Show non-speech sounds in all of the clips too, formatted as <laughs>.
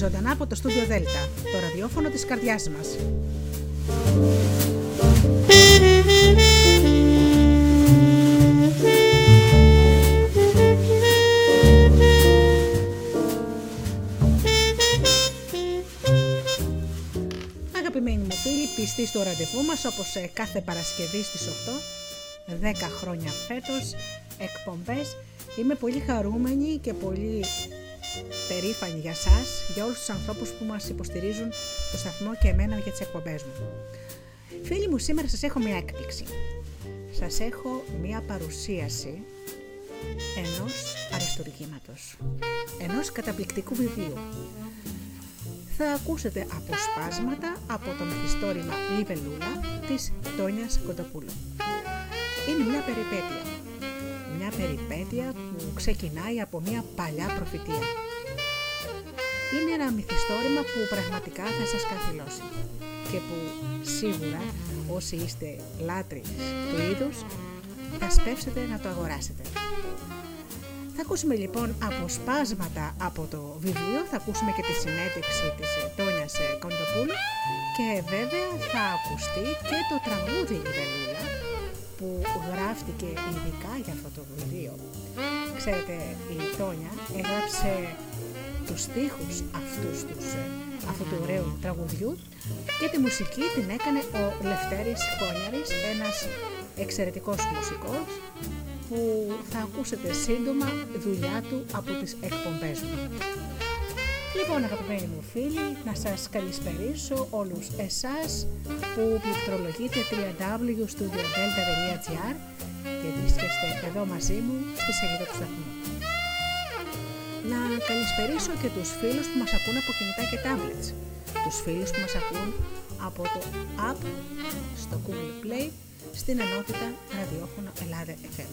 Ζωντανά από το στούντιο Δέλτα, το ραδιόφωνο της καρδιάς μας. Αγαπημένοι μου φίλοι, πιστοί στο ραντεβού μας όπως κάθε Παρασκευή στις 8, 10 χρόνια φέτος, εκπομπές. Είμαι πολύ χαρούμενη και πολύ περήφανη για σας, για όλους τους ανθρώπους που μας υποστηρίζουν το σταθμό και εμένα για τις εκπομπές μου. Φίλοι μου, σήμερα σας έχω μια έκπληξη. Σας έχω μια παρουσίαση ενός αριστουργήματος, ενός καταπληκτικού βιβλίου. Θα ακούσετε αποσπάσματα από το μεθιστόρημα Λιβελούλα της Τόνιας Κοντοπούλου. Είναι μια περιπέτεια. Μια περιπέτεια που ξεκινάει από μια παλιά προφητεία. Είναι ένα μυθιστόρημα που πραγματικά θα σας καθυλώσει και που σίγουρα όσοι είστε λάτρεις του είδους θα σπεύσετε να το αγοράσετε. Θα ακούσουμε λοιπόν αποσπάσματα από το βιβλίο, θα ακούσουμε και τη συνέντευξη της Τόνιας Κοντοπούλου και βέβαια θα ακουστεί και το τραγούδι Βελούλα που γράφτηκε ειδικά για αυτό το βιβλίο. Ξέρετε, η Τόνια έγραψε τους στίχους αυτούς τους, αυτού του ωραίου τραγουδιού και τη μουσική την έκανε ο Λευτέρης Κόνιαρης, ένας εξαιρετικός μουσικός που θα ακούσετε σύντομα δουλειά του από τις εκπομπές μου. Λοιπόν αγαπημένοι μου φίλοι, να σας καλησπερίσω όλους εσάς που πληκτρολογείτε www.studiodelta.gr και βρίσκεστε εδώ μαζί μου στη σελίδα του σταθμού. Να καλησπερίσω και τους φίλους που μας ακούν από κινητά και tablets, τους φίλους που μας ακούν από το app στο Google Play στην ενότητα ραδιόφωνο Ελλάδα FM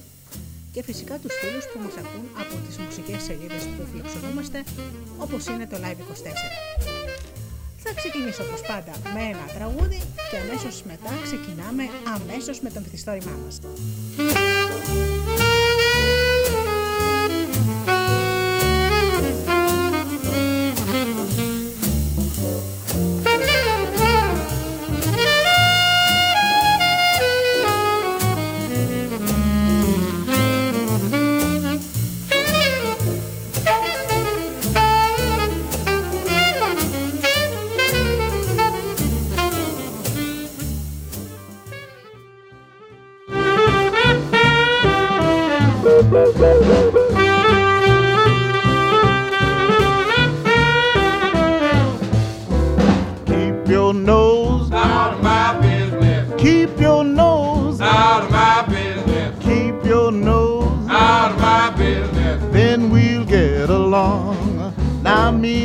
και φυσικά τους φίλους που μας ακούν από τις μουσικές σελίδες που φιλοξενούμαστε όπως είναι το Live24. Θα ξεκινήσω όπως πάντα με ένα τραγούδι και αμέσως μετά ξεκινάμε αμέσως με το μυθιστόρημά μας.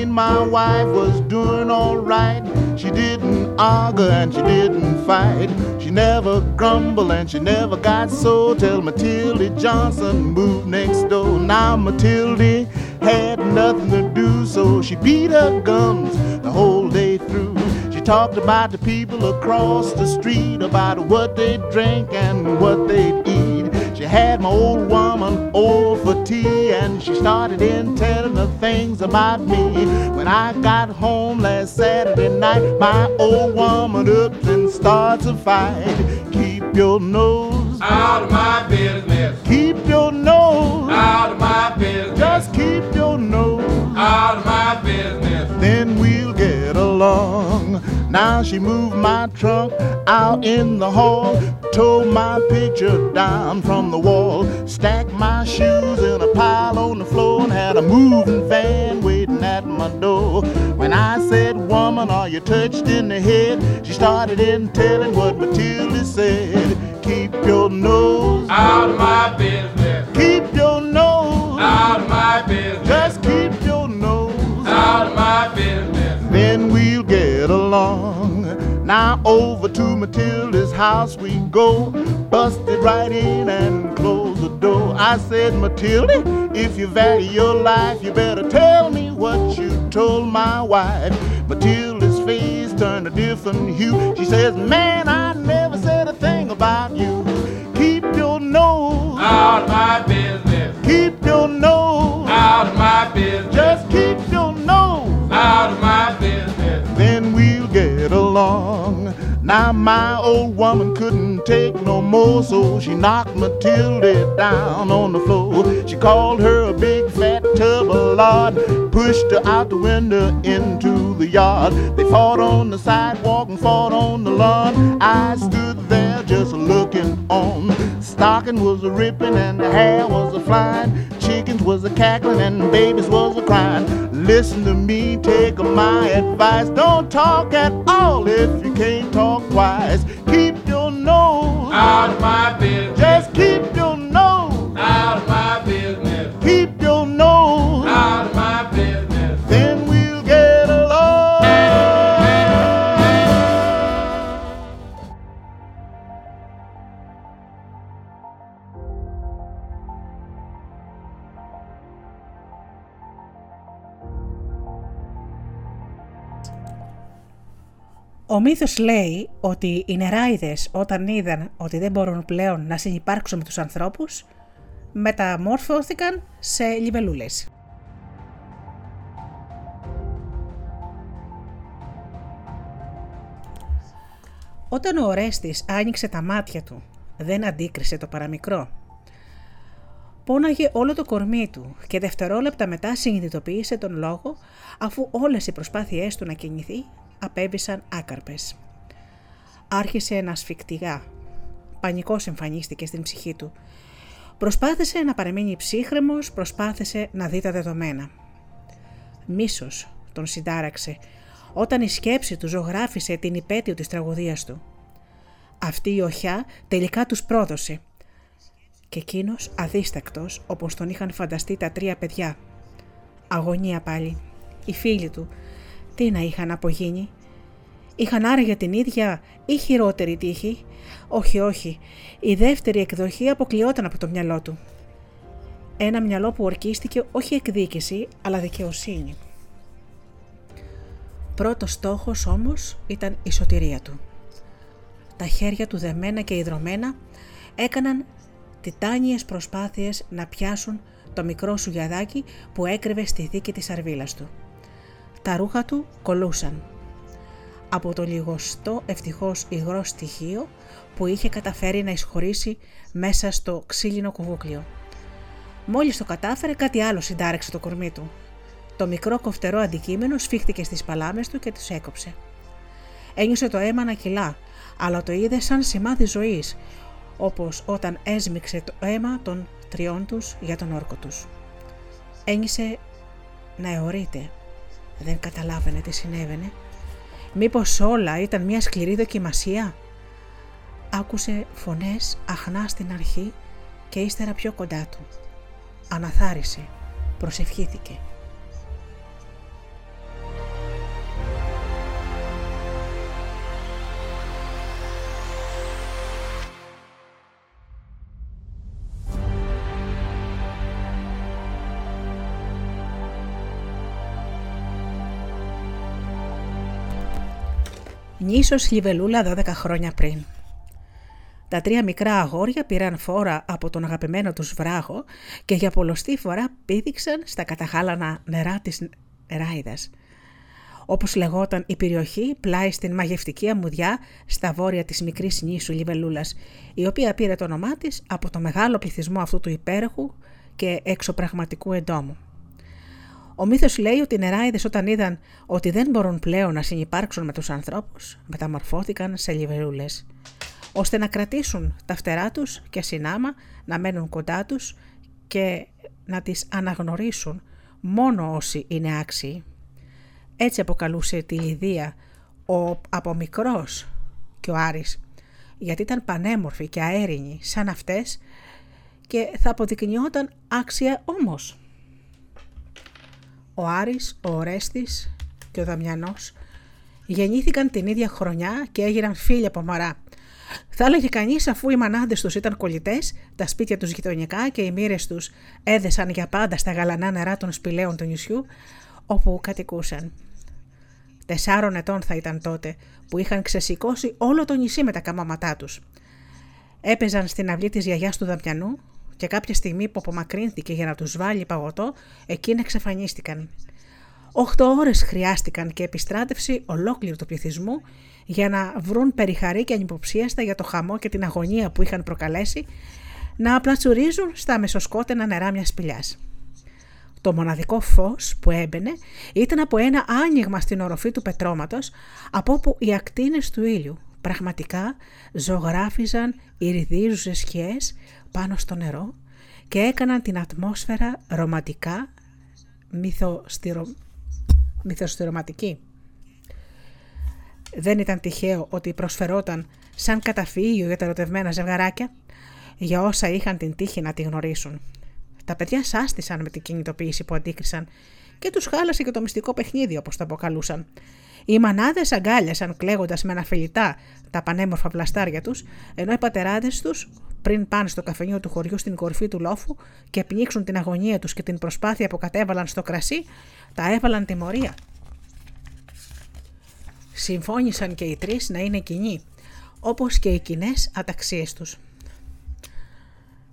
Now me and my wife was doing alright She didn't argue and she didn't fight. She never grumbled and she never got so. Till Matilda Johnson moved next door. Now Matilda had nothing to do So she beat her gums the whole day through. She talked about the people across the street About what they drink and what they eat had my old woman over for tea, and she started in telling her things about me. When I got home last Saturday night, my old woman up and starts a fight. Keep your nose, Out of my business. keep your nose, Out of my business. just keep your nose. Out of my business. then we'll get along. Now she moved my trunk out in the hall, tore my picture down from the wall, stacked my shoes in a pile on the floor, and had a moving van waiting at my door. When I said, Woman, are you touched in the head? She started in telling what Matilda said. Keep your nose, Out of my business. keep your nose, Out of my business. just keep your nose. Out of my business. Then we'll get along. Now over to Matilda's house we go, busted right in and close the door. I said, Matilda, if you value your life, you better tell me what you told my wife. Matilda's face turned a different hue. She says, Man, I never said a thing about you. Keep your nose, Out Out of my business. Keep your nose. Out of my business. Just keep your nose. Out of my along. Now my old woman couldn't take no more, so she knocked Matilda down on the floor. She called her a big fat tub of lard, pushed her out the window into the yard. They fought on the sidewalk and fought on the lawn. I stood there just looking on. Stocking was a ripping and the hair was a flying. Chickens was a cackling and babies was a crying. Listen to me, take my advice. Don't talk at all if you can't talk wise. Keep your nose. Out of my business. Just keep your nose. Out of my business. Ο μύθος λέει ότι οι νεράιδες όταν είδαν ότι δεν μπορούν πλέον να συνυπάρξουν με τους ανθρώπους, μεταμόρφωθηκαν σε λιβελούλες. Όταν ο Ορέστης άνοιξε τα μάτια του, δεν αντίκρισε το παραμικρό. Πόναγε όλο το κορμί του και δευτερόλεπτα μετά συνειδητοποίησε τον λόγο αφού όλες οι προσπάθειές του να κινηθεί απέβησαν άκαρπες. Άρχισε να σφιχτηγά. Πανικός εμφανίστηκε στην ψυχή του. Προσπάθησε να παραμείνει ψύχρεμος, προσπάθησε να δει τα δεδομένα. Μίσος τον συντάραξε όταν η σκέψη του ζωγράφισε την υπέτειο της τραγωδίας του. Αυτή η οχιά τελικά τους πρόδωσε και εκείνος αδίστακτος όπως τον είχαν φανταστεί τα τρία παιδιά. Αγωνία πάλι. Οι φίλοι του τι να είχαν απογίνει. Είχαν άραγε την ίδια ή χειρότερη τύχη; Όχι, όχι. Η δεύτερη εκδοχή αποκλειόταν από το μυαλό του. Ένα μυαλό που ορκίστηκε όχι εκδίκηση, αλλά δικαιοσύνη. Πρώτος στόχος όμως ήταν η σωτηρία του. Τα χέρια του δεμένα και ιδρωμένα έκαναν τιτάνιες προσπάθειες να πιάσουν το μικρό σου γιαδάκι που έκρυβε στη δίκη της αρβίλας του. Τα ρούχα του κολούσαν. Από το λιγοστό ευτυχώς υγρό στοιχείο που είχε καταφέρει να εισχωρήσει μέσα στο ξύλινο κουβούκλιο. Μόλις το κατάφερε κάτι άλλο συντάρεξε το κορμί του. Το μικρό κοφτερό αντικείμενο σφίχτηκε στις παλάμες του και τους έκοψε. Ένιωσε το αίμα να κυλά, αλλά το είδε σαν σημάδι ζωής, όπως όταν έσμιξε το αίμα των τριών τους για τον όρκο τους. Ένιωσε να αιωρείται. Δεν καταλάβαινε τι συνέβαινε. Μήπως όλα ήταν μια σκληρή δοκιμασία; Άκουσε φωνές αχνά στην αρχή και ύστερα πιο κοντά του. Αναθάρισε, προσευχήθηκε. Νήσος Λιβελούλα 12 χρόνια πριν. Τα τρία μικρά αγόρια πήραν φόρα από τον αγαπημένο τους βράχο και για πολλωστή φορά πήδηξαν στα καταχάλανα νερά της Ράιδας. Όπως λεγόταν η περιοχή πλάι στην μαγευτική αμμουδιά στα βόρεια της μικρής νήσου Λιβελούλας, η οποία πήρε το όνομά της από το μεγάλο πληθυσμό αυτού του υπέροχου και εξωπραγματικού εντόμου. Ο μύθος λέει ότι οι νεράιδες όταν είδαν ότι δεν μπορούν πλέον να συνεπάρξουν με τους ανθρώπους, μεταμορφώθηκαν σε λιβερούλες, ώστε να κρατήσουν τα φτερά τους και συνάμα να μένουν κοντά τους και να τις αναγνωρίσουν μόνο όσοι είναι άξιοι. Έτσι αποκαλούσε τη Λιδία ο από μικρός και ο Άρης, γιατί ήταν πανέμορφη και αέρινη σαν αυτές και θα αποδεικνυόταν άξια όμως. Ο Άρης, ο Ορέστης και ο Δαμιανός γεννήθηκαν την ίδια χρονιά και έγιναν φίλοι από μωρά. Θα έλεγε κανείς αφού οι μανάδες τους ήταν κολλητές, τα σπίτια τους γειτονικά και οι μοίρες τους έδεσαν για πάντα στα γαλανά νερά των σπηλαίων του νησιού, όπου κατοικούσαν. Τεσσάρων ετών θα ήταν τότε που είχαν ξεσηκώσει όλο το νησί με τα καμώματά τους. Έπαιζαν στην αυλή της γιαγιάς του Δαμιανού και κάποια στιγμή που απομακρύνθηκε για να τους βάλει παγωτό, εκείνα εξαφανίστηκαν. Οχτώ ώρες χρειάστηκαν και επιστράτευση ολόκληρου του πληθυσμού για να βρουν περιχαρή και ανυποψίαστα για το χαμό και την αγωνία που είχαν προκαλέσει να πλατσουρίζουν στα μεσοσκότενα νερά μιας σπηλιάς. Το μοναδικό φως που έμπαινε ήταν από ένα άνοιγμα στην οροφή του πετρώματος από όπου οι ακτίνες του ήλιου πραγματικά ζωγράφιζαν ηρυδίζουσες σκιές πάνω στο νερό και έκαναν την ατμόσφαιρα ρομαντικά μυθοστηρο... μυθοστηρωματική. Δεν ήταν τυχαίο ότι προσφερόταν σαν καταφύγιο για τα ερωτευμένα ζευγαράκια για όσα είχαν την τύχη να τη γνωρίσουν. Τα παιδιά σάστησαν με την κινητοποίηση που αντίκρισαν και τους χάλασε και το μυστικό παιχνίδι όπως το αποκαλούσαν. Οι μανάδες αγκάλιασαν κλαίγοντας με αναφιλητά τα πανέμορφα πλαστάρια τους, ενώ οι πατεράδες τους, πριν πάνε στο καφενείο του χωριού στην κορφή του λόφου και πνίξουν την αγωνία τους και την προσπάθεια που κατέβαλαν στο κρασί, τα έβαλαν τιμωρία. Συμφώνησαν και οι τρεις να είναι κοινοί, όπως και οι κοινές αταξίες τους.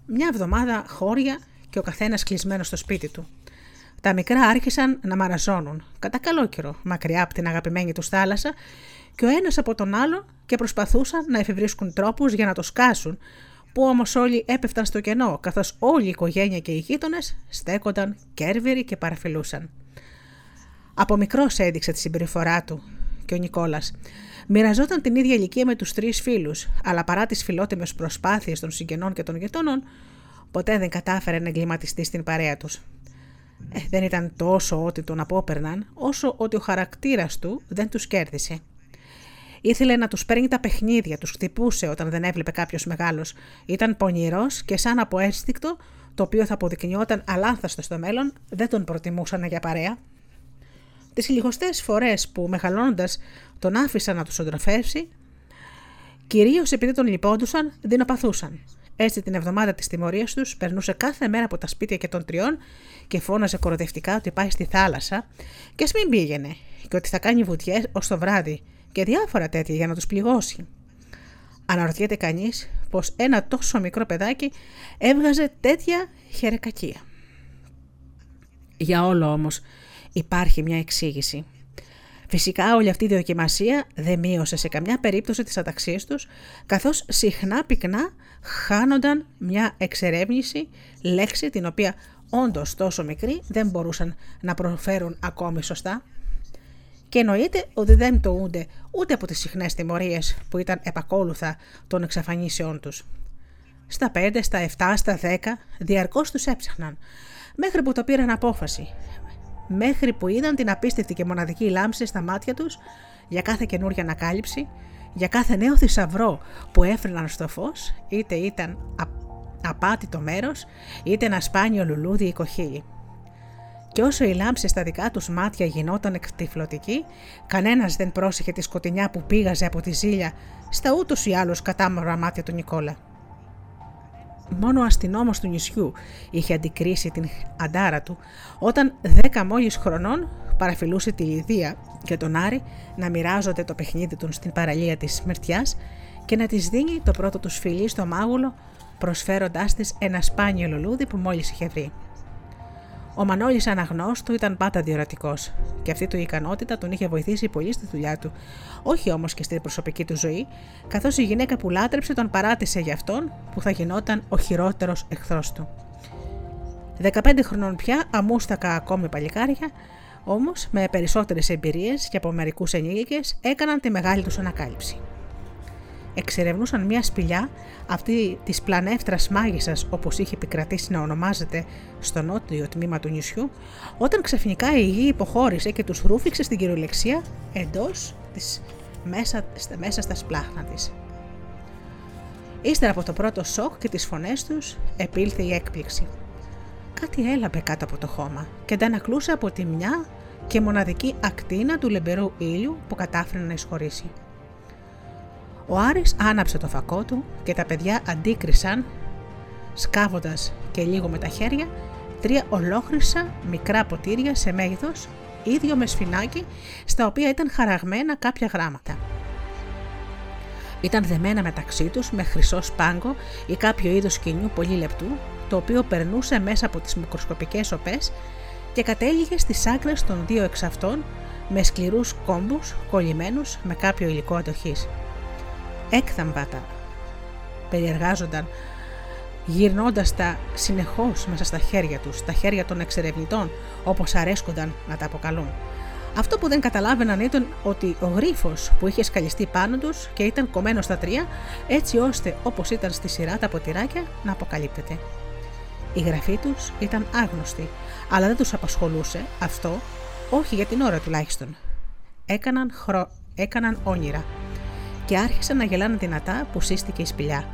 Μια εβδομάδα χώρια και ο καθένας κλεισμένος στο σπίτι του. Τα μικρά άρχισαν να μαραζώνουν, κατά καλό καιρό, μακριά από την αγαπημένη τους θάλασσα, και ο ένας από τον άλλο και προσπαθούσαν να εφευρίσκουν τρόπους για να το σκάσουν, που όμως όλοι έπεφταν στο κενό, καθώς όλη η οικογένεια και οι γείτονες στέκονταν κέρβυροι και παραφιλούσαν. Από μικρός έδειξε τη συμπεριφορά του και ο Νικόλας. Μοιραζόταν την ίδια ηλικία με τους τρεις φίλους, αλλά παρά τις φιλότιμες προσπάθειες των συγγενών και των γειτόνων, ποτέ δεν κατάφερε να εγκληματιστεί στην παρέα τους. Ε, δεν ήταν τόσο ότι τον απόπερναν, όσο ότι ο χαρακτήρας του δεν τους κέρδισε. Ήθελε να τους παίρνει τα παιχνίδια, τους χτυπούσε όταν δεν έβλεπε κάποιος μεγάλος. Ήταν πονηρός και σαν από αίσθηκτο, το οποίο θα αποδεικνυόταν αλάνθαστο στο μέλλον, δεν τον προτιμούσαν για παρέα. Τις λιγοστές φορές που μεγαλώνοντας τον άφησαν να τους οντροφεύσει, κυρίως επειδή τον λυπόντουσαν, δεινοπαθούσαν. Έτσι την εβδομάδα της τιμωρίας τους περνούσε κάθε μέρα από τα σπίτια και των τριών και φώναζε κοροδευτικά ότι πάει στη θάλασσα και ας μην πήγαινε και ότι θα κάνει βουτιές ως το βράδυ και διάφορα τέτοια για να τους πληγώσει. Αναρωτιέται κανείς πως ένα τόσο μικρό παιδάκι έβγαζε τέτοια χερεκακία. Για όλο όμως υπάρχει μια εξήγηση. Φυσικά όλη αυτή η δοκιμασία δεν μείωσε σε καμιά περίπτωση τις αταξίες τους, καθώς συχνά πυκνά χάνονταν μια εξερεύνηση λέξη την οποία όντως τόσο μικρή δεν μπορούσαν να προφέρουν ακόμη σωστά. Και εννοείται ότι δεν τοούνται ούτε από τις συχνές τιμωρίες που ήταν επακόλουθα των εξαφανίσεών τους. Στα 5, στα 7, στα 10 διαρκώς τους έψαχναν, μέχρι που το πήραν απόφαση, μέχρι που είδαν την απίστευτη και μοναδική λάμψη στα μάτια τους για κάθε καινούργια ανακάλυψη, για κάθε νέο θησαυρό που έφερναν στο φως, είτε ήταν απάτητο μέρος, είτε ένα σπάνιο λουλούδι ή κοχύλι. Και όσο η λάμψη στα δικά τους μάτια γινόταν εκτυφλωτική, κανένας δεν πρόσεχε τη σκοτεινιά που πήγαζε από τη ζήλια στα ούτως ή άλλως κατάμορα μάτια του Νικόλα. Μόνο ο αστυνόμος του νησιού είχε αντικρίσει την αντάρα του, όταν δέκα μόλις χρονών παραφιλούσε τη Λιδία και τον Άρη να μοιράζονται το παιχνίδι τους στην παραλία της Σμερτιάς και να της δίνει το πρώτο τους φιλί στο μάγουλο προσφέροντάς της ένα σπάνιο λουλούδι που μόλις είχε βρει. Ο Μανώλης αναγνώστου ήταν πάντα διορατικός και αυτή του η ικανότητα τον είχε βοηθήσει πολύ στη δουλειά του, όχι όμως και στην προσωπική του ζωή, καθώς η γυναίκα που λάτρεψε τον παράτησε για αυτόν που θα γινόταν ο χειρότερος εχθρός του. 15 χρονών πια, αμούστακα ακόμη παλικάρια, όμως με περισσότερες εμπειρίες και από μερικούς ενήλικες έκαναν τη μεγάλη τους ανακάλυψη εξερευνούσαν μια σπηλιά, αυτή της πλανεύτρας μάγισσας όπως είχε επικρατήσει να ονομάζεται στο νότιο τμήμα του νησιού, όταν ξαφνικά η γη υποχώρησε και τους ρούφηξε στην κυριολεξία εντός μέσα, μέσα στα σπλάχνα της. Ύστερα από το πρώτο σοκ και τις φωνές τους επήλθε η έκπληξη. Κάτι έλαμπε κάτω από το χώμα και αντανακλούσε από τη μια και μοναδική ακτίνα του λεμπερού ήλιου που κατάφερε να εισχωρήσει. Ο Άρης άναψε το φακό του και τα παιδιά αντίκρισαν, σκάβοντας και λίγο με τα χέρια, τρία ολόχρυσα μικρά ποτήρια σε μέγεθος, ίδιο με σφινάκι, στα οποία ήταν χαραγμένα κάποια γράμματα. Ήταν δεμένα μεταξύ τους με χρυσό σπάγκο ή κάποιο είδος κοινιού πολύ λεπτού, το οποίο περνούσε μέσα από τις μικροσκοπικές οπές και κατέληγε στις άκρες των δύο εξ αυτών με σκληρούς κόμπους κολλημένους με κάποιο υλικό αντοχής. Έκθαμβατα περιεργάζονταν γυρνώντας τα συνεχώς μέσα στα χέρια τους, τα χέρια των εξερευνητών, όπως αρέσκονταν να τα αποκαλούν. Αυτό που δεν καταλάβαιναν ήταν ότι ο γρίφος που είχε σκαλιστεί πάνω τους και ήταν κομμένο στα τρία, έτσι ώστε όπως ήταν στη σειρά τα ποτηράκια να αποκαλύπτεται. Η γραφή τους ήταν άγνωστη, αλλά δεν τους απασχολούσε αυτό, όχι για την ώρα τουλάχιστον. Έκαναν, χρο... Έκαναν όνειρα και άρχισαν να γελάνε δυνατά που σύστηκε η σπηλιά.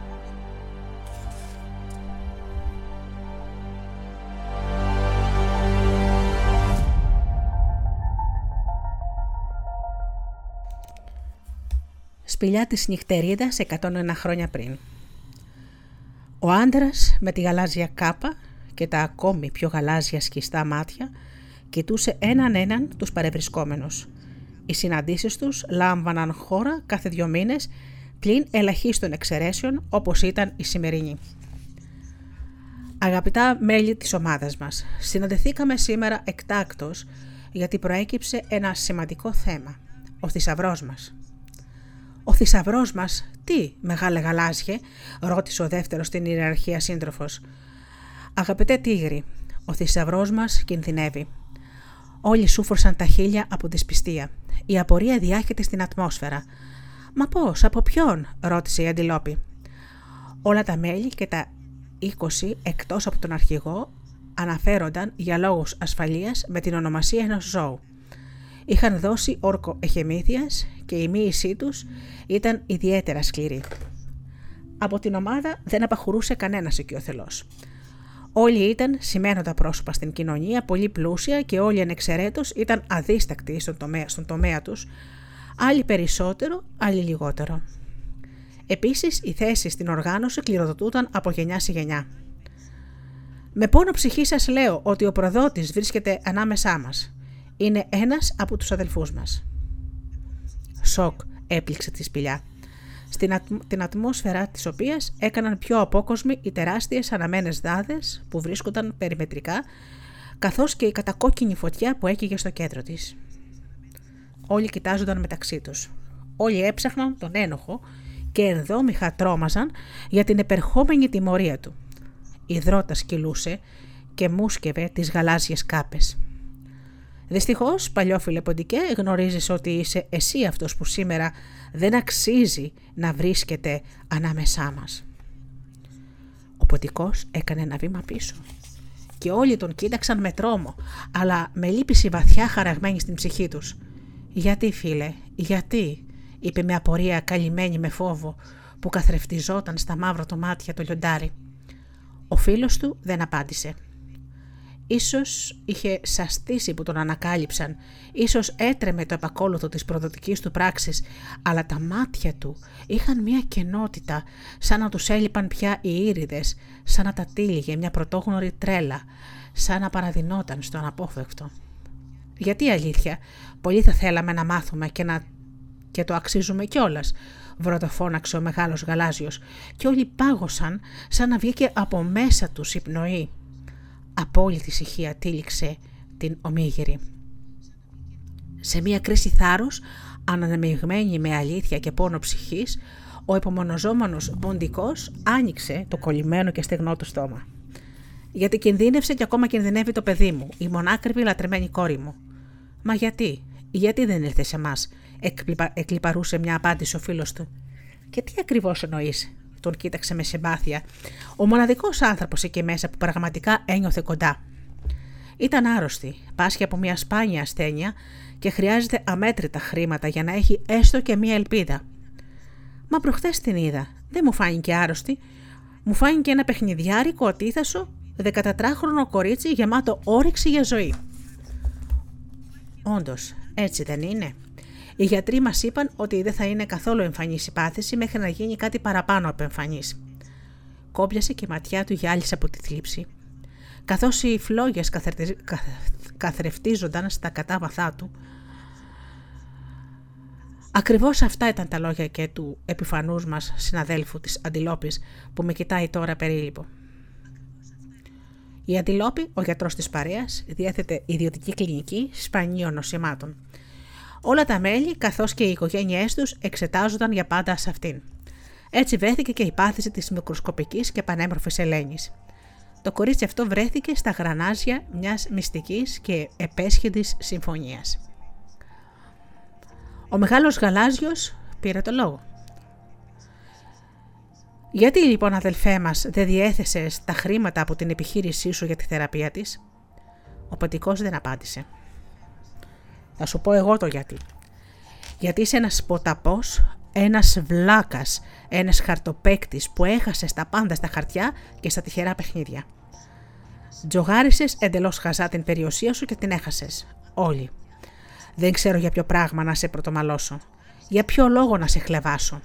Σπηλιά της νυχτερίδας 101 χρόνια πριν. Ο άντρας με τη γαλάζια κάπα και τα ακόμη πιο γαλάζια σκιστά μάτια κοιτούσε έναν έναν τους παρευρισκόμενους. Οι συναντήσεις τους λάμβαναν χώρα κάθε δύο μήνες πλην ελαχίστων εξαιρέσεων όπως ήταν η σημερινή. Αγαπητά μέλη της ομάδας μας, συναντηθήκαμε σήμερα εκτάκτος γιατί προέκυψε ένα σημαντικό θέμα, ο θησαυρός μας. «Ο θησαυρός μας, τι, μεγάλε γαλάζιε», ρώτησε ο δεύτερος στην ιεραρχία σύντροφος. «Αγαπητέ τίγρη, ο θησαυρός μας κινδυνεύει». Όλοι σούφρωσαν τα χείλια από δυσπιστία. Η απορία διάχεται στην ατμόσφαιρα. «Μα πώς, από ποιον» ρώτησε η Αντιλόπη. Όλα τα μέλη και τα 20 εκτός από τον αρχηγό αναφέρονταν για λόγους ασφαλείας με την ονομασία ενός ζώου. Είχαν δώσει όρκο εχεμήθειας και η μοίησή τους ήταν ιδιαίτερα σκληρή. Από την ομάδα δεν απαχωρούσε κανένας οικειοθελός. Όλοι ήταν σημαίνοντα πρόσωπα στην κοινωνία, πολύ πλούσια και όλοι ανεξαιρέτως ήταν αδίστακτοι στον τομέα, στον τομέα τους, άλλοι περισσότερο, άλλοι λιγότερο. Επίσης, οι θέσεις στην οργάνωση κληροδοτούνταν από γενιά σε γενιά. Με πόνο ψυχή σας λέω ότι ο προδότης βρίσκεται ανάμεσά μας. Είναι ένας από τους αδελφούς μας. Σοκ έπληξε τη σπηλιά στην την ατμόσφαιρα της οποίας έκαναν πιο απόκοσμοι οι τεράστιες αναμένες δάδες που βρίσκονταν περιμετρικά, καθώς και η κατακόκκινη φωτιά που έκυγε στο κέντρο της. Όλοι κοιτάζονταν μεταξύ τους. Όλοι έψαχναν τον ένοχο και ερδόμηχα τρόμαζαν για την επερχόμενη τιμωρία του. Η δρότας κυλούσε και μουσκευε τις γαλάζιες κάπες. Δυστυχώς, παλιόφιλε Ποντικέ, γνωρίζεις ότι είσαι εσύ αυτός που σήμερα δεν αξίζει να βρίσκεται ανάμεσά μας. Ο Ποντικός έκανε ένα βήμα πίσω και όλοι τον κοίταξαν με τρόμο, αλλά με λύπηση βαθιά χαραγμένη στην ψυχή τους. Γιατί φίλε, γιατί, είπε με απορία καλυμμένη με φόβο που καθρεφτιζόταν στα μαύρα του μάτια το λιοντάρι. Ο φίλος του δεν απάντησε. Ίσως είχε σαστήσει που τον ανακάλυψαν, ίσως έτρεμε το επακόλουθο της προδοτικής του πράξης, αλλά τα μάτια του είχαν μια κενότητα, σαν να τους έλειπαν πια οι ήριδες, σαν να τα τύλιγε μια πρωτόγνωρη τρέλα, σαν να παραδεινόταν στο αναπόφευκτο. Γιατί αλήθεια, πολύ θα θέλαμε να μάθουμε και, να... και το αξίζουμε κιόλας, βροντοφώναξε ο μεγάλος γαλάζιος. Και όλοι πάγωσαν σαν να βγήκε από μέσα τους η πνοή απόλυτη ησυχία τύλιξε την ομίγυρη. Σε μια κρίση θάρρους, ανανεμιγμένη με αλήθεια και πόνο ψυχής, ο υπομονωζόμενος ποντικός άνοιξε το κολλημένο και στεγνό του στόμα. Γιατί κινδύνευσε και ακόμα κινδυνεύει το παιδί μου, η μονάκριβη λατρεμένη κόρη μου. Μα γιατί, γιατί δεν ήρθε σε εμά, εκλυπαρούσε μια απάντηση ο φίλος του. Και τι ακριβώς εννοείς, τον κοίταξε με συμπάθεια. Ο μοναδικός άνθρωπος εκεί μέσα που πραγματικά ένιωθε κοντά. Ήταν άρρωστη, πάσχει από μια σπάνια ασθένεια και χρειάζεται αμέτρητα χρήματα για να έχει έστω και μια ελπίδα. Μα προχθές την είδα. Δεν μου φάνηκε άρρωστη. Μου φάνηκε ένα παιχνιδιάρικο ατίθασο 14χρονο κορίτσι γεμάτο όρεξη για ζωή. Όντως, έτσι δεν είναι. Οι γιατροί μας είπαν ότι δεν θα είναι καθόλου εμφανής η πάθηση μέχρι να γίνει κάτι παραπάνω από εμφανής. Κόμπιασε και η ματιά του γυάλισε από τη θλίψη. Καθώς οι φλόγες καθρεφτίζονταν στα κατάβαθά του, Ακριβώς αυτά ήταν τα λόγια και του επιφανούς μας συναδέλφου της Αντιλόπης που με κοιτάει τώρα περίλυπο. Η Αντιλόπη, ο γιατρός της παρέας, διέθετε ιδιωτική κλινική σπανίων νοσημάτων. Όλα τα μέλη καθώς και οι οικογένειές τους εξετάζονταν για πάντα σε αυτήν. Έτσι βρέθηκε και η πάθηση της μικροσκοπικής και πανέμορφης Ελένης. Το κορίτσι αυτό βρέθηκε στα γρανάζια μιας μυστικής και επέσχυντης συμφωνίας. Ο μεγάλος γαλάζιος πήρε το λόγο. Γιατί λοιπόν αδελφέ μας δεν διέθεσες τα χρήματα από την επιχείρησή σου για τη θεραπεία της; Ο πατικός δεν απάντησε. Θα σου πω εγώ το γιατί. Γιατί είσαι ένας ποταπός, ένας βλάκας, ένας χαρτοπέκτης που έχασες τα πάντα στα χαρτιά και στα τυχερά παιχνίδια. Τζογάρισες εντελώς χαζά την περιουσία σου και την έχασες. Όλοι. Δεν ξέρω για ποιο πράγμα να σε πρωτομαλώσω. Για ποιο λόγο να σε χλεβάσω.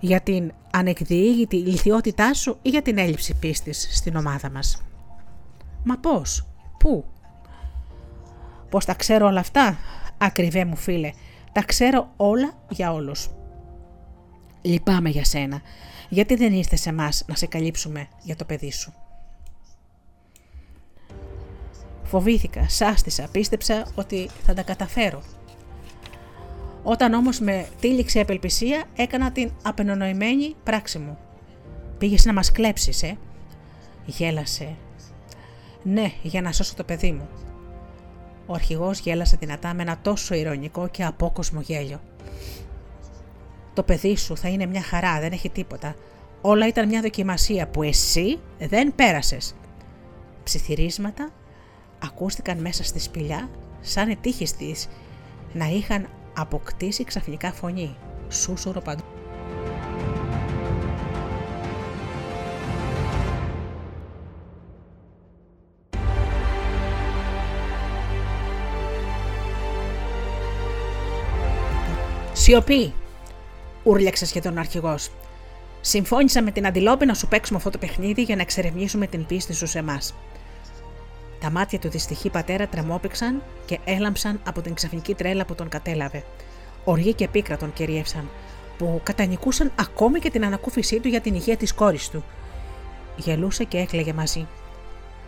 Για την ανεκδιήγητη ηλικιότητά σου ή για την έλλειψη πίστης στην ομάδα μας. Μα πώς, πού; Πώς τα ξέρω όλα αυτά, ακριβέ μου φίλε. Τα ξέρω όλα για όλους. Λυπάμαι για σένα. Γιατί δεν ήρθες σε μας να σε καλύψουμε για το παιδί σου; Φοβήθηκα, σάστησα, πίστεψα ότι θα τα καταφέρω. Όταν όμως με τύλιξε η απελπισία, έκανα την απενονοημένη πράξη μου. Πήγες να μας κλέψεις, ε; Γέλασε. Ναι, για να σώσω το παιδί μου. Ο αρχηγός γέλασε δυνατά με ένα τόσο ηρωνικό και απόκοσμο γέλιο. Το παιδί σου θα είναι μια χαρά, δεν έχει τίποτα. Όλα ήταν μια δοκιμασία που εσύ δεν πέρασες. Ψιθυρίσματα ακούστηκαν μέσα στη σπηλιά σαν ετύχεις της να είχαν αποκτήσει ξαφνικά φωνή. Σούσουρο παντού. Σιωπή! Ούρλιαξε σχεδόν ο αρχηγός. Συμφώνησα με την Αντιλόπη να σου παίξουμε αυτό το παιχνίδι για να εξερευνήσουμε την πίστη σου σε εμάς. Τα μάτια του δυστυχή πατέρα τρεμόπηξαν και έλαμψαν από την ξαφνική τρέλα που τον κατέλαβε. Οργή και πίκρα τον κυριεύσαν, που κατανικούσαν ακόμη και την ανακούφισή του για την υγεία της κόρης του. Γελούσε και έκλαιγε μαζί.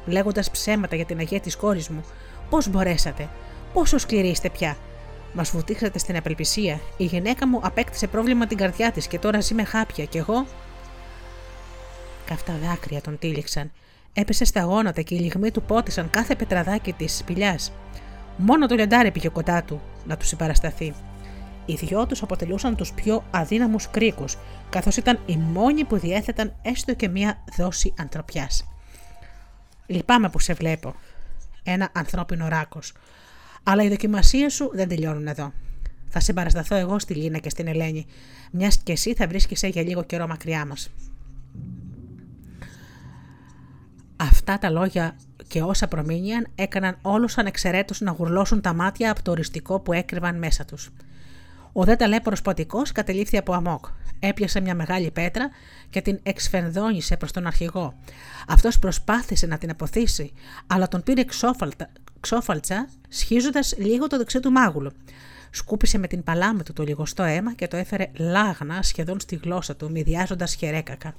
Λέγοντας ψέματα για την αγία της κόρης μου, πώς μπορέσατε, πόσο σκληροί είστε πια; Μας βουτήξατε στην απελπισία. Η γυναίκα μου απέκτησε πρόβλημα την καρδιά της και τώρα ζει με χάπια, κι εγώ. Καυτά δάκρυα τον τύλιξαν Έπεσε στα γόνατα και οι λιγμοί του πότισαν κάθε πετραδάκι της σπηλιάς. Μόνο το λιοντάρι πήγε κοντά του να του συμπαρασταθεί. Οι δυο τους αποτελούσαν τους πιο αδύναμους κρίκους, καθώς ήταν οι μόνοι που διέθεταν έστω και μία δόση ανθρωπιάς. Λυπάμαι που σε βλέπω. Ένα ανθρώπινο ράκος. Αλλά οι δοκιμασίες σου δεν τελειώνουν εδώ. Θα συμπαρασταθώ εγώ στη Λίνα και στην Ελένη, μιας και εσύ θα βρίσκεσαι για λίγο καιρό μακριά μας. Αυτά τα λόγια και όσα προμήνυαν έκαναν όλους ανεξαιρέτως να γουρλώσουν τα μάτια από το οριστικό που έκρυβαν μέσα τους. Ο δε ταλέπορος ποτικός κατελήφθη από αμόκ. Έπιασε μια μεγάλη πέτρα και την εξφενδόνισε προς τον αρχηγό. Αυτός προσπάθησε να την αποθήσει, αλλά τον πήρε ξόφαλτσα, σχίζοντας λίγο το δεξί του μάγουλο. Σκούπισε με την παλάμη του το λιγοστό αίμα και το έφερε λάγνα σχεδόν στη γλώσσα του, μηδιάζοντας χερέκακα.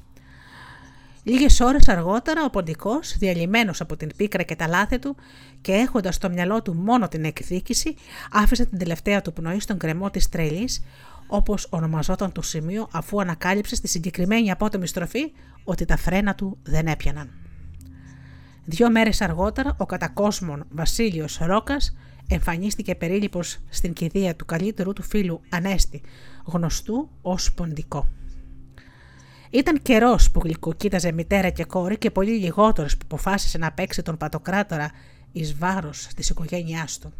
Λίγες ώρες αργότερα, ο ποντικός, διαλυμένος από την πίκρα και τα λάθη του και έχοντας στο μυαλό του μόνο την εκδίκηση, άφησε την τελευταία του πνοή στον κρεμό της τρελής, όπως ονομαζόταν το σημείο, αφού ανακάλυψε στη συγκεκριμένη απότομη στροφή ότι τα φρένα του δεν έπιαναν. Δύο μέρες αργότερα, ο κατακόσμων Βασίλειος Ρόκας εμφανίστηκε περίληπος στην κηδεία του καλύτερου του φίλου Ανέστη, γνωστού ως Ποντικό. Ήταν καιρός που γλυκοκοίταζε μητέρα και κόρη και πολύ λιγότερος που αποφάσισε να παίξει τον πατοκράτορα εις βάρος της οικογένειάς του.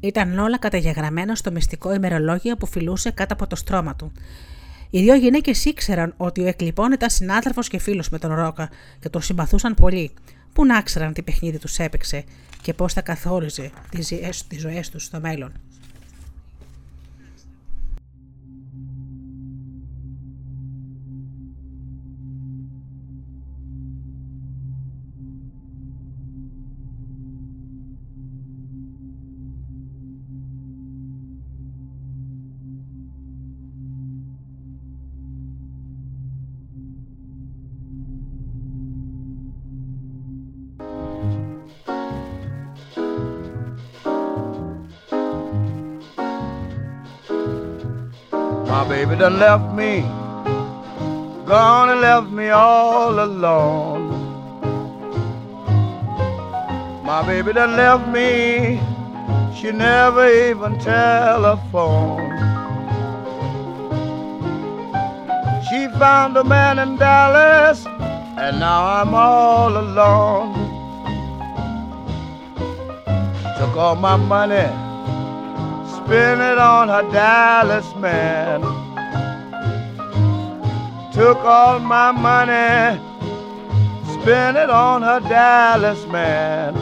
Ήταν όλα καταγεγραμμένα στο μυστικό ημερολόγιο που φιλούσε κάτω από το στρώμα του. Οι δύο γυναίκες ήξεραν ότι ο εκλειπών ήταν συνάδελφος και φίλος με τον Ρόκα και τον συμπαθούσαν πολύ. Πού να ξέραν τι παιχνίδι τους έπαιξε και πώς θα καθόριζε τις ζωές τους στο μέλλον. Done left me, gone and left me all alone. My baby done left me, she never even telephoned. She found a man in Dallas, and now I'm all alone. Took all my money, spent it on her Dallas man. Took all my money, spent it on her Dallas man.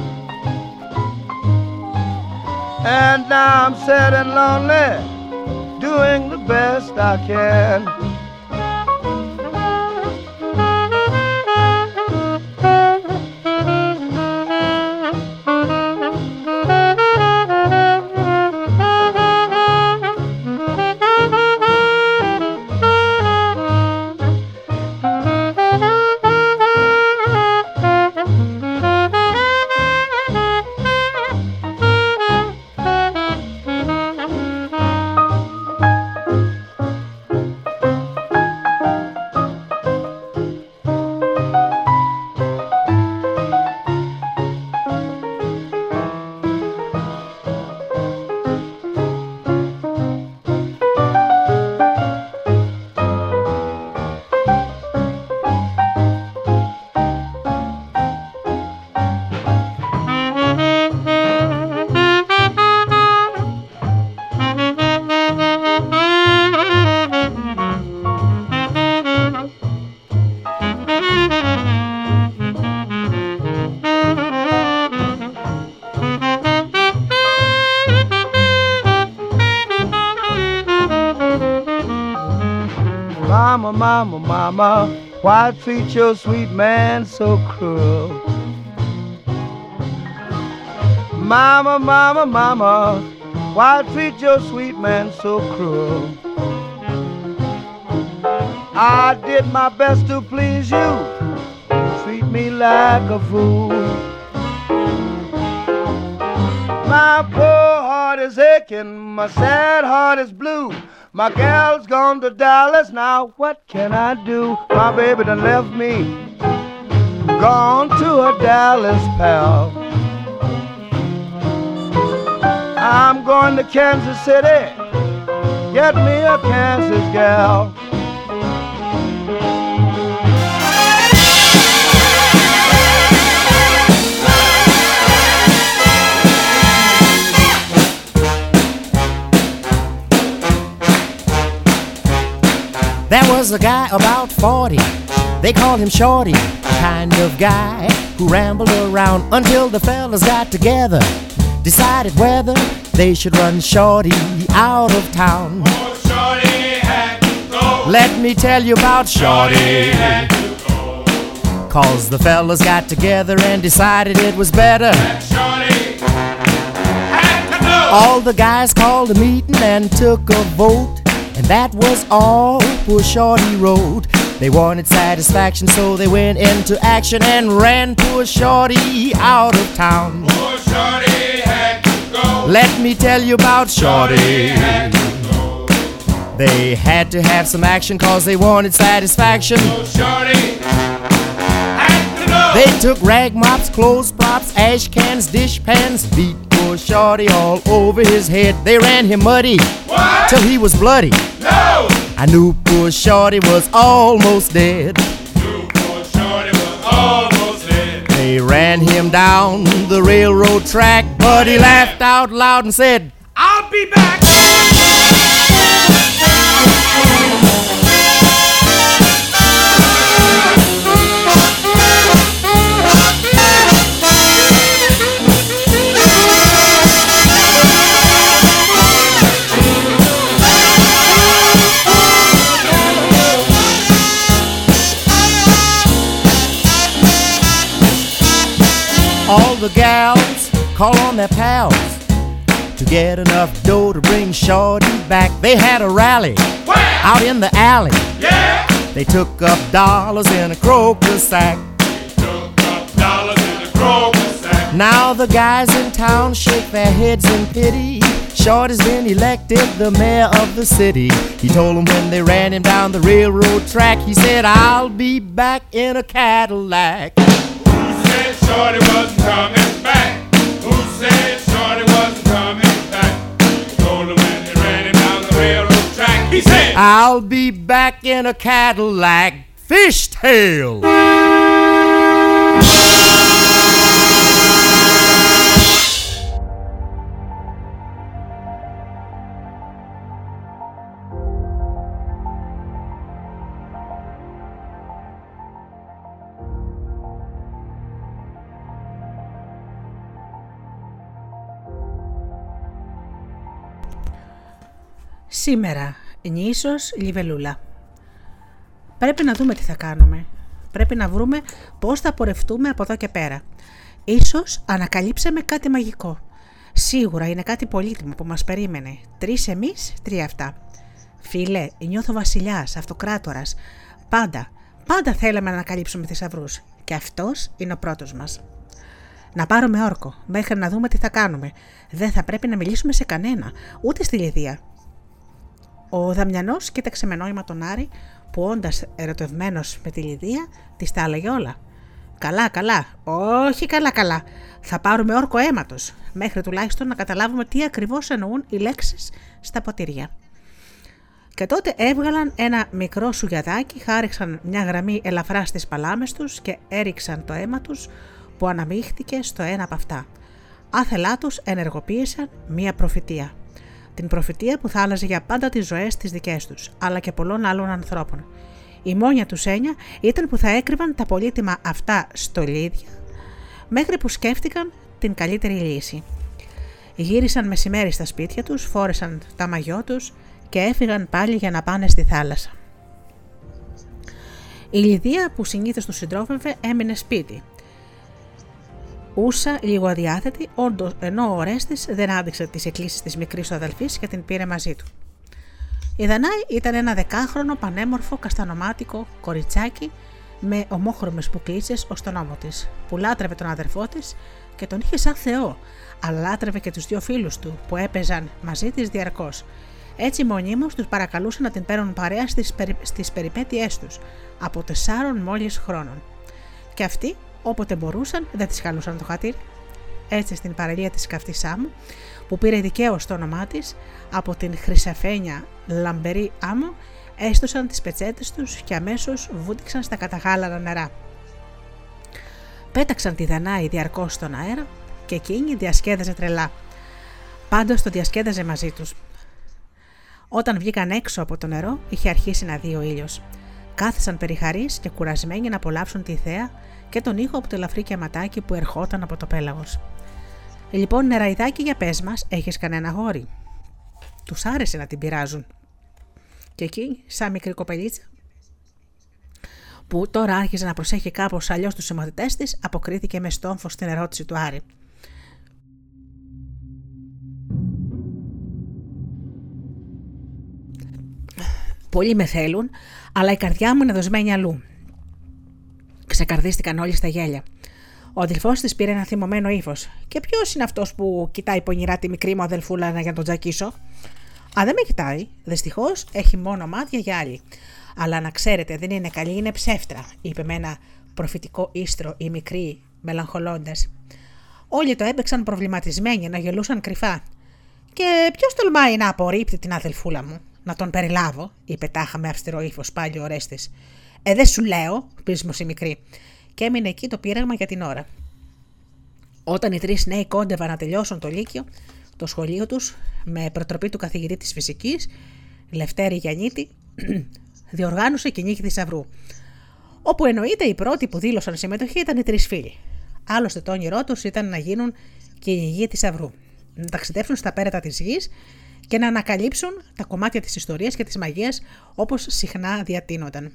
And now I'm sad and lonely, doing the best I can. Why treat your sweet man so cruel? Mama, mama, mama, why treat your sweet man so cruel? I did my best to please you, treat me like a fool. My poor heart is aching, my sad heart is blue. My gal's gone to Dallas, now what can I do? My baby done left me, gone to a Dallas pal. I'm going to Kansas City, get me a Kansas gal. There was a guy about 40, they called him Shorty, kind of guy who rambled around until the fellas got together, decided whether they should run Shorty out of town. Oh, Shorty had to go. Let me tell you about Shorty. had to go. Cause the fellas got together and decided it was better. Shorty. All the guys called a meeting and took a vote. And that was all poor Shorty wrote. They wanted satisfaction, so they went into action and ran poor Shorty out of town. Oh, Shorty had to go. Let me tell you about Shorty. had to go. They had to have some action cause they wanted satisfaction. Oh, Shorty had. They took rag mops, clothes props, ash cans, dish pans, beat poor Shorty all over his head. They ran him muddy What? till he was bloody. No. I knew poor Shorty was almost dead. New poor Shorty was almost dead. They ran him down the railroad track, but he laughed out loud and said, I'll be back. Get enough dough to bring Shorty back. They had a rally Where? out in the alley. Yeah. They took up dollars in a croaker sack. Took up dollars in the Kroger sack. Now the guys in town shake their heads in pity. Shorty's been elected the mayor of the city. He told them when they ran him down the railroad track, he said, I'll be back in a Cadillac. Who said Shorty wasn't coming railroad track. He said, I'll be back in a Cadillac fishtail. Σήμερα, νήσος Λιβελούλα. Πρέπει να δούμε τι θα κάνουμε. Πρέπει να βρούμε πώς θα πορευτούμε από εδώ και πέρα. Ίσως ανακαλύψαμε κάτι μαγικό. Σίγουρα είναι κάτι πολύτιμο που μας περίμενε. Τρεις εμείς, τρία αυτά. Φίλε, νιώθω βασιλιάς, αυτοκράτορας. Πάντα, πάντα θέλαμε να ανακαλύψουμε θησαυρούς. Και αυτός είναι ο πρώτος μας. Να πάρουμε όρκο, μέχρι να δούμε τι θα κάνουμε. Δεν θα πρέπει να μιλήσουμε σε κανένα, ούτε στη Λιδία. Ο Δαμιανός κοίταξε με νόημα τον Άρη, που όντα ερωτευμένος με τη Λιδία, της τα έλεγε όλα. Καλά, καλά. Όχι καλά, καλά. Θα πάρουμε όρκο αίματος, μέχρι τουλάχιστον να καταλάβουμε τι ακριβώς εννοούν οι λέξεις στα ποτήρια. Και τότε έβγαλαν ένα μικρό σουγιαδάκι, χάριξαν μια γραμμή ελαφρά στις παλάμες τους και έριξαν το αίμα τους που αναμίχθηκε στο ένα από αυτά. Άθελά τους ενεργοποίησαν μια προφητεία. Την προφητεία που θα άλλαζε για πάντα τις ζωές τις δικές τους, αλλά και πολλών άλλων ανθρώπων. Η μόνια τους έννοια ήταν που θα έκρυβαν τα πολύτιμα αυτά στολίδια, μέχρι που σκέφτηκαν την καλύτερη λύση. Γύρισαν μεσημέρι στα σπίτια τους, φόρεσαν τα μαγιό τους και έφυγαν πάλι για να πάνε στη θάλασσα. Η Λιδία που συνήθως τους συντρόφευε έμεινε σπίτι. Ούσα λίγο αδιάθετη, όντως ενώ ο Ορέστη δεν άντεξε τις εκκλήσεις της μικρής του αδελφής και την πήρε μαζί του. Η Δανάη ήταν ένα δεκάχρονο πανέμορφο καστανομάτικο κοριτσάκι με ομόχρωμες πουκλίτσες ως τον ώμο της, που λάτρευε τον αδερφό της και τον είχε σαν Θεό, αλλά λάτρευε και τους δύο φίλους του που έπαιζαν μαζί της διαρκώς. Έτσι μονίμως τους παρακαλούσε να την παίρνουν παρέα στις, περι... στις περιπέτειές τους, από τεσσάρων μόλις χρόνων. Και αυτοί, όποτε μπορούσαν, δεν τις χαλούσαν το χατήρι. Έτσι στην παραλία της καυτής Σάμου, που πήρε δικαίως το όνομά της, από την χρυσαφένια λαμπερή άμμο, έστωσαν τις πετσέτες τους και αμέσως βούτυξαν στα καταγάλανα νερά. Πέταξαν τη Δανάη διαρκώς στον αέρα και εκείνη διασκέδαζε τρελά. Πάντως το διασκέδαζε μαζί τους. Όταν βγήκαν έξω από το νερό, είχε αρχίσει να δει ο ήλιος. Κάθισαν περιχαρείς και κουρασμένοι να απολαύσουν τη θέα και τον ήχο από το ελαφρύ κεματάκι που ερχόταν από το πέλαγος. Λοιπόν, νεραϊδάκι για πες μας, έχεις κανένα γόρι. Τους άρεσε να την πειράζουν. Και εκεί, σαν μικρή κοπελίτσα, που τώρα άρχιζε να προσέχει κάπως αλλιώς τους συμμαθητέ της, αποκρίθηκε με στόμφο στην ερώτηση του Άρη. Πολλοί με θέλουν, αλλά η καρδιά μου είναι δοσμένη αλλού. Ξεκαρδίστηκαν όλοι στα γέλια. Ο αδελφός της πήρε ένα θυμωμένο ύφος. Και ποιος είναι αυτός που κοιτάει πονηρά τη μικρή μου αδελφούλα για να τον τζακίσω. Α, δεν με κοιτάει. Δυστυχώς έχει μόνο μάτια για άλλη. Αλλά να ξέρετε, δεν είναι καλή, είναι ψεύτρα, είπε με ένα προφητικό ίστρο η μικρή, μελαγχολώντας. Όλοι το έπαιξαν προβληματισμένοι, να γελούσαν κρυφά. Και ποιος τολμάει να απορρίπτει την αδελφούλα μου, να τον περιλάβω, είπε τάχα με αυστηρό ύφος πάλι ο Ρέστης. Ε, δεν σου λέω, πείσμωσε η μικρή, και έμεινε εκεί το πείραγμα για την ώρα. Όταν οι τρεις νέοι κόντευαν να τελειώσουν το Λύκειο, το σχολείο τους, με προτροπή του καθηγητή της φυσικής, Λευτέρη Γιαννίτη, <clears throat> διοργάνωσε κυνήγι θησαυρού. Όπου εννοείται οι πρώτοι που δήλωσαν συμμετοχή ήταν οι τρεις φίλοι. Άλλωστε το όνειρό τους ήταν να γίνουν κυνηγοί θησαυρού. Να ταξιδέψουν στα πέρατα της γης και να ανακαλύψουν τα κομμάτια της ιστορίας και της μαγείας όπως συχνά διατείνονταν.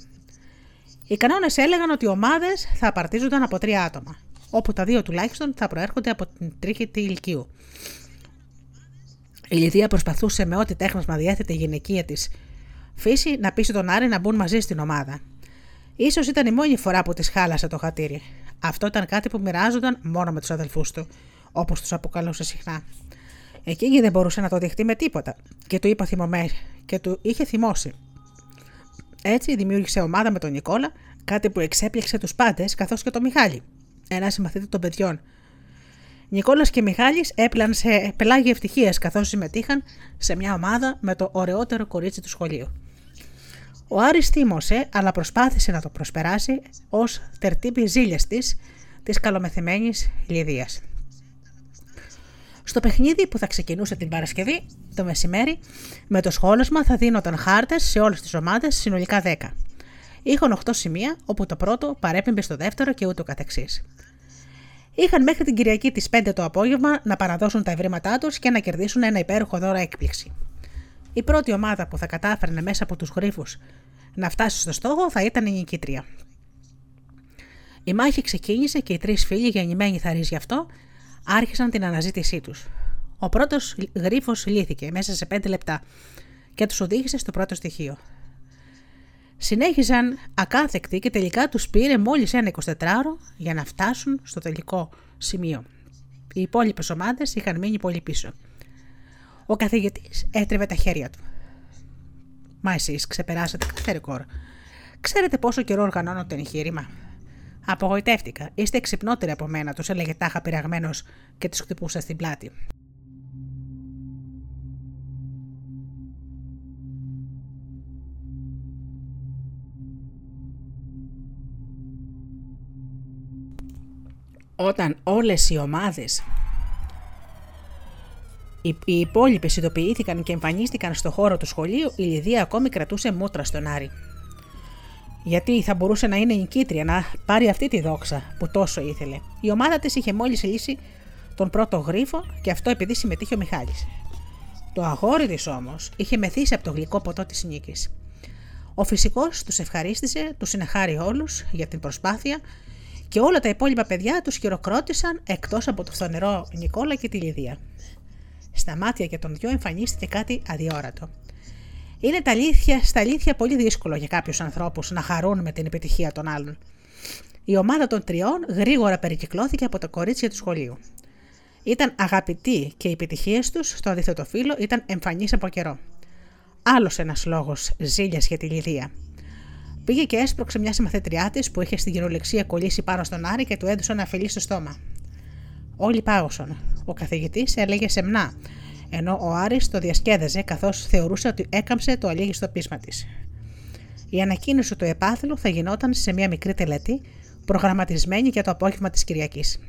Οι κανόνες έλεγαν ότι οι ομάδες θα απαρτίζονταν από τρία άτομα, όπου τα δύο τουλάχιστον θα προέρχονται από την τρίτη ηλικίου. Η Λιδία προσπαθούσε με ό,τι τέχνασμα διέθετε η γυναικεία της φύση να πείσει τον Άρη να μπουν μαζί στην ομάδα. Ίσως ήταν η μόνη φορά που της χάλασε το χατήρι. Αυτό ήταν κάτι που μοιράζονταν μόνο με τους αδελφούς του, όπως τους αποκαλούσε συχνά. Εκείνη δεν μπορούσε να το δεχτεί με τίποτα και του είπα θυμωμένη και του είχε θυμώσει. Έτσι δημιούργησε ομάδα με τον Νικόλα, κάτι που εξέπληξε τους πάντες καθώς και τον Μιχάλη, ένα συμμαθήτη των παιδιών. Νικόλας και Μιχάλης έπλαν σε πελάγια ευτυχία καθώς συμμετείχαν σε μια ομάδα με το ωραιότερο κορίτσι του σχολείου. Ο Άρης θύμωσε, αλλά προσπάθησε να το προσπεράσει ως τερτύπη ζήλιας της, της καλομεθυμένης Λιδίας. Στο παιχνίδι που θα ξεκινούσε την Παρασκευή, το μεσημέρι, με το σχόλασμα θα δίνονταν χάρτες σε όλες τις ομάδες, συνολικά 10. Είχαν 8 σημεία, όπου το πρώτο παρέπεμπε στο δεύτερο και ούτω καθεξής. Είχαν μέχρι την Κυριακή τις 5 το απόγευμα να παραδώσουν τα ευρήματά τους και να κερδίσουν ένα υπέροχο δώρο έκπληξη. Η πρώτη ομάδα που θα κατάφερνε μέσα από τους γρίφους να φτάσει στο στόχο θα ήταν η νικήτρια. Η μάχη ξεκίνησε και οι τρεις φίλοι γεννημένοι θα γι' αυτό άρχισαν την αναζήτησή τους. Ο πρώτος γρίφος λύθηκε μέσα σε 5 λεπτά και τους οδήγησε στο πρώτο στοιχείο. Συνέχιζαν ακάθεκτοι και τελικά τους πήρε μόλις ένα 24ωρο για να φτάσουν στο τελικό σημείο. Οι υπόλοιπες ομάδες είχαν μείνει πολύ πίσω. Ο καθηγητής έτρεβε τα χέρια του. Μα εσείς ξεπεράσατε κάθε ρεκόρ. Ξέρετε πόσο καιρό οργανώνω το εγχείρημα; Απογοητεύτηκα. Είστε εξυπνότεροι από μένα, τους έλεγε τάχα πειραγμένος και τη χτυπούσα στην πλάτη. Όταν όλες οι ομάδες οι, οι υπόλοιπες ειδοποιήθηκαν και εμφανίστηκαν στο χώρο του σχολείου, η Λιδία ακόμη κρατούσε μούτρα στον Άρη. Γιατί θα μπορούσε να είναι η νικήτρια, να πάρει αυτή τη δόξα που τόσο ήθελε. Η ομάδα της είχε μόλις λύσει τον πρώτο γρίφο και αυτό επειδή συμμετείχε ο Μιχάλης. Το αγόρι της όμως είχε μεθύσει από το γλυκό ποτό της νίκης. Ο φυσικός τους ευχαρίστησε, τους συνεχάρει όλους για την προσπάθεια και όλα τα υπόλοιπα παιδιά τους χειροκρότησαν εκτός από το φθονερό Νικόλα και τη Λιδία. Στα μάτια και των δυο εμφανίστηκε κάτι αδιόρατο. Είναι τα αλήθεια, στα αλήθεια πολύ δύσκολο για κάποιους ανθρώπους να χαρούν με την επιτυχία των άλλων. Η ομάδα των τριών γρήγορα περικυκλώθηκε από τα κορίτσια του σχολείου. Ήταν αγαπητοί και οι επιτυχίες τους στο αντίθετο φύλλο ήταν εμφανείς από καιρό. Άλλος ένας λόγος ζήλιας για τη Λιδία. Πήγε και έσπρωξε μια συμμαθήτριά της που είχε στην κυριολεξία κολλήσει πάνω στον Άρη και του έδωσε ένα φιλί στο στόμα. Όλοι πάγωσαν. Ο καθηγητής έλεγε σεμνά, ενώ ο Άρης το διασκέδαζε καθώς θεωρούσε ότι έκαμψε το αλήγιστο πείσμα της. Η ανακοίνωση του επάθλου θα γινόταν σε μια μικρή τελετή, προγραμματισμένη για το απόγευμα της Κυριακής.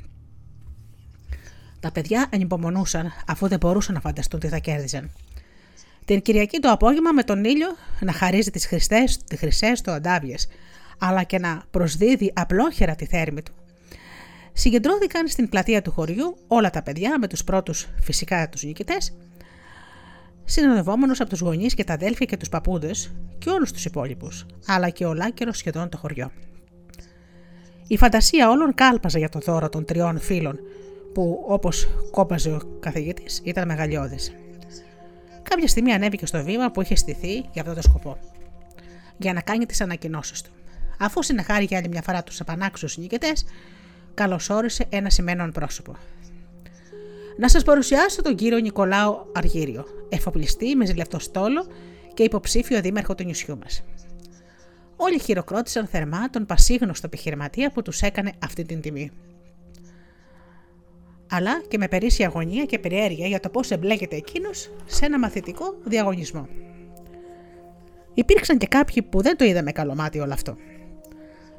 Τα παιδιά ανυπομονούσαν, αφού δεν μπορούσαν να φανταστούν τι θα κέρδιζαν. Την Κυριακή το απόγευμα με τον ήλιο να χαρίζει τις χρυσές του αντάβιες, αλλά και να προσδίδει απλόχερα τη θέρμη του, συγκεντρώθηκαν στην πλατεία του χωριού όλα τα παιδιά με τους πρώτους φυσικά τους νικητές, συνοδευόμενος από τους γονείς και τα αδέλφια και τους παππούδες και όλους τους υπόλοιπους, αλλά και ολάκερο σχεδόν το χωριό. Η φαντασία όλων κάλπαζε για το δώρο των τριών φίλων, που όπως κόπαζε ο καθηγητής ήταν μεγαλειώδης. Κάποια στιγμή ανέβηκε στο βήμα που είχε στηθεί για αυτό το σκοπό, για να κάνει τις ανακοινώσεις του. Αφού συνεχάρει για άλλη μια φορά τους απανάξιους νικητές, καλωσόρισε ένα σημαίνον πρόσωπο. Να σας παρουσιάσω τον κύριο Νικολάου Αργύριο, εφοπλιστή με ζηλευτό στόλο και υποψήφιο δήμαρχο του νησιού μας. Όλοι χειροκρότησαν θερμά τον πασίγνωστο επιχειρηματία που τους έκανε αυτή την τιμή. Αλλά και με περίσσια αγωνία και περιέργεια για το πώς εμπλέκεται εκείνος σε ένα μαθητικό διαγωνισμό. Υπήρξαν και κάποιοι που δεν το είδαμε καλό μάτι όλο αυτό.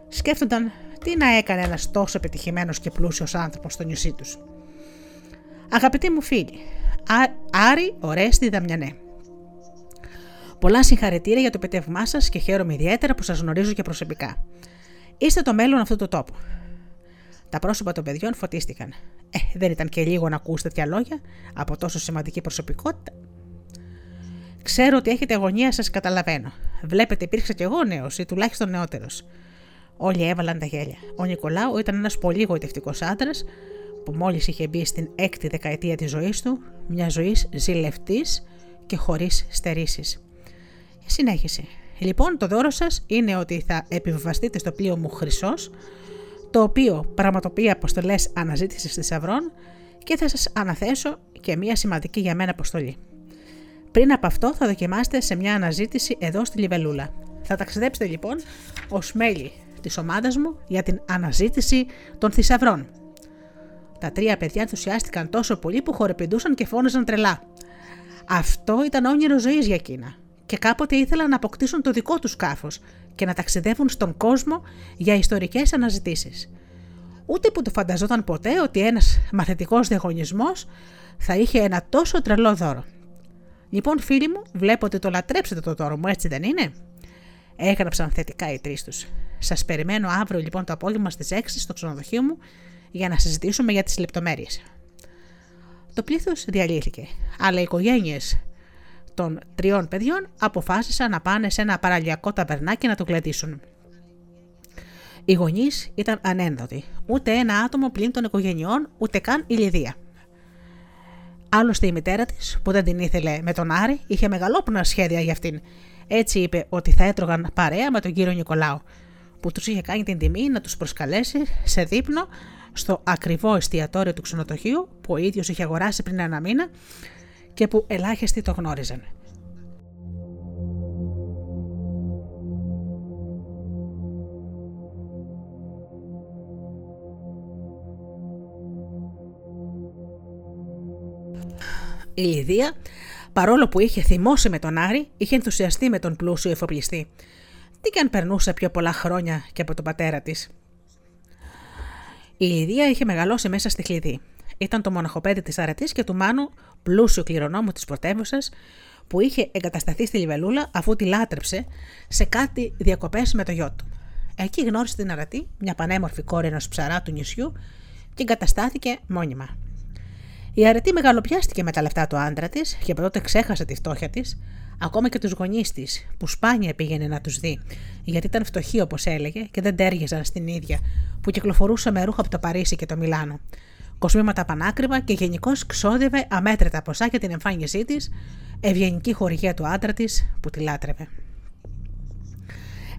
Σκέφτονταν τι να έκανε ένας τόσο επιτυχημένος και πλούσιος άνθρωπος στο νησί τους. Αγαπητοί μου φίλοι, Άρη Ορέστη Δαμιανέ. Πολλά συγχαρητήρια για το επιτεύγμά σας και χαίρομαι ιδιαίτερα που σας γνωρίζω και προσωπικά. Είστε το μέλλον αυτού του τόπου. Τα πρόσωπα των παιδιών φωτίστηκαν. Ε, δεν ήταν και λίγο να ακούσετε τέτοια λόγια από τόσο σημαντική προσωπικότητα. Ξέρω ότι έχετε αγωνία, σας καταλαβαίνω. Βλέπετε, υπήρξα κι εγώ νέος ή τουλάχιστον νεότερος. Όλοι έβαλαν τα γέλια. Ο Νικολάου ήταν ένας πολύ γοητευτικός άντρας που μόλις είχε μπει στην έκτη δεκαετία της ζωής του, μια ζωή ζηλευτής και χωρίς στερήσεις. Συνέχισε. Λοιπόν, το δώρο σας είναι ότι θα επιβεβαστείτε στο πλοίο μου Χρυσός, το οποίο πραγματοποιεί αποστολές αναζήτησης θησαυρών και θα σας αναθέσω και μια σημαντική για μένα αποστολή. Πριν από αυτό, θα δοκιμάσετε σε μια αναζήτηση εδώ στη Λιβελούλα. Θα ταξιδέψετε λοιπόν ως μέλη της ομάδας μου για την αναζήτηση των θησαυρών. Τα τρία παιδιά ενθουσιάστηκαν τόσο πολύ που χορεπηντούσαν και φώναζαν τρελά. Αυτό ήταν όνειρο ζωής για εκείνα. Και κάποτε ήθελαν να αποκτήσουν το δικό τους σκάφος και να ταξιδεύουν στον κόσμο για ιστορικές αναζητήσεις. Ούτε που το φανταζόταν ποτέ ότι ένας μαθητικός διαγωνισμός θα είχε ένα τόσο τρελό δώρο. Λοιπόν, φίλοι μου, βλέπω ότι το λατρέψετε το δώρο μου, έτσι δεν είναι; Έγραψαν θετικά οι τρεις τους. Σας περιμένω αύριο λοιπόν το απόγευμα στις 6 στο ξενοδοχείο μου για να συζητήσουμε για τις λεπτομέρειες. Το πλήθος διαλύθηκε, αλλά οι οικογένειες των τριών παιδιών αποφάσισαν να πάνε σε ένα παραλιακό ταβερνάκι να το κλετήσουν. Οι γονείς ήταν ανένδοτοι. Ούτε ένα άτομο πλην των οικογενειών, ούτε καν η Λιδία. Άλλωστε η μητέρα της, που δεν την ήθελε με τον Άρη, είχε μεγαλόπνοα σχέδια για αυτήν. Έτσι είπε ότι θα έτρωγαν παρέα με τον κύριο Νικολάου, που τους είχε κάνει την τιμή να τους προσκαλέσει σε δείπνο στο ακριβό εστιατόριο του ξενοδοχείου που ο ίδιος είχε αγοράσει πριν ένα μήνα και που ελάχιστοι το γνώριζαν. Η Λιδία, παρόλο που είχε θυμώσει με τον Άρη, είχε ενθουσιαστεί με τον πλούσιο εφοπλιστή. Τι και αν περνούσε πιο πολλά χρόνια και από τον πατέρα της. Η Λιδία είχε μεγαλώσει μέσα στη χλειδί. Ήταν το μοναχοπέδι της αρετής και του Μάνου, πλούσιο κληρονόμου της πρωτεύουσας, που είχε εγκατασταθεί στη Λιβελούλα αφού τη λάτρεψε σε κάτι διακοπές με το γιο του. Εκεί γνώρισε την αρετή, μια πανέμορφη κόρη ενός ψαρά του νησιού, και εγκαταστάθηκε μόνιμα. Η αρετή μεγαλοπιάστηκε με τα λεφτά του άντρα της και από τότε ξέχασε τη φτώχεια της, ακόμα και τους γονείς της, που σπάνια πήγαινε να τους δει, γιατί ήταν φτωχοί όπως έλεγε και δεν τέριαζαν στην ίδια, που κυκλοφορούσε με ρούχα από το Παρίσι και το Μιλάνο. Κοσμήματα πανάκριβα και γενικώς ξόδευε αμέτρητα ποσά για την εμφάνισή της, ευγενική χορηγία του άντρα της που τη λάτρευε.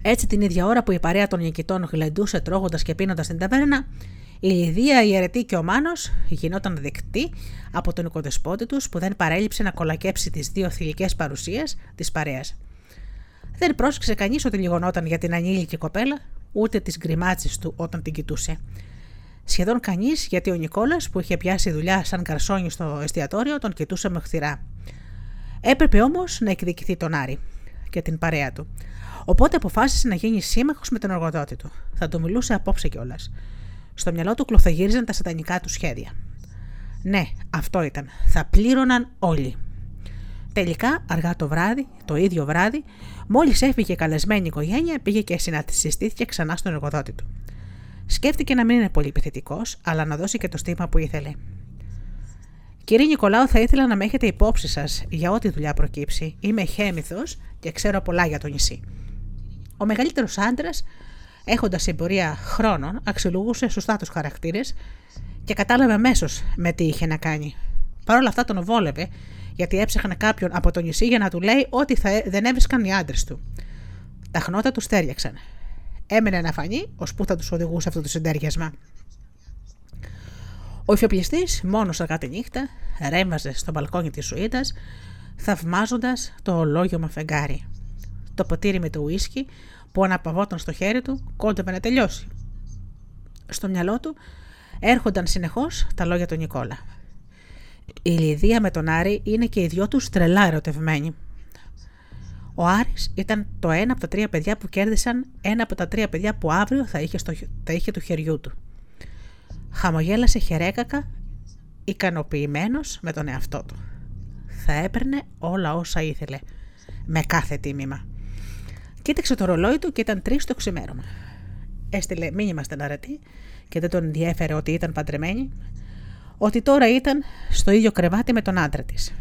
Έτσι την ίδια ώρα που η παρέα των νικητών γλεντούσε τρώγοντας και πίνοντας στην ταβέρνα, η Λιδία, η Ερετή και ο Μάνος γινόταν δεκτή από τον οικοδεσπότη τους που δεν παρέλειψε να κολακέψει τις δύο θηλυκές παρουσίες της παρέας. Δεν πρόσεξε κανείς ότι λιγονόταν για την ανήλικη κοπέλα, ούτε τις γκριμάτσες του όταν την κοιτούσε. Σχεδόν κανείς, γιατί ο Νικόλας, που είχε πιάσει δουλειά σαν καρσόνι στο εστιατόριο, τον κοιτούσε με χθυρά. Έπρεπε όμως να εκδικηθεί τον Άρη και την παρέα του. Οπότε αποφάσισε να γίνει σύμμαχος με τον εργοδότη του. Θα του μιλούσε απόψε κιόλας. Στο μυαλό του κλωθογύριζαν τα σατανικά του σχέδια. Ναι, αυτό ήταν. Θα πλήρωναν όλοι. Τελικά, αργά το βράδυ, το ίδιο βράδυ, μόλις έφυγε καλεσμένη η οικογένεια, πήγε και συναντηστήθηκε ξανά στον εργοδότη του. Σκέφτηκε να μην είναι πολύ επιθετικός, αλλά να δώσει και το στήμα που ήθελε. Κύριε Νικολάου, θα ήθελα να με έχετε υπόψη σας για ό,τι δουλειά προκύψει. Είμαι χέμηθος και ξέρω πολλά για το νησί. Ο μεγαλύτερος άντρας έχοντας εμπορία χρόνων, αξιολογούσε σωστά τους χαρακτήρες και κατάλαβε αμέσως με τι είχε να κάνει. Παρ' όλα αυτά τον βόλευε, γιατί έψαχνε κάποιον από το νησί για να του λέει ότι θα δεν έβρισκαν οι άντρες του. Τα χνότα τους στέριαξαν. Έμενε να φανεί ώσπου θα τους οδηγούσε αυτό το συντέριασμα. Ο υφεπλιστή, μόνος αργά τη νύχτα, ρέμαζε στο μπαλκόνι της Σουήτα, θαυμάζοντας το ολόγιο φεγγάρι. Το ποτήρι με το ουίσκι που αναπαυόταν στο χέρι του, κόντευε να τελειώσει. Στο μυαλό του έρχονταν συνεχώς τα λόγια του Νικόλα. Η Λιδία με τον Άρη είναι και οι δυο τους τρελά ερωτευμένοι. Ο Άρης ήταν το ένα από τα τρία παιδιά που κέρδισαν ένα από τα τρία παιδιά που αύριο θα είχε, στο, θα είχε του χεριού του. Χαμογέλασε χερέκακα, ικανοποιημένος με τον εαυτό του. Θα έπαιρνε όλα όσα ήθελε, με κάθε τίμημα. Κοίταξε το ρολόι του και ήταν τρεις το ξημέρωμα. Έστειλε μήνυμα στην αρετή και δεν τον ενδιέφερε ότι ήταν παντρεμένη, ότι τώρα ήταν στο ίδιο κρεβάτι με τον άντρα της.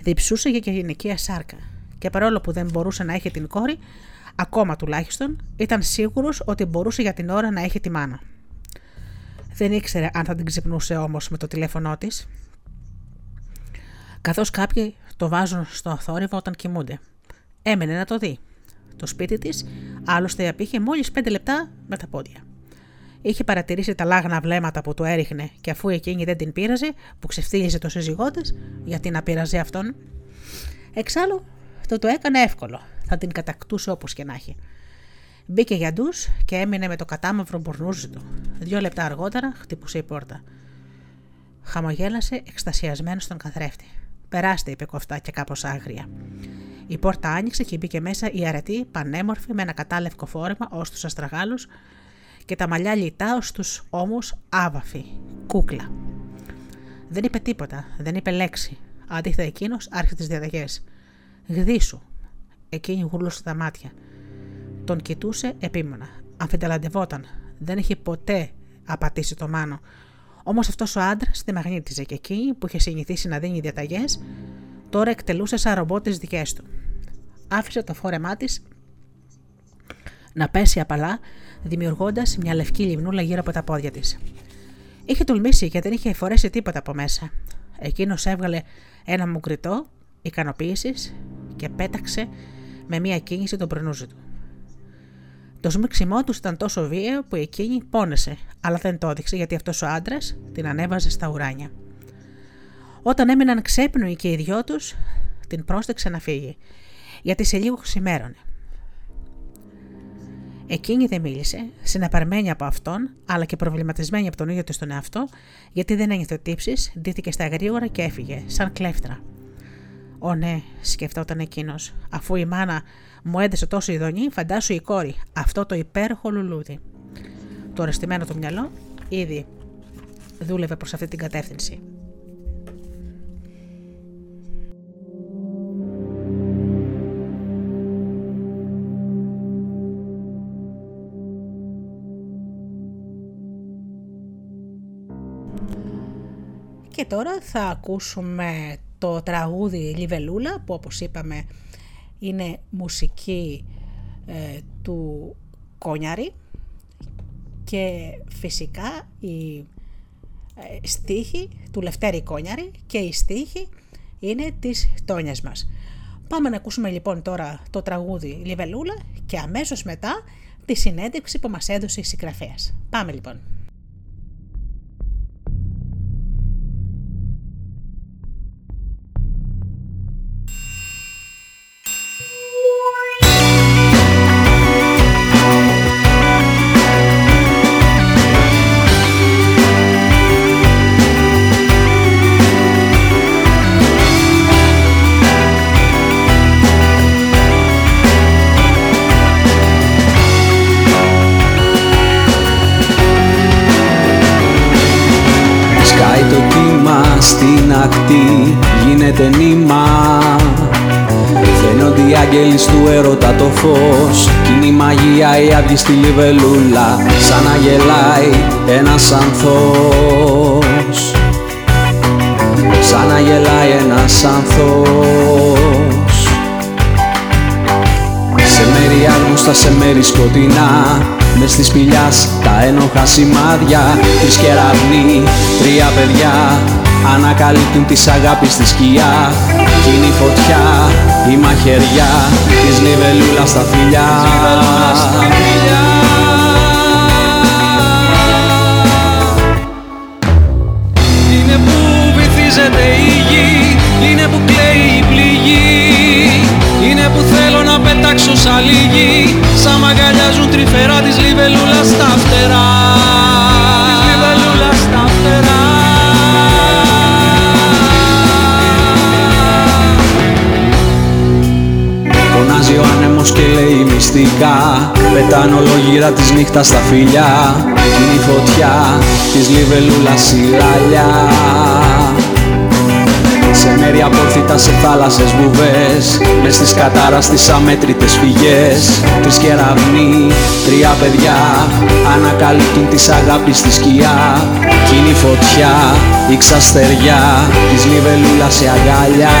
Διψούσε για και γυναικεία σάρκα και παρόλο που δεν μπορούσε να έχει την κόρη, ακόμα τουλάχιστον, ήταν σίγουρος ότι μπορούσε για την ώρα να έχει τη μάνα. Δεν ήξερε αν θα την ξυπνούσε όμως με το τηλέφωνό της. Καθώς κάποιοι το βάζουν στο θόρυβο όταν κοιμούνται. Έμενε να το δει Το σπίτι της άλλωστε απήχε μόλις πέντε λεπτά με τα πόδια. Είχε παρατηρήσει τα λάγνα βλέμματα που του έριχνε και αφού εκείνη δεν την πείραζε, που ξεφτύλιζε το σύζυγό της, γιατί να πείραζε αυτόν. Εξάλλου το το έκανε εύκολο. Θα την κατακτούσε όπως και να έχει. Μπήκε για ντους και έμεινε με το κατάμαυρο μπουρνούζι του. Δύο λεπτά αργότερα χτυπούσε η πόρτα. Χαμογέλασε εκστασιασμένος στον καθρέφτη. Περάστε, είπε κοφτά και κάπως άγρια. Η πόρτα άνοιξε και μπήκε μέσα η αρετή, πανέμορφη, με ένα κατάλευκο φόρεμα ως τους αστραγάλους και τα μαλλιά λιτά ως τους ώμους άβαφη, κούκλα. Δεν είπε τίποτα, δεν είπε λέξη. Αντίθετα εκείνος άρχισε τις διαταγές. Γδίσου. Εκείνη γουρλούσε τα μάτια. Τον κοιτούσε επίμονα. Αμφιταλαντευόταν. Δεν είχε ποτέ απατήσει το μάνο. Όμως αυτός ο άντρας τη μαγνήτιζε και εκείνη που είχε συνηθίσει να δίνει διαταγές, τώρα εκτελούσε σαν ρομπό τις δικές του. Άφησε το φόρεμά της να πέσει απαλά, δημιουργώντας μια λευκή λιμνούλα γύρω από τα πόδια της. Είχε τολμήσει και δεν είχε φορέσει τίποτα από μέσα. Εκείνος έβγαλε ένα μουγκριτό ικανοποίησης και πέταξε με μια κίνηση τον προνούζι του. Το σμίξιμό τους ήταν τόσο βίαιο που εκείνη πόνεσε, αλλά δεν το έδειξε γιατί αυτός ο άντρας την ανέβαζε στα ουράνια. Όταν έμειναν ξέπνουοι και οι δυο τους, την πρόστεξε να φύγει, γιατί σε λίγο ξημέρωνε. Εκείνη δεν μίλησε, συναπαρμένη από αυτόν, αλλά και προβληματισμένη από τον ίδιο της τον εαυτό, γιατί δεν ένιωθε τύψεις, ντύθηκε στα γρήγορα και έφυγε, σαν κλέφτρα. Ω ναι, σκεφτόταν εκείνος, αφού η μάνα μου έδεσε τόσο ειδονή, φαντάσου η κόρη, αυτό το υπέροχο λουλούδι. Το ρεστημένο του μυαλό ήδη δούλευε προς αυτή την κατεύθυνση. Και τώρα θα ακούσουμε το τραγούδι Λιβελούλα που όπως είπαμε είναι μουσική ε, του Κόνιαρη και φυσικά η ε, στίχη του Λευτέρη Κόνιαρη και η στίχη είναι της Τόνιας μας. Πάμε να ακούσουμε λοιπόν τώρα το τραγούδι Λιβελούλα και αμέσως μετά τη συνέντευξη που μας έδωσε η συγγραφέας. Πάμε λοιπόν. Ακτή γίνεται νήμα. Φαίνονται οι άγγελοι του έρωτα το φως. Κι είναι η μαγεία η άδεια στη λιβελούλα. Σαν να γελάει ένας ανθός. Σαν να γελάει ένας ανθός. Σε μέρη άγνωστα, σε μέρη σκοτεινά. Μες στη σπηλιάς τα ένοχα σημάδια. Τρεις κεραυνοί, τρία παιδιά Ανακαλύπτουν της αγάπης στη σκιά. Κι είναι η φωτιά, η μαχαιριά Της λιβελούλα στα φιλιά. Είναι που βυθίζεται η γη Είναι που κλαίει η πληγή. Είναι που θέλω να πετάξω σαν λίγη Σαν μαγκαλιάζουν τρυφερά της λιβελούλα στα φτερά μυστικά Πετάνε ολόγυρα της νύχτας στα φιλιά. Κι είναι η φωτιά της λιβελούλας σιγάλια σε μέρη απόρθητα σε θάλασσες βουβές Μες στις κατάρας στις αμέτρητες φυγές. Τρεις κεραυνοί, τρία παιδιά Ανακαλύπτουν της αγάπης στη σκιά. Κι είναι η φωτιά, η ξαστεριά Της λιβελούλας σε αγκάλια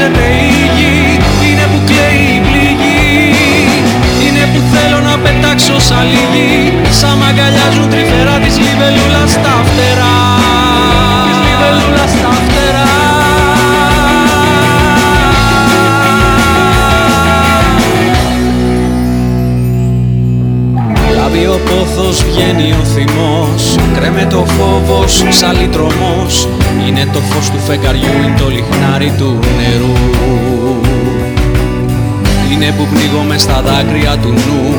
βυθίζεται η γη Είναι που κλαίει η πληγή. Είναι που θέλω να πετάξω σαν λίγη Σαν μ' αγκαλιάζουν τρυφερά της λιβελούλας στα φτερά βγαίνει ο θυμός. Κρέμε το φόβος σαν τρομός Είναι το φως του φεγγαριού, είναι το λιχνάρι του νερού. Είναι που πνίγομαι στα δάκρυα του νου.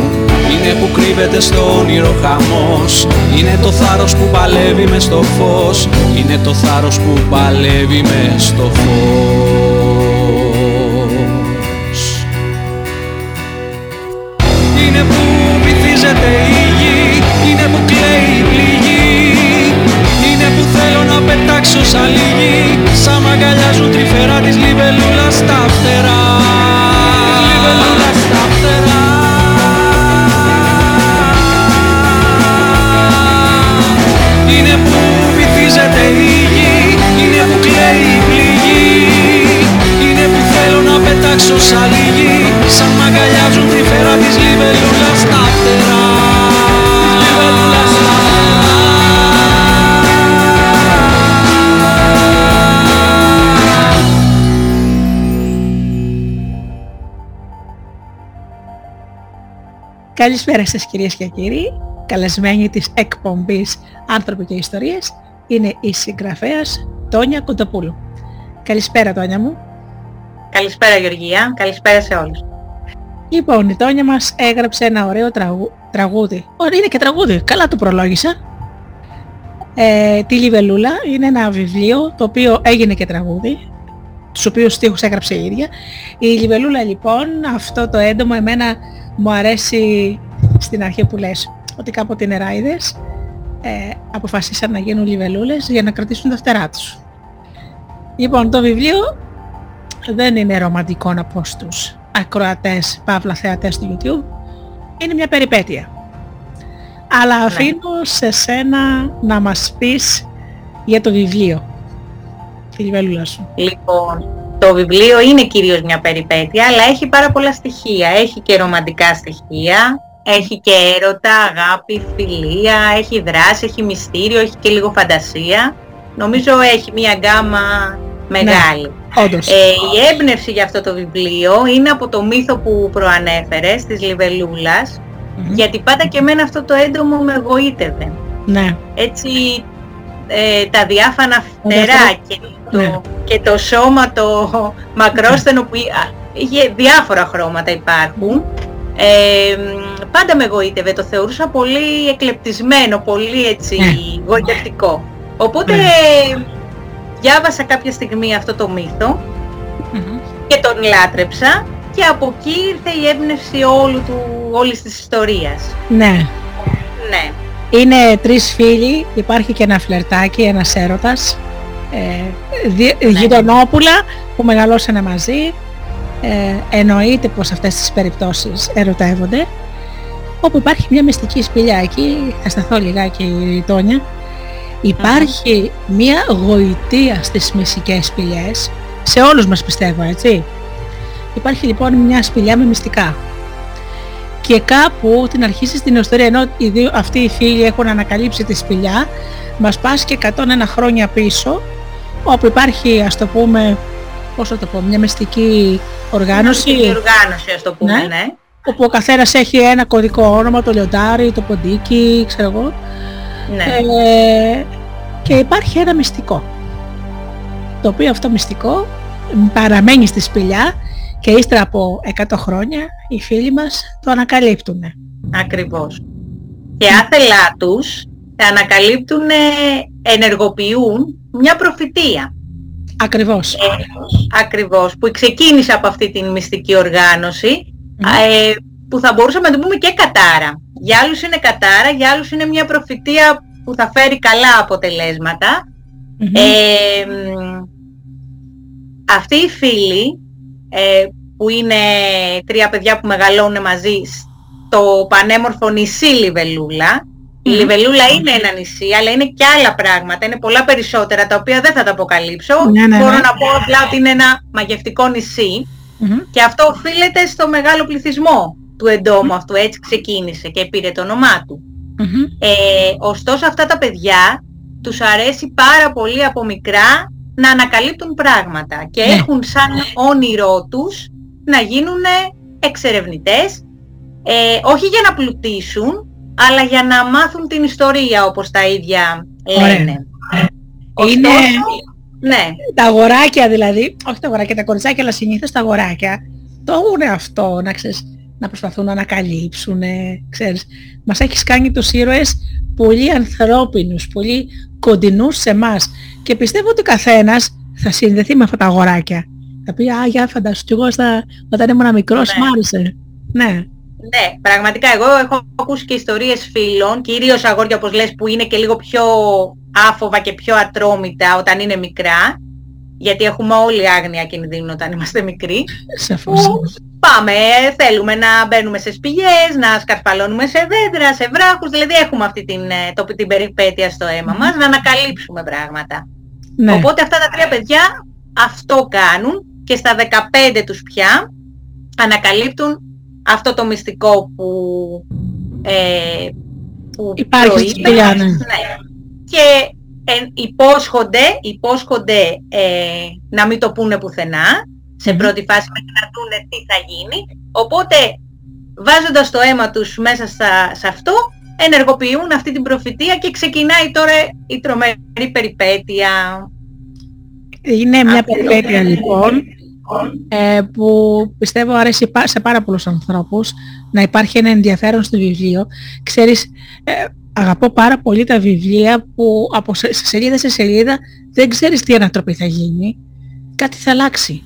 Είναι που κρύβεται στο όνειρο χαμός. Είναι το θάρρος που παλεύει μες στο φως. Είναι το θάρρος που παλεύει μες στο φως Καλησπέρα σας κυρίες και κύριοι. Καλεσμένη της εκπομπής «Άνθρωποι και Ιστορίες» είναι η συγγραφέας Τόνια Κοντοπούλου. Καλησπέρα Τόνια μου. Καλησπέρα Γεωργία, καλησπέρα σε όλους. Λοιπόν, η Τόνια μας έγραψε ένα ωραίο τραγου... τραγούδι. Ωραία, είναι και τραγούδι. Καλά το προλόγησα. Ε, τη Λιβελούλα είναι ένα βιβλίο το οποίο έγινε και τραγούδι τους οποίους στίχους έγραψε η ίδια. Η Λιβελούλα λοιπόν, αυτό το έντομο εμένα μου αρέσει στην αρχή που λες ότι κάποτε οι νεράιδες ε, αποφασίσαν να γίνουν λιβελούλες για να κρατήσουν τα φτερά τους. Λοιπόν, το βιβλίο δεν είναι ρομαντικό να πω στους ακροατές, παύλα θεατές του YouTube. Είναι μια περιπέτεια. Αλλά αφήνω σε σένα να μας πεις για το βιβλίο. Τη λιβελούλα σου. Λοιπόν, το βιβλίο είναι κυρίως μια περιπέτεια, αλλά έχει πάρα πολλά στοιχεία. Έχει και ρομαντικά στοιχεία, έχει και έρωτα, αγάπη, φιλία, έχει δράση, έχει μυστήριο, έχει και λίγο φαντασία. Νομίζω έχει μια γκάμα μεγάλη. Όντως. Ε, η έμπνευση για αυτό το βιβλίο είναι από το μύθο που προανέφερες, της Λιβελούλας, Μμμ. γιατί πάντα και εμένα αυτό το έντομο με εγωίτευε. Ναι. έτσι ε, τα διάφανα φτερά δεύτερο- και το, Ναι. και το σώμα το μακρόστενο που α, είχε διάφορα χρώματα υπάρχουν. Ε, μ, πάντα με εγωίτευε, το θεωρούσα πολύ εκλεπτισμένο, πολύ έτσι Ναι. γοητευτικό. Οπότε Ναι. διάβασα κάποια στιγμή αυτό το μύθο Μμμ. και τον λάτρεψα και από εκεί ήρθε η έμπνευση όλου του, όλης της ιστορίας. Ναι. Ναι. Είναι τρεις φίλοι, υπάρχει και ένα φλερτάκι, ένας έρωτας, ε, δι- γειτονόπουλα που μεγαλώσανε μαζί, ε, εννοείται πως αυτές τις περιπτώσεις ερωτεύονται, όπου υπάρχει μια μυστική σπηλιά εκεί, θα σταθώ λιγάκι η Τόνια, υπάρχει μια γοητεία στις μυστικές σπηλιές, σε όλους μας πιστεύω έτσι. Υπάρχει λοιπόν μια σπηλιά με μυστικά και κάπου την αρχίσεις την ιστορία ενώ οι δύο, αυτοί οι φίλοι έχουν ανακαλύψει τη σπηλιά μας πας και 101 χρόνια πίσω όπου υπάρχει ας το πούμε πώς θα το πω μια μυστική οργάνωση Η οργάνωση ας το πούμε, Ναι. ναι. όπου ο καθένας έχει ένα κωδικό όνομα, το λιοντάρι, το ποντίκι, ξέρω εγώ ναι. ε, και υπάρχει ένα μυστικό το οποίο αυτό μυστικό παραμένει στη σπηλιά και ύστερα από 100 χρόνια οι φίλοι μας το ανακαλύπτουν. Ακριβώς. Και άθελά τους ανακαλύπτουν, ε, ενεργοποιούν μια προφητεία. Ακριβώς. Ε, ακριβώς. Που ξεκίνησε από αυτή την μυστική οργάνωση Μμμ. ε, που θα μπορούσαμε να το πούμε και κατάρα. Για άλλους είναι κατάρα, για άλλους είναι μια προφητεία που θα φέρει καλά αποτελέσματα. Μμμ. Ε, μ, αυτοί οι φίλοι ε, που είναι τρία παιδιά που μεγαλώνουν μαζί στο πανέμορφο νησί Λιβελούλα. Η Μμμ. Λιβελούλα είναι ένα νησί, αλλά είναι και άλλα πράγματα, είναι πολλά περισσότερα τα οποία δεν θα τα αποκαλύψω. Ναι, ναι, Μπορώ ναι. να πω απλά ότι είναι ένα μαγευτικό νησί Μμμ. και αυτό οφείλεται στο μεγάλο πληθυσμό του εντόμου αυτού, έτσι ξεκίνησε και πήρε το όνομά του. Μμμ. Ε, ωστόσο αυτά τα παιδιά τους αρέσει πάρα πολύ από μικρά να ανακαλύπτουν πράγματα και Ναι. έχουν σαν όνειρό τους να γίνουν εξερευνητές, ε, όχι για να πλουτίσουν, αλλά για να μάθουν την ιστορία όπως τα ίδια Ωραία. λένε. Είναι Ναι, τα αγοράκια δηλαδή, όχι τα αγοράκια, τα κοριτσάκια, αλλά συνήθως τα αγοράκια, το έχουν αυτό, να ξέρεις, να προσπαθούν να ανακαλύψουν, ξέρεις. Μας έχεις κάνει τους ήρωες πολύ ανθρώπινους, πολύ κοντινούς σε εμάς και πιστεύω ότι ο καθένας θα συνδεθεί με αυτά τα αγοράκια. Θα πει, α, για φαντάσου, κι εγώ στα, όταν ήμουν μικρός, Ναι. μ' άρεσε. Ναι. ναι, πραγματικά εγώ έχω ακούσει και ιστορίες φίλων, κυρίως αγόρια όπως λες που είναι και λίγο πιο άφοβα και πιο ατρόμητα όταν είναι μικρά, γιατί έχουμε όλοι άγνοια κινδύνου όταν είμαστε μικροί. Σαφώς. που πάμε, θέλουμε να μπαίνουμε σε σπηλιές, να σκαρφαλώνουμε σε δέντρα, σε βράχους, δηλαδή έχουμε αυτή την, ε, το, την περιπέτεια στο αίμα μας, να ανακαλύψουμε πράγματα. Ναι. Οπότε αυτά τα τρία παιδιά αυτό κάνουν και στα 15 τους πια ανακαλύπτουν αυτό το μυστικό που, ε, που Υπάρχει στη προείπε. σπηλιά, ναι. Και ε, υπόσχονται, υπόσχονται ε, να μην το πούνε πουθενά, σε Μμμ. πρώτη φάση μέχρι να δούνε τι θα γίνει. Οπότε βάζοντας το αίμα τους μέσα στα, σε αυτό, ενεργοποιούν αυτή την προφητεία και ξεκινάει τώρα η τρομερή περιπέτεια. Είναι μια Αυτό. περιπέτεια λοιπόν ε, που πιστεύω αρέσει πά- σε πάρα πολλούς ανθρώπους να υπάρχει ένα ενδιαφέρον στο βιβλίο. Ξέρεις, ε, αγαπώ πάρα πολύ τα βιβλία που από σε, σε σελίδα σε σελίδα δεν ξέρεις τι ανατροπή θα γίνει. Κάτι θα αλλάξει.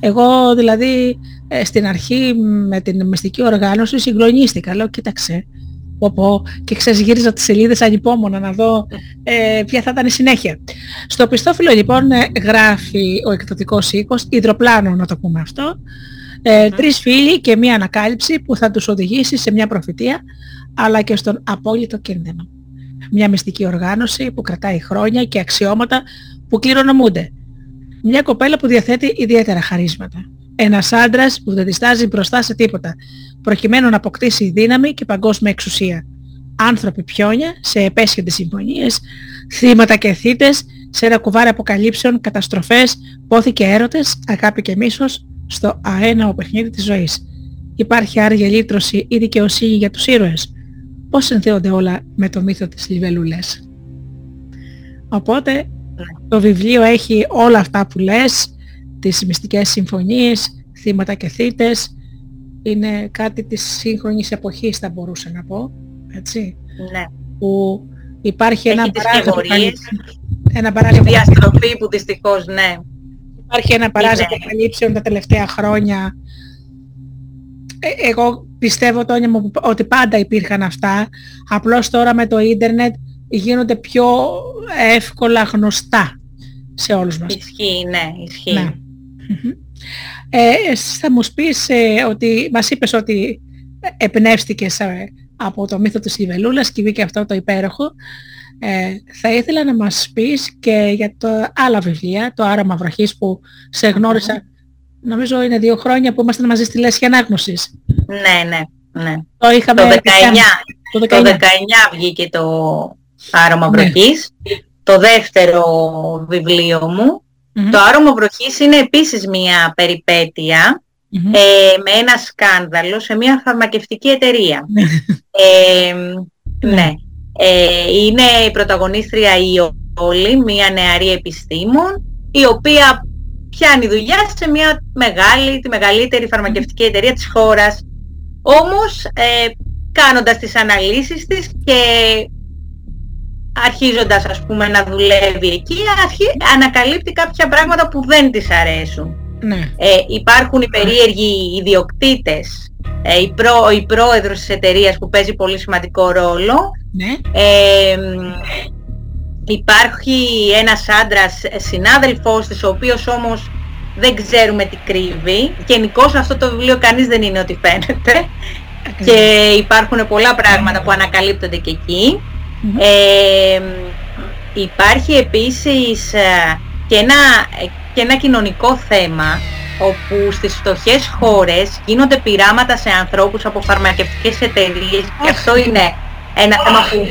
Εγώ δηλαδή ε, στην αρχή με την μυστική οργάνωση συγκλονίστηκα. Λέω κοίταξε. Πω, πω, και ξέρεις γύριζα τις σελίδες ανυπόμονα να δω ε, ποια θα ήταν η συνέχεια. Στο πιστόφυλλο λοιπόν ε, γράφει ο εκδοτικός οίκος, υδροπλάνο να το πούμε αυτό, ε, τρεις φίλοι και μία ανακάλυψη που θα τους οδηγήσει σε μια προφητεία αλλά και στον απόλυτο κίνδυνο. Μια μυστική οργάνωση που κρατάει χρόνια και αξιώματα που κληρονομούνται. Μια κοπέλα που διαθέτει ιδιαίτερα χαρίσματα. Ένας άντρας που δεν διστάζει μπροστά σε τίποτα, προκειμένου να αποκτήσει δύναμη και παγκόσμια εξουσία. Άνθρωποι πιόνια σε επέσχετες συμφωνίες, θύματα και θύτες σε ένα κουβάρι αποκαλύψεων, καταστροφές, πόθη και έρωτες, αγάπη και μίσος στο αέναο παιχνίδι της ζωής. Υπάρχει άργια λύτρωση ή δικαιοσύνη για τους ήρωες. Πώς συνθέονται όλα με το μύθο της Λιβελούλες. Οπότε το βιβλίο έχει όλα αυτά που λες, τις μυστικές συμφωνίες, θύματα και θύτες. Είναι κάτι της σύγχρονης εποχής θα μπορούσα να πω. Έτσι. Ναι. Που υπάρχει ένα Έχει τις παράγραφο τιμωρίες, ένα τη παράγραφο διαστροφή που δυστυχώς, ναι. Υπάρχει ένα παράζα Είναι. αποκαλύψεων τα τελευταία χρόνια. Ε, εγώ πιστεύω Τόνια μου ότι πάντα υπήρχαν αυτά. Απλώς τώρα με το ίντερνετ γίνονται πιο εύκολα γνωστά σε όλους μας. Ισχύει, ναι, ισχύει. Ναι. Μμμ. Ε, εσύ θα μου πεις ε, ότι μας είπες ότι εμπνεύστηκες ε, από το μύθο της Λιβελούλας και βγήκε αυτό το υπέροχο. Ε, θα ήθελα να μας πεις και για τα άλλα βιβλία, το Άρωμα Βροχής που σε γνώρισα, νομίζω είναι δύο χρόνια που ήμασταν μαζί στη Λέσχη Ανάγνωσης. Ναι, ναι, ναι. Το είχαμε... Το 19, Το το 19. 19 βγήκε το Άρωμα Ναι. Βροχής, το δεύτερο βιβλίο μου. Μμμ. Το Άρωμα Βροχής είναι επίσης μια περιπέτεια Μμμ. ε, με ένα σκάνδαλο σε μια φαρμακευτική εταιρεία. Ναι. Ε, ναι. Ε, είναι η πρωταγωνίστρια η Όλη, μια νεαρή επιστήμον, η οποία πιάνει δουλειά σε μια μεγάλη, τη μεγαλύτερη φαρμακευτική εταιρεία της χώρας. Όμως, ε, κάνοντας τις αναλύσεις της και αρχίζοντας ας πούμε να δουλεύει εκεί, αρχι... ανακαλύπτει κάποια πράγματα που δεν της αρέσουν. Ναι. Ε, υπάρχουν οι περίεργοι ιδιοκτήτες, ε, η, πρό, η πρόεδρος της εταιρείας που παίζει πολύ σημαντικό ρόλο. Ναι. Ε, μ, υπάρχει ένας άντρας ε, συνάδελφός της, ο οποίος όμως δεν ξέρουμε τι κρύβει. Γενικώ αυτό το βιβλίο κανείς δεν είναι ό,τι φαίνεται. Και υπάρχουν πολλά πράγματα που ανακαλύπτονται και εκεί. Μμμ. Ε, μ, υπάρχει επίσης ε, και ένα, ε, και ένα κοινωνικό θέμα όπου στις φτωχές χώρες γίνονται πειράματα σε ανθρώπους από φαρμακευτικές εταιρείες και αυτό είναι ένα θέμα που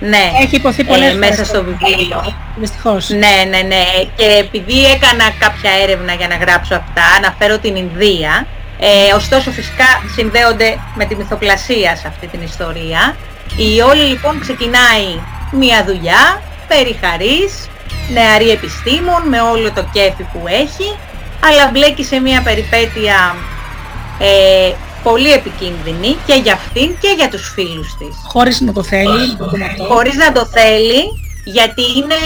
ναι, Έχει υποθεί πολλές ε, μέσα φορές. στο βιβλίο. Δυστυχώς. Ναι, ναι, ναι. Και επειδή έκανα κάποια έρευνα για να γράψω αυτά, αναφέρω την Ινδία, Ε, ωστόσο φυσικά συνδέονται με τη μυθοπλασία σε αυτή την ιστορία. Η όλη λοιπόν ξεκινάει μια δουλειά περί χαρής, νεαρή επιστήμον με όλο το κέφι που έχει, αλλά μπλέκει σε μια περιπέτεια ε, πολύ επικίνδυνη και για αυτήν και για τους φίλους της. Χωρίς να το θέλει. Χωρίς να το θέλει, γιατί είναι,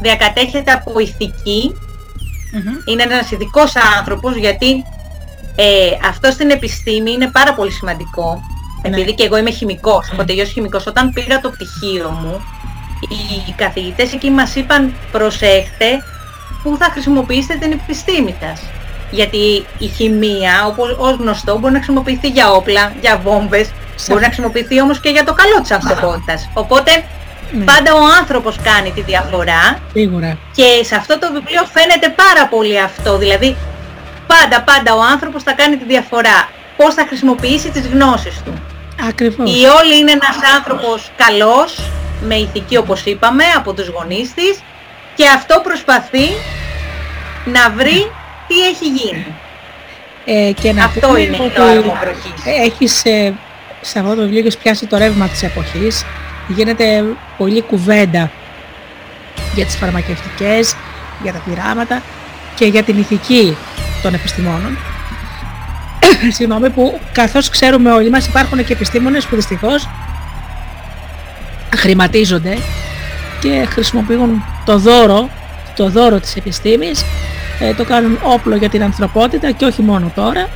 διακατέχεται από ηθική, είναι ένας ειδικός άνθρωπος, γιατί ε, αυτό στην επιστήμη είναι πάρα πολύ σημαντικό. Ναι. Επειδή και εγώ είμαι χημικός, έχω τελειώσει χημικός, όταν πήρα το πτυχίο μου, οι καθηγητές εκεί μας είπαν προσέχτε που θα χρησιμοποιήσετε την επιστήμη σας. Γιατί η χημεία, όπως ως γνωστό, μπορεί να χρησιμοποιηθεί για όπλα, για βόμβες, μπορεί να χρησιμοποιηθεί όμως και για το καλό της ανθρωπότητας. Οπότε Ναι. πάντα ο άνθρωπος κάνει τη διαφορά Σίγουρα. και σε αυτό το βιβλίο φαίνεται πάρα πολύ αυτό. Δηλαδή, πάντα, πάντα ο άνθρωπος θα κάνει τη διαφορά. Πώς θα χρησιμοποιήσει τις γνώσεις του. Ακριβώς. Η Όλη είναι ένας άνθρωπος καλός, με ηθική όπως είπαμε, από τους γονείς της και αυτό προσπαθεί να βρει τι έχει γίνει; Ε, και να Αυτό πούμε είναι ότι το άργο βροχής. Έχεις ε, σε αυτό το βιβλίο έχεις πιάσει το ρεύμα της εποχής. Γίνεται πολλή κουβέντα για τις φαρμακευτικές, για τα πειράματα και για την ηθική των επιστημόνων. <coughs> Συγγνώμη που καθώς ξέρουμε όλοι μας υπάρχουν και επιστήμονες που δυστυχώς χρηματίζονται και χρησιμοποιούν το δώρο, το δώρο της επιστήμης, ε, το κάνουν όπλο για την ανθρωπότητα και όχι μόνο τώρα,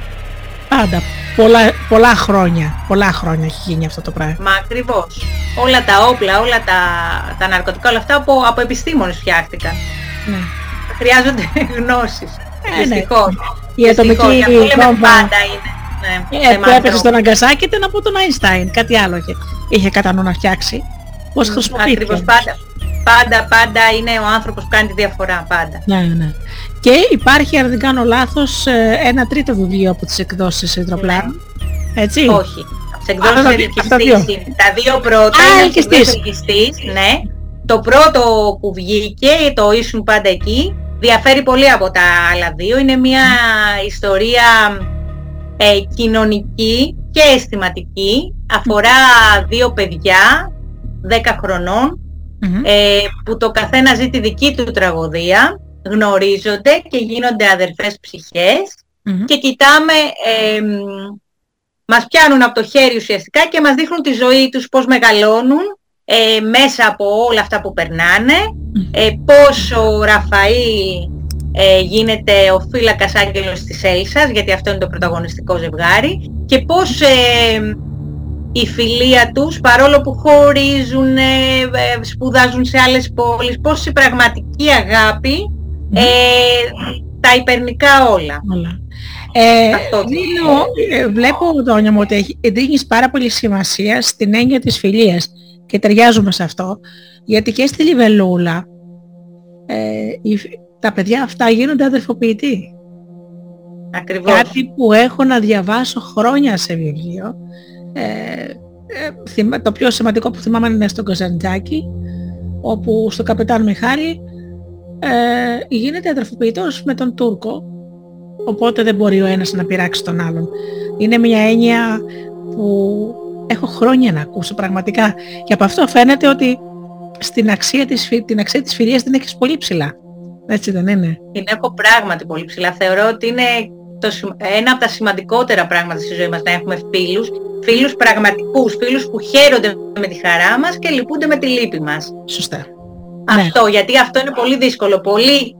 πάντα, πολλά, πολλά χρόνια, πολλά χρόνια έχει γίνει αυτό το πράγμα. Μα ακριβώς. Όλα τα όπλα, όλα τα, τα ναρκωτικά, όλα αυτά από, από επιστήμονες φτιάχτηκαν. Ναι. Χρειάζονται <laughs> γνώσεις. Ε, ναι. Δυστυχώς. Η ατομική Δυστυχώς. Γι' αυτό λέμε βόμβα πάντα είναι. Ναι, ε, θέμα που έπεσε ανθρώπου. στον Αγκασάκη ήταν από τον Αϊνστάιν, κάτι άλλο είχε, είχε κατά νου να φτιάξει. Πώς χρησιμοποιήθηκε. Ακριβώς πάντα. Πάντα, πάντα είναι ο άνθρωπος που κάνει τη διαφορά. Πάντα. Ναι, ναι. Και υπάρχει, αν δεν κάνω λάθος, ε, ένα τρίτο βιβλίο από τις εκδόσεις Ιδροπλάνου. Έτσι. Ναι. Όχι. Από τις Αυτά τα εκδόσεις δύο- αυτά τα δύο. ελκυστής είναι. Τα δύο πρώτα Α, είναι από τις ελκυστής. εκδόσεις ελκυστής, ναι. Το πρώτο που βγήκε, το ήσουν πάντα εκεί, διαφέρει πολύ από τα άλλα δύο. Είναι μια ιστορία ε, κοινωνική και αισθηματική. Αφορά δύο παιδιά, 10 χρονών, Μμμ. ε, που το καθένα ζει τη δική του τραγωδία, γνωρίζονται και γίνονται αδερφές ψυχές Μμμ. και κοιτάμε, ε, μ, μας πιάνουν από το χέρι ουσιαστικά και μας δείχνουν τη ζωή τους πώς μεγαλώνουν ε, μέσα από όλα αυτά που περνάνε, ε, πώς ο Ραφαήλ ε, γίνεται ο φύλακας άγγελος της Έλσας, γιατί αυτό είναι το πρωταγωνιστικό ζευγάρι, και πώς ε, η φιλία τους, παρόλο που χωρίζουν, ε, ε, σπουδάζουν σε άλλες πόλεις, πώς η πραγματική αγάπη ε, τα υπερνικά όλα. Όλα. Ε, Αυτό. δίνω, ε, βλέπω, Τόνια μου, ότι έχει- δίνεις πάρα πολύ σημασία στην έννοια της φιλίας και ταιριάζουμε σε αυτό, γιατί και στη Λιβελούλα ε, οι- τα παιδιά αυτά γίνονται αδερφοποιητοί. Ακριβώς. Κάτι που έχω να διαβάσω χρόνια σε βιβλίο. Ε, ε, θυμα- το πιο σημαντικό που θυμάμαι είναι στο Κοζαντζάκι, όπου στο καπετάν Μιχάλη ε, γίνεται αδερφοποιητός με τον Τούρκο, οπότε δεν μπορεί ο ένας να πειράξει τον άλλον. Είναι μια έννοια που έχω χρόνια να ακούσω πραγματικά και από αυτό φαίνεται ότι στην αξία της, φι- την αξία της φιλίας την έχεις πολύ ψηλά. Έτσι δεν είναι; Την έχω πράγματι πολύ ψηλά. Θεωρώ ότι είναι το, σημα- ένα από τα σημαντικότερα πράγματα στη ζωή μας να έχουμε φίλους. Φίλους πραγματικούς, φίλους που χαίρονται με τη χαρά μας και λυπούνται με τη λύπη μας. Σωστά. Ναι. Αυτό, γιατί αυτό είναι πολύ δύσκολο. Πολλοί,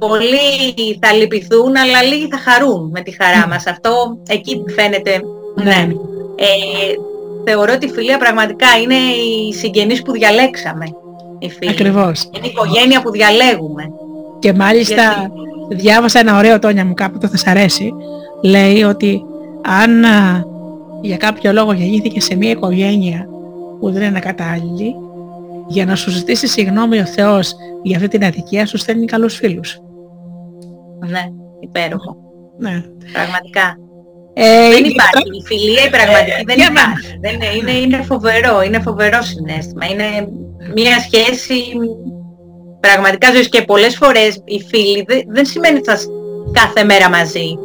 πολλοί θα λυπηθούν, αλλά λίγοι θα χαρούν με τη χαρά μας. Αυτό εκεί φαίνεται, ναι. Ε, θεωρώ ότι η φιλία πραγματικά είναι οι συγγενείς που διαλέξαμε. Οι φίλοι. Ακριβώς. Είναι η οικογένεια που διαλέγουμε. Και μάλιστα διάβασα ένα ωραίο τόνια μου κάπου, το θα σ' αρέσει. Λέει ότι αν α, για κάποιο λόγο γεννήθηκε σε μια οικογένεια που δεν είναι κατάλληλη, για να σου ζητήσει συγγνώμη ο Θεός για αυτή την αδικία σου στέλνει καλούς φίλους. Ναι, υπέροχο. Ναι. Πραγματικά. Ε, δεν γι' υπάρχει. αυτό- Η φιλία η πραγματική δεν για μένα. υπάρχει. Δεν είναι, είναι, είναι φοβερό. Είναι φοβερό συνέστημα. Είναι μια σχέση πραγματικά ζωής και πολλές φορές οι φίλοι δεν, δεν σημαίνει ότι θα είσαι κάθε μέρα μαζί.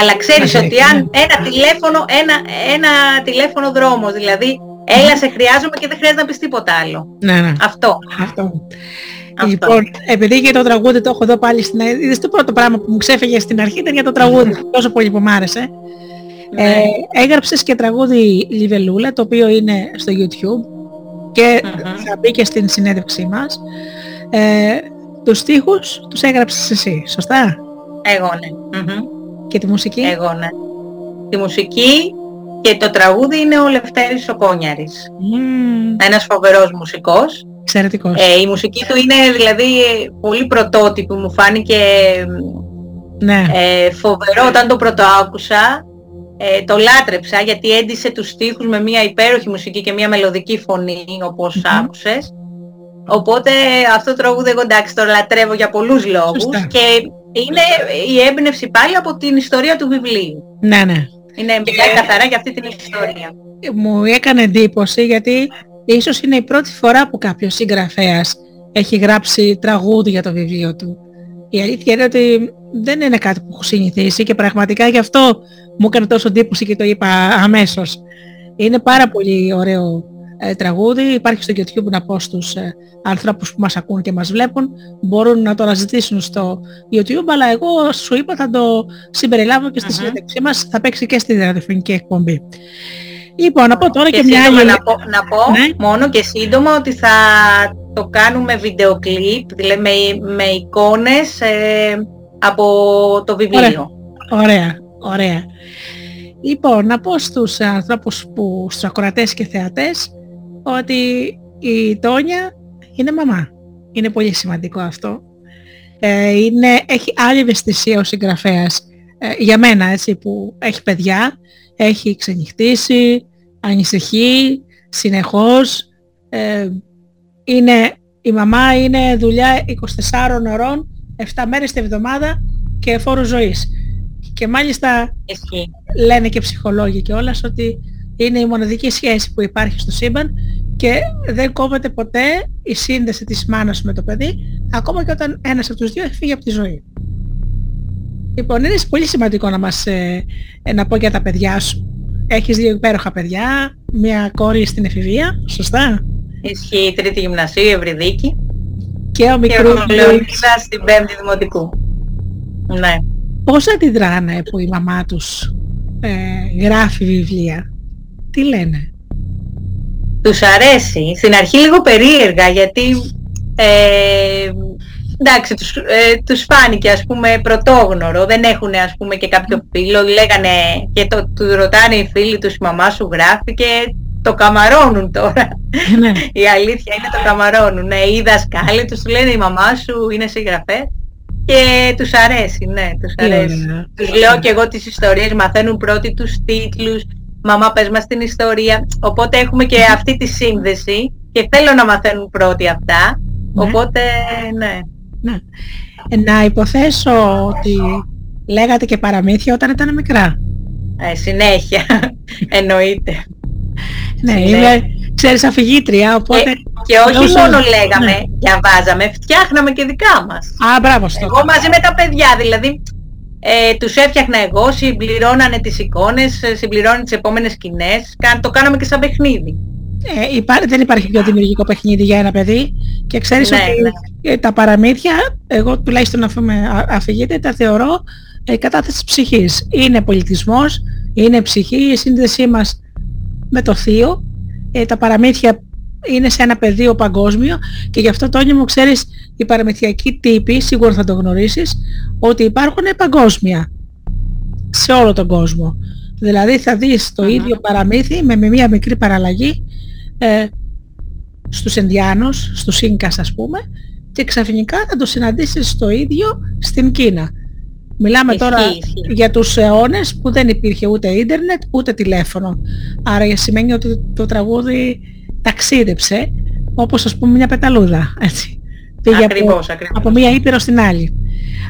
Αλλά ξέρεις ότι αν ένα τηλέφωνο, ένα, ένα τηλέφωνο δρόμος, δηλαδή έλα σε χρειάζομαι και δεν χρειάζεται να πεις τίποτα άλλο. Ναι, ναι. Αυτό. Αυτό. Λοιπόν, επειδή και το τραγούδι το έχω εδώ πάλι στην είδες το πρώτο πράγμα που μου ξέφυγε στην αρχή ήταν για το τραγούδι, τόσο πολύ που μ' άρεσε. Ναι. Ε, έγραψες και τραγούδι Λιβελούλα, το οποίο είναι στο YouTube και θα μπει και στην συνέντευξή μας. Ε, τους στίχους τους έγραψες εσύ, σωστά; Εγώ ναι. Μμμ. Και τη μουσική; Εγώ ναι. Τη μουσική και το τραγούδι είναι ο Λευτέρης ο Κόνιαρης. Μμμ, Ένας φοβερός μουσικός. εξαιρετικός. Ε, η μουσική του είναι δηλαδή πολύ πρωτότυπη, μου φάνηκε ναι. ε, φοβερό όταν το πρώτο άκουσα. Ε, το λάτρεψα γιατί έντυσε τους στίχους με μια υπέροχη μουσική και μια μελωδική φωνή όπως άκουσες. Οπότε αυτό το τραγούδι εγώ εντάξει το λατρεύω για πολλούς λόγους Σωστά. και είναι η έμπνευση πάλι από την ιστορία του βιβλίου. ναι, ναι. Είναι μιλάει καθαρά για αυτή την ιστορία. μου έκανε εντύπωση γιατί ίσως είναι η πρώτη φορά που κάποιος συγγραφέας έχει γράψει τραγούδι για το βιβλίο του. Η αλήθεια είναι ότι δεν είναι κάτι που έχω συνηθίσει και πραγματικά γι' αυτό μου έκανε τόσο εντύπωση και το είπα αμέσως. Είναι πάρα πολύ ωραίο ε, τραγούδι, υπάρχει στο YouTube να πω στους ε, ανθρώπους που μας ακούν και μας βλέπουν, μπορούν να το αναζητήσουν στο YouTube, αλλά εγώ σου είπα θα το συμπεριλάβω και στη συνέντευξή μας, θα παίξει και στη ραδιοφωνική εκπομπή. Λοιπόν, να πω τώρα και, Και μια σύντομα άλλη... να πω, να πω Ναι. μόνο και σύντομα ότι θα το κάνουμε βίντεο κλιπ, δηλαδή με, με εικόνες ε, από το βιβλίο. Ωραία, ωραία. Λοιπόν, να πω στους ανθρώπους που, στους ακροατές και θεατές ότι η Τόνια είναι μαμά. Είναι πολύ σημαντικό αυτό. Ε, είναι, έχει άλλη ευαισθησία ο συγγραφέας ε, για μένα έτσι που έχει παιδιά, έχει ξενυχτήσει, ανησυχεί συνεχώς. Ε, είναι, η μαμά είναι δουλειά 24 ωρών, 7 μέρες τη εβδομάδα και φόρο ζωής. Και μάλιστα Ισχύει. λένε και ψυχολόγοι και όλας ότι είναι η μοναδική σχέση που υπάρχει στο σύμπαν και δεν κόβεται ποτέ η σύνδεση της μάνας με το παιδί ακόμα και όταν ένας από τους δύο έχει φύγει από τη ζωή. Λοιπόν, είναι πολύ σημαντικό να μας ε, ε, να πω για τα παιδιά σου. Έχεις δύο υπέροχα παιδιά, μια κόρη στην εφηβεία, σωστά; Ισχύει η τρίτη γυμνασίου, η Ευρυδίκη Και ο και μικρός ο Λεωνίδας στην πέμπτη δημοτικού. Ναι. πώς αντιδράνε που η μαμά τους ε, γράφει βιβλία; Τι λένε; Τους αρέσει. Στην αρχή λίγο περίεργα γιατί ε, εντάξει, τους, ε, τους φάνηκε ας πούμε πρωτόγνωρο, δεν έχουν ας πούμε και κάποιο φίλο, λέγανε και το, του ρωτάνε οι φίλοι τους η μαμά σου γράφει και το καμαρώνουν τώρα. ναι. Η αλήθεια είναι το καμαρώνουν. Ναι, οι δασκάλοι τους του λένε η μαμά σου είναι συγγραφέας και τους αρέσει, ναι, τους Τι αρέσει. ωραία. Τους λέω και εγώ τις ιστορίες, μαθαίνουν πρώτοι τους τίτλους, μαμά πες μας την ιστορία, οπότε έχουμε και αυτή τη σύνδεση και θέλω να μαθαίνουν πρώτοι αυτά, Ναι. οπότε ναι. Ναι. Ε, Να υποθέσω ότι λέγατε και παραμύθια όταν ήταν μικρά. Ε, συνέχεια, <laughs> εννοείται. Ναι, Ναι. είμαι, ξέρεις, αφηγήτρια, οπότε... Και, και όχι όσο- μόνο λέγαμε, Ναι. διαβάζαμε, φτιάχναμε και δικά μας. Α, μπράβο στο. Εγώ μαζί με τα παιδιά, δηλαδή ε, τους έφτιαχνα εγώ, συμπληρώνανε τις εικόνες, ε, συμπληρώνανε τις επόμενες σκηνές, κα- το κάναμε και σαν παιχνίδι. Ε, υπά- δεν υπάρχει πιο δημιουργικό παιχνίδι για ένα παιδί και ξέρεις Ναι, ότι ναι. ε, τα παραμύθια, εγώ τουλάχιστον αφού με α- αφηγείται, τα θεωρώ ε, κατάθεσης ψυχής. Είναι πολιτισμός, είναι ψυχή, η σύνδεσή μας με το θείο. Ε, τα παραμύθια είναι σε ένα πεδίο παγκόσμιο και γι' αυτό Τόνια μου ξέρεις οι παραμυθιακοί τύποι, σίγουρα θα το γνωρίσεις, ότι υπάρχουν παγκόσμια σε όλο τον κόσμο. Δηλαδή θα δεις το ίδιο παραμύθι με, με μια μικρή παραλλαγή ε, στους Ενδιάνους, στους Ίνκας ας πούμε και ξαφνικά θα το συναντήσεις το ίδιο στην Κίνα. Μιλάμε Ισχύει, τώρα ισχύει. για τους αιώνες που δεν υπήρχε ούτε ίντερνετ ούτε τηλέφωνο. Άρα σημαίνει ότι το τραγούδι ταξίδεψε όπως ας πούμε μια πεταλούδα. Έτσι. Πήγε από, Ακριβώς, ακριβώς. από μία ήπειρο στην άλλη.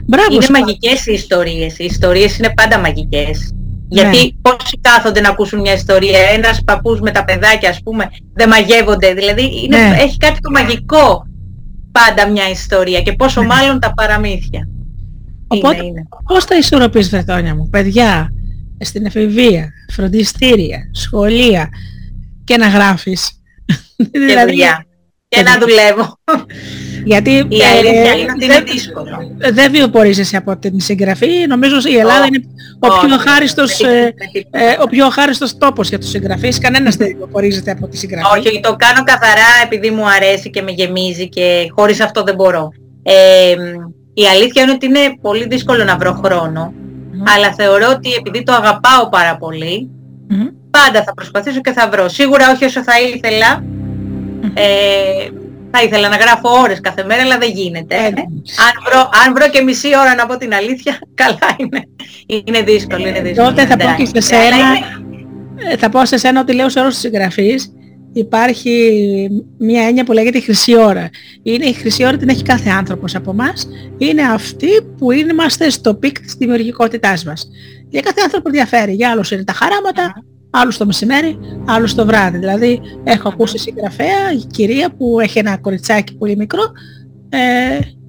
Μπράβο Είναι σου. μαγικές οι ιστορίες. Οι ιστορίες είναι πάντα μαγικές. Γιατί Ναι. πόσοι κάθονται να ακούσουν μια ιστορία, ένας παππούς με τα παιδάκια ας πούμε δεν μαγεύονται. Δηλαδή είναι, Ναι. έχει κάτι το μαγικό πάντα μια ιστορία και πόσο Ναι. μάλλον τα παραμύθια. Οπότε, είναι. πώς θα ισορροπείς Βρετόνια μου, παιδιά, στην εφηβεία, φροντιστήρια, σχολεία και να γράφεις; <laughs> Και δουλειά. Και να δουλεύω. Γιατί Η ε, αλήθεια είναι ότι είναι δεν- δύσκολο. δεν βιοπορίζεσαι από την συγγραφή. Νομίζω η Ελλάδα Όχι. είναι ο Όχι. πιο χάριστος, Με ε, τίποτα, με τίποτα. ε, ο πιο χάριστος τόπος για τους συγγραφείς. Κανένας δεν βιοπορίζεται από τη συγγραφή. Όχι, το κάνω καθαρά επειδή μου αρέσει και με γεμίζει και χωρίς αυτό δεν μπορώ. Ε, η αλήθεια είναι ότι είναι πολύ δύσκολο να βρω χρόνο, αλλά θεωρώ ότι επειδή το αγαπάω πάρα πολύ, Μμμ. Πάντα θα προσπαθήσω και θα βρω. Σίγουρα όχι όσο θα ήθελα. Ε, θα ήθελα να γράφω ώρες κάθε μέρα, αλλά δεν γίνεται. Ε, αν, βρω, αν βρω και μισή ώρα να πω την αλήθεια, <laughs> καλά είναι. Είναι δύσκολο, είναι δύσκολο. Τότε θα πω και Εντάξει. σε Αλλά σένα, είναι- ε, θα πω σε σένα ότι λέω σε όλους τους συγγραφείς υπάρχει μια έννοια που λέγεται η χρυσή ώρα. Είναι η χρυσή ώρα την έχει κάθε άνθρωπος από εμάς. Είναι αυτή που είμαστε στο peak της δημιουργικότητάς μας. Για κάθε άνθρωπο διαφέρει. Για άλλους είναι τα χαράματα, άλλους το μεσημέρι, άλλους το βράδυ. Δηλαδή έχω ακούσει συγγραφέα, η κυρία που έχει ένα κοριτσάκι πολύ μικρό, ε,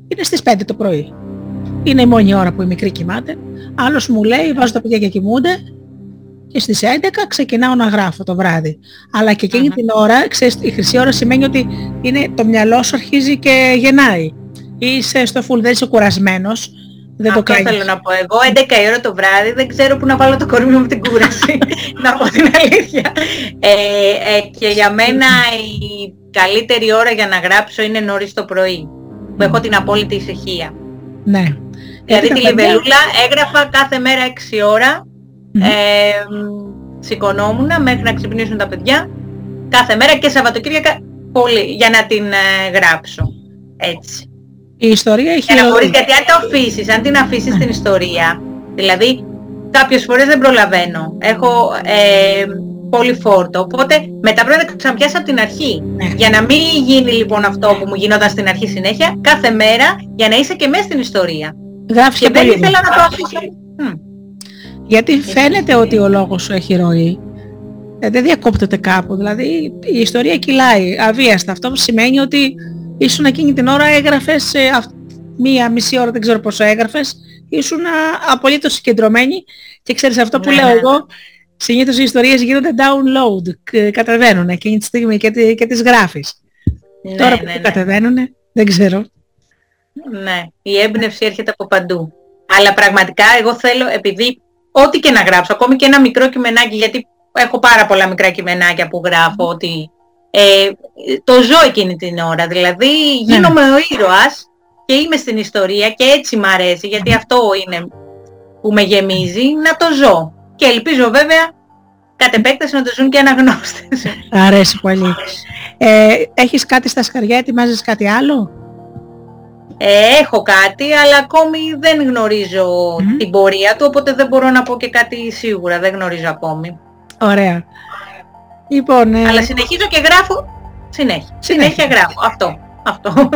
είναι στις 5 το πρωί. Είναι η μόνη ώρα που η μικρή κοιμάται. Άλλος μου λέει, βάζω τα παιδιά και κοιμούνται και στις 11 ξεκινάω να γράφω το βράδυ. Αλλά και εκεινη την ώρα, ξέρεις, η χρυσή ώρα σημαίνει ότι είναι, το μυαλό σου αρχίζει και γεννάει. Είσαι στο full, δεν είσαι κουρασμένος, δεν το Αυτό κάνεις. θέλω να πω. Εγώ 11 η ώρα το βράδυ δεν ξέρω πού να βάλω το κορμί μου από την κούραση. <laughs> να πω την αλήθεια. Ε, ε, και για μένα η καλύτερη ώρα για να γράψω είναι νωρίς το πρωί. Που έχω την απόλυτη ησυχία. Ναι. Δηλαδή Γιατί τη τα παιδιά- Λιβελούλα έγραφα κάθε μέρα 6 ώρα. Μμμ. Ε, σηκωνόμουν μέχρι να ξυπνήσουν τα παιδιά. Κάθε μέρα και Σαββατοκύριακα πολύ για να την ε, γράψω. Έτσι. Η ιστορία έχει Για να μπορείς, ροή. γιατί αν το αφήσεις, αν την αφήσεις την ιστορία, δηλαδή κάποιες φορές δεν προλαβαίνω, έχω ε, πολύ φόρτο, οπότε μετά πρέπει να ξαναπιάσω από την αρχή. Ναι. Για να μην γίνει λοιπόν αυτό που μου γινόταν στην αρχή συνέχεια, κάθε μέρα για να είσαι και μέσα στην ιστορία. Γράφεις Και και δεν πολύ. ήθελα να το αφήσω. Μμ. Γιατί φαίνεται ότι ο λόγος σου έχει ροή. Ε, δεν διακόπτεται κάπου. Δηλαδή η ιστορία κυλάει αβίαστα. Αυτό σημαίνει ότι ήσουν εκείνη την ώρα έγραφες ε, αυ- μία μισή ώρα δεν ξέρω πόσο έγραφες. Ήσουν α, απολύτως συγκεντρωμένη και ξέρεις αυτό που Ναι, λέω ναι. εγώ. Συνήθως οι ιστορίες γίνονται download, κα- κατεβαίνουν εκείνη τη στιγμή και, τη- και τις γράφεις. Ναι, Τώρα που ναι, δεν ναι. κατεβαίνουν, δεν ξέρω. Ναι, η έμπνευση έρχεται από παντού. Αλλά πραγματικά εγώ θέλω, επειδή ό,τι και να γράψω, ακόμη και ένα μικρό κειμενάκι, γιατί έχω πάρα πολλά μικρά κειμενάκια που γράφω, ότι ε, το ζω εκείνη την ώρα. Δηλαδή γίνομαι ο ήρωας και είμαι στην ιστορία και έτσι μ' αρέσει, γιατί αυτό είναι που με γεμίζει, να το ζω. Και ελπίζω βέβαια κατ' επέκταση να το ζουν και αναγνώστες. Αρέσει πολύ. Ε, έχεις κάτι στα σκαριά, ετοιμάζεις κάτι άλλο; Ε, έχω κάτι, αλλά ακόμη δεν γνωρίζω την πορεία του, οπότε δεν μπορώ να πω και κάτι σίγουρα, δεν γνωρίζω ακόμη. Ωραία. Λοιπόν, ε, Αλλά συνεχίζω και γράφω συνέχεια. Συνέχεια. Συνέχεια γράφω. Αυτό. Αυτό.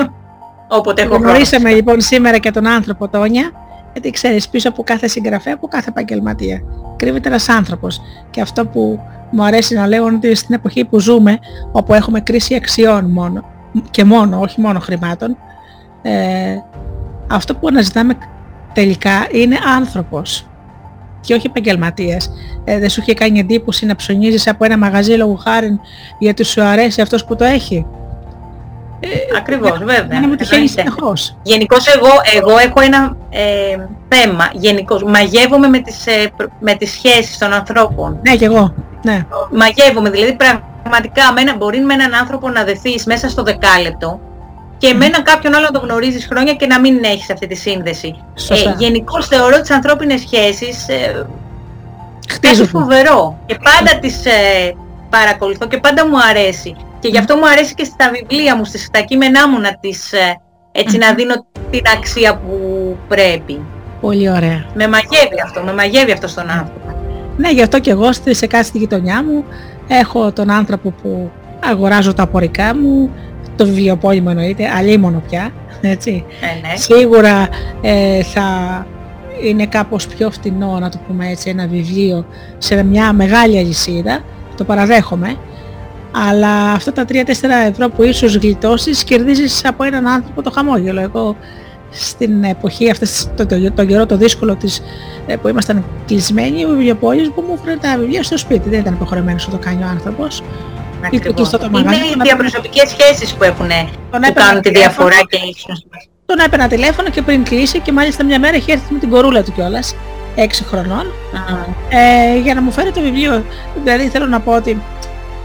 Όποτε έχω χρόνο. γνωρίσαμε λοιπόν σήμερα και τον άνθρωπο Τόνια, γιατί ξέρεις πίσω από κάθε συγγραφέα, από κάθε επαγγελματία κρύβεται ένας άνθρωπος. Και αυτό που μου αρέσει να λέω είναι ότι στην εποχή που ζούμε, όπου έχουμε κρίση αξιών μόνο, και μόνο, όχι μόνο χρημάτων, ε, αυτό που αναζητάμε τελικά είναι άνθρωπος και όχι επαγγελματίας. Ε, δεν σου είχε κάνει εντύπωση να ψωνίζεις από ένα μαγαζί λόγου χάρη γιατί σου αρέσει αυτός που το έχει; Ακριβώς, βέβαια. Να μου τυχαίνεις Εννοείται. συνεχώς. Γενικώς εγώ, εγώ έχω ένα ε, θέμα. Γενικώς μαγεύομαι με τις, ε, πr- με τις σχέσεις των ανθρώπων. Ναι, και εγώ. Ναι. Μαγεύομαι, δηλαδή πραγματικά με ένα, μπορεί με έναν άνθρωπο να δεθείς μέσα στο δεκάλεπτο και με έναν κάποιον άλλο να τον γνωρίζεις χρόνια και να μην έχεις αυτή τη σύνδεση. Σωστά. Ε, γενικώς θεωρώ τις ανθρώπινες σχέσεις ε, κάτι Χτίζονται. φοβερό και πάντα τις ε, παρακολουθώ και πάντα μου αρέσει. Και γι' αυτό μου αρέσει και στα βιβλία μου, στις, στα κείμενά μου να τις, ε, έτσι να δίνω την αξία που πρέπει. Πολύ ωραία. Με μαγεύει αυτό, με μαγεύει αυτό στον άνθρωπο. Ναι, γι' αυτό και εγώ στη, σε κάθε στη γειτονιά μου έχω τον άνθρωπο που αγοράζω τα απορικά μου, το βιβλιοπόλυμο εννοείται, αλίμονο πια, έτσι. Ε, ναι. Σίγουρα ε, θα είναι κάπως πιο φτηνό, να το πούμε έτσι, ένα βιβλίο σε μια μεγάλη αλυσίδα, το παραδέχομαι, αλλά αυτά τα 3-4 ευρώ που ίσως γλιτώσεις κερδίζεις από έναν άνθρωπο το χαμόγελο. Εγώ στην εποχή αυτή, το, το, το, καιρό το δύσκολο της, ε, που ήμασταν κλεισμένοι, ο βιβλιοπόλης που μου έφερε τα βιβλία στο σπίτι. Δεν ήταν υποχρεωμένος να το κάνει ο άνθρωπος. Ακριβώς. Είναι οι διαπροσωπικές σχέσεις που, έχουν, που κάνουν τη διαφορά και ίσως. Τον έπαιρνα τηλέφωνο και πριν κλείσει και μάλιστα μια μέρα είχε έρθει με την κορούλα του κιόλας, 6 χρονών, ε, για να μου φέρει το βιβλίο. Δηλαδή θέλω να πω ότι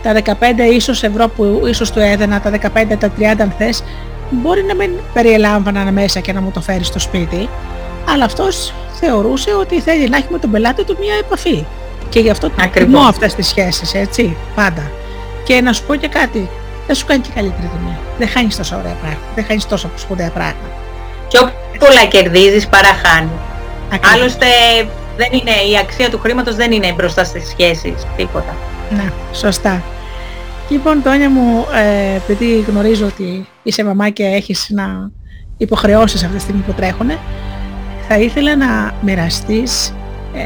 τα 15 ίσως ευρώ που ίσως του έδαινα, τα 15, τα 30 αν θες, μπορεί να μην περιελάμβαναν μέσα και να μου το φέρει στο σπίτι, αλλά αυτός θεωρούσε ότι θέλει να έχει με τον πελάτη του μια επαφή. Και γι' αυτό τιμώ αυτές τις σχέσεις, έτσι, πάντα. Και να σου πω και κάτι, δεν σου κάνει και καλύτερη δουλειά. Δεν χάνεις τόσο ωραία πράγματα, δεν χάνεις τόσο σπουδαία πράγματα. Και όπου πολλά κερδίζεις παρά χάνεις. Άλλωστε δεν είναι, η αξία του χρήματος δεν είναι μπροστά στις σχέσεις, τίποτα. Ναι, σωστά. Λοιπόν, Τόνια μου, ε, επειδή γνωρίζω ότι είσαι μαμά και έχεις να υποχρεώσεις αυτή τη στιγμή που τρέχουν, θα ήθελα να μοιραστείς ε,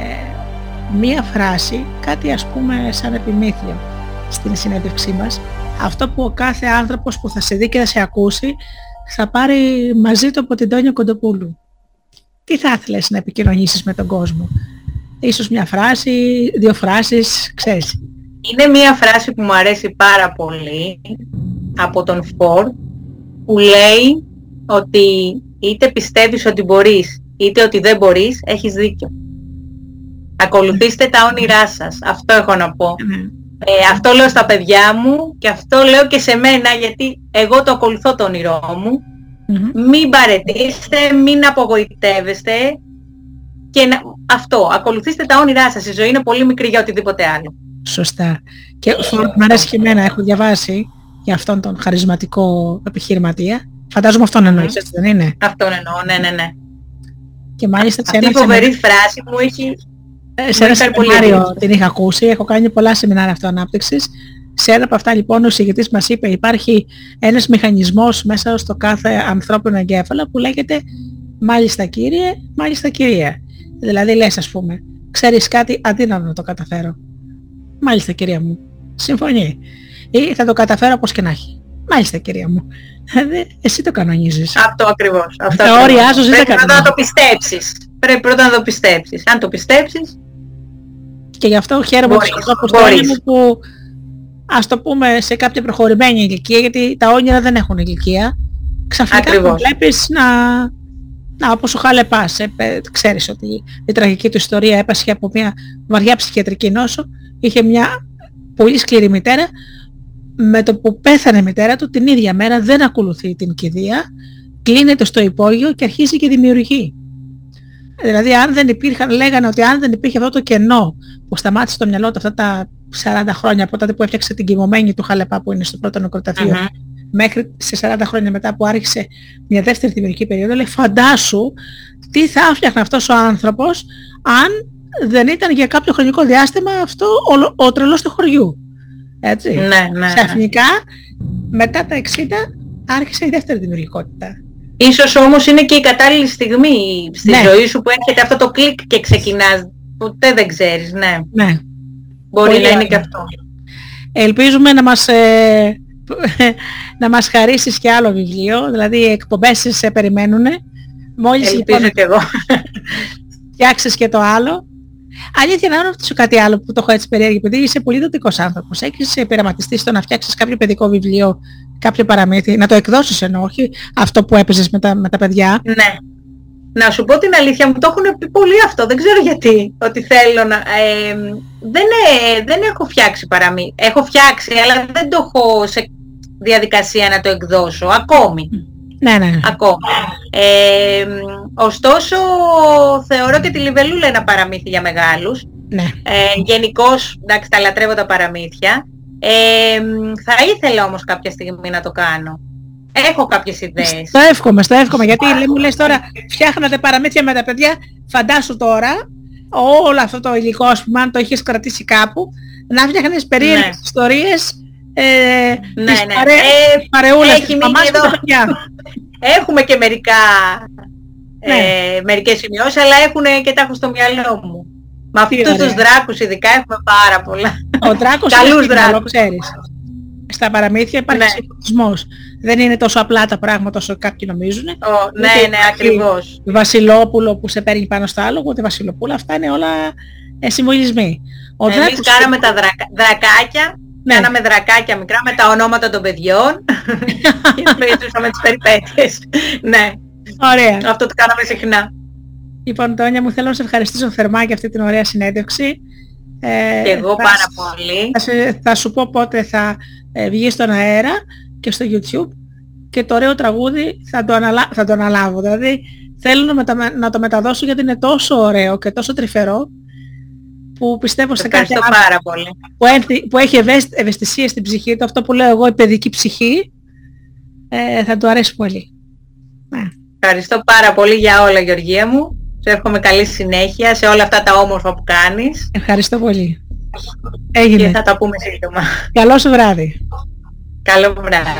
μία φράση, κάτι ας πούμε σαν επιμήθειο στην συνέντευξή μας, αυτό που ο κάθε άνθρωπος που θα σε δει και θα σε ακούσει θα πάρει μαζί του από την Τόνια Κοντοπούλου. Τι θα ήθελες να επικοινωνήσεις με τον κόσμο; Ίσως μια φράση, δύο φράσεις, ξέρεις. Είναι μια φράση που μου αρέσει πάρα πολύ από τον Φόρ που λέει ότι είτε πιστεύεις ότι μπορείς είτε ότι δεν μπορείς, έχεις δίκιο. Ακολουθήστε τα όνειρά σας. Αυτό έχω να πω. Ναι. Ε, αυτό λέω στα παιδιά μου και αυτό λέω και σε μένα γιατί εγώ το ακολουθώ το όνειρό μου. Μην παρετήσετε, μην απογοητεύεστε και να... αυτό, ακολουθήστε τα όνειρά σας. Η ζωή είναι πολύ μικρή για οτιδήποτε άλλο. Σωστά. Και μου αρέσει και εμένα, έχω διαβάσει για αυτόν τον χαρισματικό επιχειρηματία. Φαντάζομαι αυτόν εννοείς, έτσι δεν είναι; Αυτόν εννοώ, ναι, ναι, ναι. Και μάλιστα Αυτή η φοβερή φράση μου έχει... Ε, σε ένα σεμινάριο την είχα ακούσει, έχω κάνει πολλά σεμινάρια αυτοανάπτυξης. Σε ένα από αυτά λοιπόν ο συγγετής μας είπε υπάρχει ένας μηχανισμός μέσα στο κάθε ανθρώπινο εγκέφαλο που λέγεται μάλιστα κύριε, μάλιστα κυρία. Δηλαδή λες ας πούμε, ξέρεις κάτι αδύναμο να το καταφέρω. Μάλιστα κυρία μου. Συμφωνεί. Ή θα το καταφέρω όπως και να έχει. Μάλιστα κυρία μου. Εσύ το κανονίζεις. Αυτό ακριβώς. Αυτό τα όρια σου δεν Πρέπει να το πιστέψεις. Πρέπει πρώτα να το πιστέψεις. Αν το πιστέψεις... Και γι' αυτό χαίρομαι τους μου που ας το πούμε σε κάποια προχωρημένη ηλικία, γιατί τα όνειρα δεν έχουν ηλικία. Ξαφνικά βλέπεις να, να όπως ο Χάλεπάς, ε, ξέρεις ότι η τραγική του ιστορία έπασχε από μια βαριά ψυχιατρική νόσο. Είχε μια πολύ σκληρή μητέρα. Με το που πέθανε η μητέρα του την ίδια μέρα δεν ακολουθεί την κηδεία. Κλείνεται στο υπόγειο και αρχίζει και δημιουργεί δηλαδή αν δεν υπήρχαν λέγανε ότι αν δεν υπήρχε αυτό το κενό που σταμάτησε το μυαλό του αυτά τα 40 χρόνια από τότε που έφτιαξε την κοιμωμένη του Χαλεπά που είναι στο πρώτο νεκροταφείο μέχρι σε 40 χρόνια μετά που άρχισε μια δεύτερη δημιουργική περίοδο λέει φαντάσου τι θα έφτιαχνε αυτός ο άνθρωπος αν δεν ήταν για κάποιο χρονικό διάστημα αυτό ο, ο τρελός του χωριού. Έτσι. Ναι, ναι, ναι. Ξαφνικά, μετά τα 60, άρχισε η δεύτερη δημιουργικότητα. Ίσως όμως είναι και η κατάλληλη στιγμή στη ναι. ζωή σου που έρχεται αυτό το κλικ και ξεκινάς. Ποτέ δεν ξέρεις, ναι. Ναι. Μπορεί Πολύ να είναι και αυτό. Ελπίζουμε να μας, ε, να μας χαρίσεις και άλλο βιβλίο, δηλαδή οι εκπομπές σε περιμένουν. Μόλις Ελπίζω λοιπόν, και εγώ. φτιάξεις και το άλλο, Αλήθεια, να ρωτήσω κάτι άλλο που το έχω έτσι περίεργη, επειδή είσαι πολύ δοτικός άνθρωπος. Έχεις πειραματιστεί στο να φτιάξεις κάποιο παιδικό βιβλίο, κάποιο παραμύθι, να το εκδώσεις ενώ, όχι αυτό που έπαιζες με τα, με τα παιδιά. Ναι. Να σου πω την αλήθεια, μου το έχουν πει πολύ αυτό, δεν ξέρω γιατί, ότι θέλω να... Ε, δεν, ε, δεν έχω φτιάξει παραμύθι. Έχω φτιάξει, αλλά δεν το έχω σε διαδικασία να το εκδώσω, ακόμη. Ναι, ναι. Ακόμα. Ε, ωστόσο, θεωρώ και τη Λιβελούλα ένα παραμύθι για μεγάλους. Ναι. Ε, γενικώς, εντάξει, τα λατρεύω τα παραμύθια. Ε, θα ήθελα όμως κάποια στιγμή να το κάνω. Έχω κάποιες ιδέες. Στο εύχομαι, στο εύχομαι. Γιατί μου λες τώρα, φτιάχνατε παραμύθια με τα παιδιά, φαντάσου τώρα, όλο αυτό το υλικό, ας πούμε, αν το είχες κρατήσει κάπου, να φτιάχνεις περίεργες ναι. ιστορίες ε, ναι, ναι. Παρέ, ε, παρεούλας έχει εδώ. Έχουμε και μερικά, ναι. ε, μερικές σημειώσεις, αλλά έχουν και τα έχω στο μυαλό μου. Με αυτούς τους δράκους ειδικά έχουμε πάρα πολλά. Ο δράκος <laughs> Καλούς δράκους. ξέρεις. Στα παραμύθια υπάρχει Ναι. συγχρονισμός. Δεν είναι τόσο απλά τα πράγματα όσο κάποιοι νομίζουν. Ο, ναι, ναι, ακριβώς. Η Βασιλόπουλο που σε παίρνει πάνω στο άλογο, ούτε Βασιλοπούλα, αυτά είναι όλα ε, συμβολισμοί. Ο Εμείς Δράκος- κάναμε τα δρακα... δρακάκια, Ναι. κάναμε δρακάκια μικρά με τα ονόματα των παιδιών <laughs> και μετρούσαμε τις περιπέτειες. ναι, Ωραία. αυτό το κάναμε συχνά. Λοιπόν, Τόνια, μου θέλω να σε ευχαριστήσω θερμά για αυτή την ωραία συνέντευξη. Ε, Και εγώ θα πάρα σ- πολύ. Θα, σε- θα σου πω πότε θα ε, βγει στον αέρα και στο YouTube και το ωραίο τραγούδι θα το, αναλα... θα το αναλάβω. Δηλαδή θέλω να, μετα- να το μεταδώσω γιατί είναι τόσο ωραίο και τόσο τρυφερό που πιστεύω σε κάθε Ευχαριστώ άνθρωπο πάρα πολύ. που, ένθι- που έχει ευαίσθη- ευαισθησία στην ψυχή του, αυτό που λέω εγώ η παιδική ψυχή, ε, θα του αρέσει πολύ. Ναι. Ευχαριστώ πάρα πολύ για όλα Γεωργία μου. Σου εύχομαι καλή συνέχεια σε όλα αυτά τα όμορφα που κάνεις Ευχαριστώ πολύ. και Έγινε. θα τα πούμε σύντομα. Καλό σου βράδυ. Καλό βράδυ.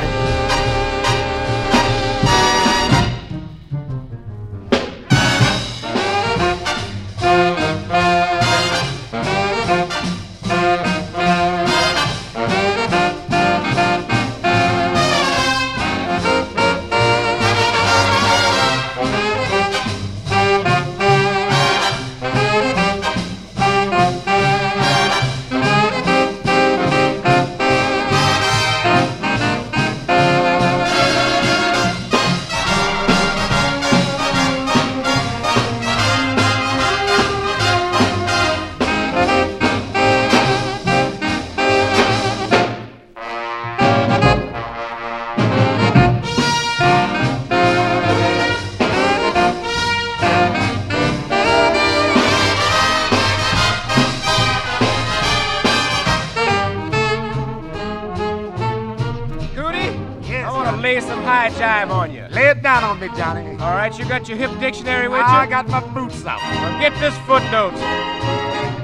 Me, Johnny. All right, you got your hip dictionary with you? I got my boots out. Well, get this footnote.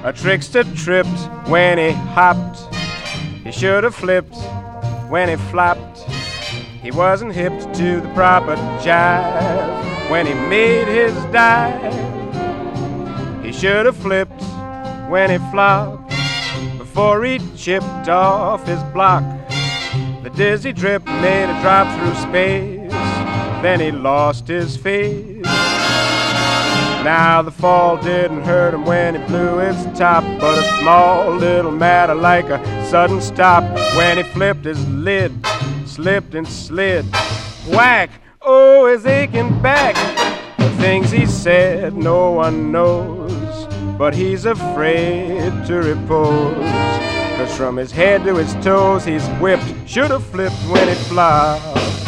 A trickster tripped when he hopped. He should have flipped when he flopped. He wasn't hipped to the proper jive when he made his dive. He should have flipped when he flopped before he chipped off his block. The dizzy drip made a drop through space. Then he lost his face. Now the fall didn't hurt him when he blew its top, but a small little matter like a sudden stop when he flipped his lid, slipped and slid. Whack! Oh, his aching back. The things he said no one knows, but he's afraid to repose. Cause from his head to his toes he's whipped, should have flipped when it flopped.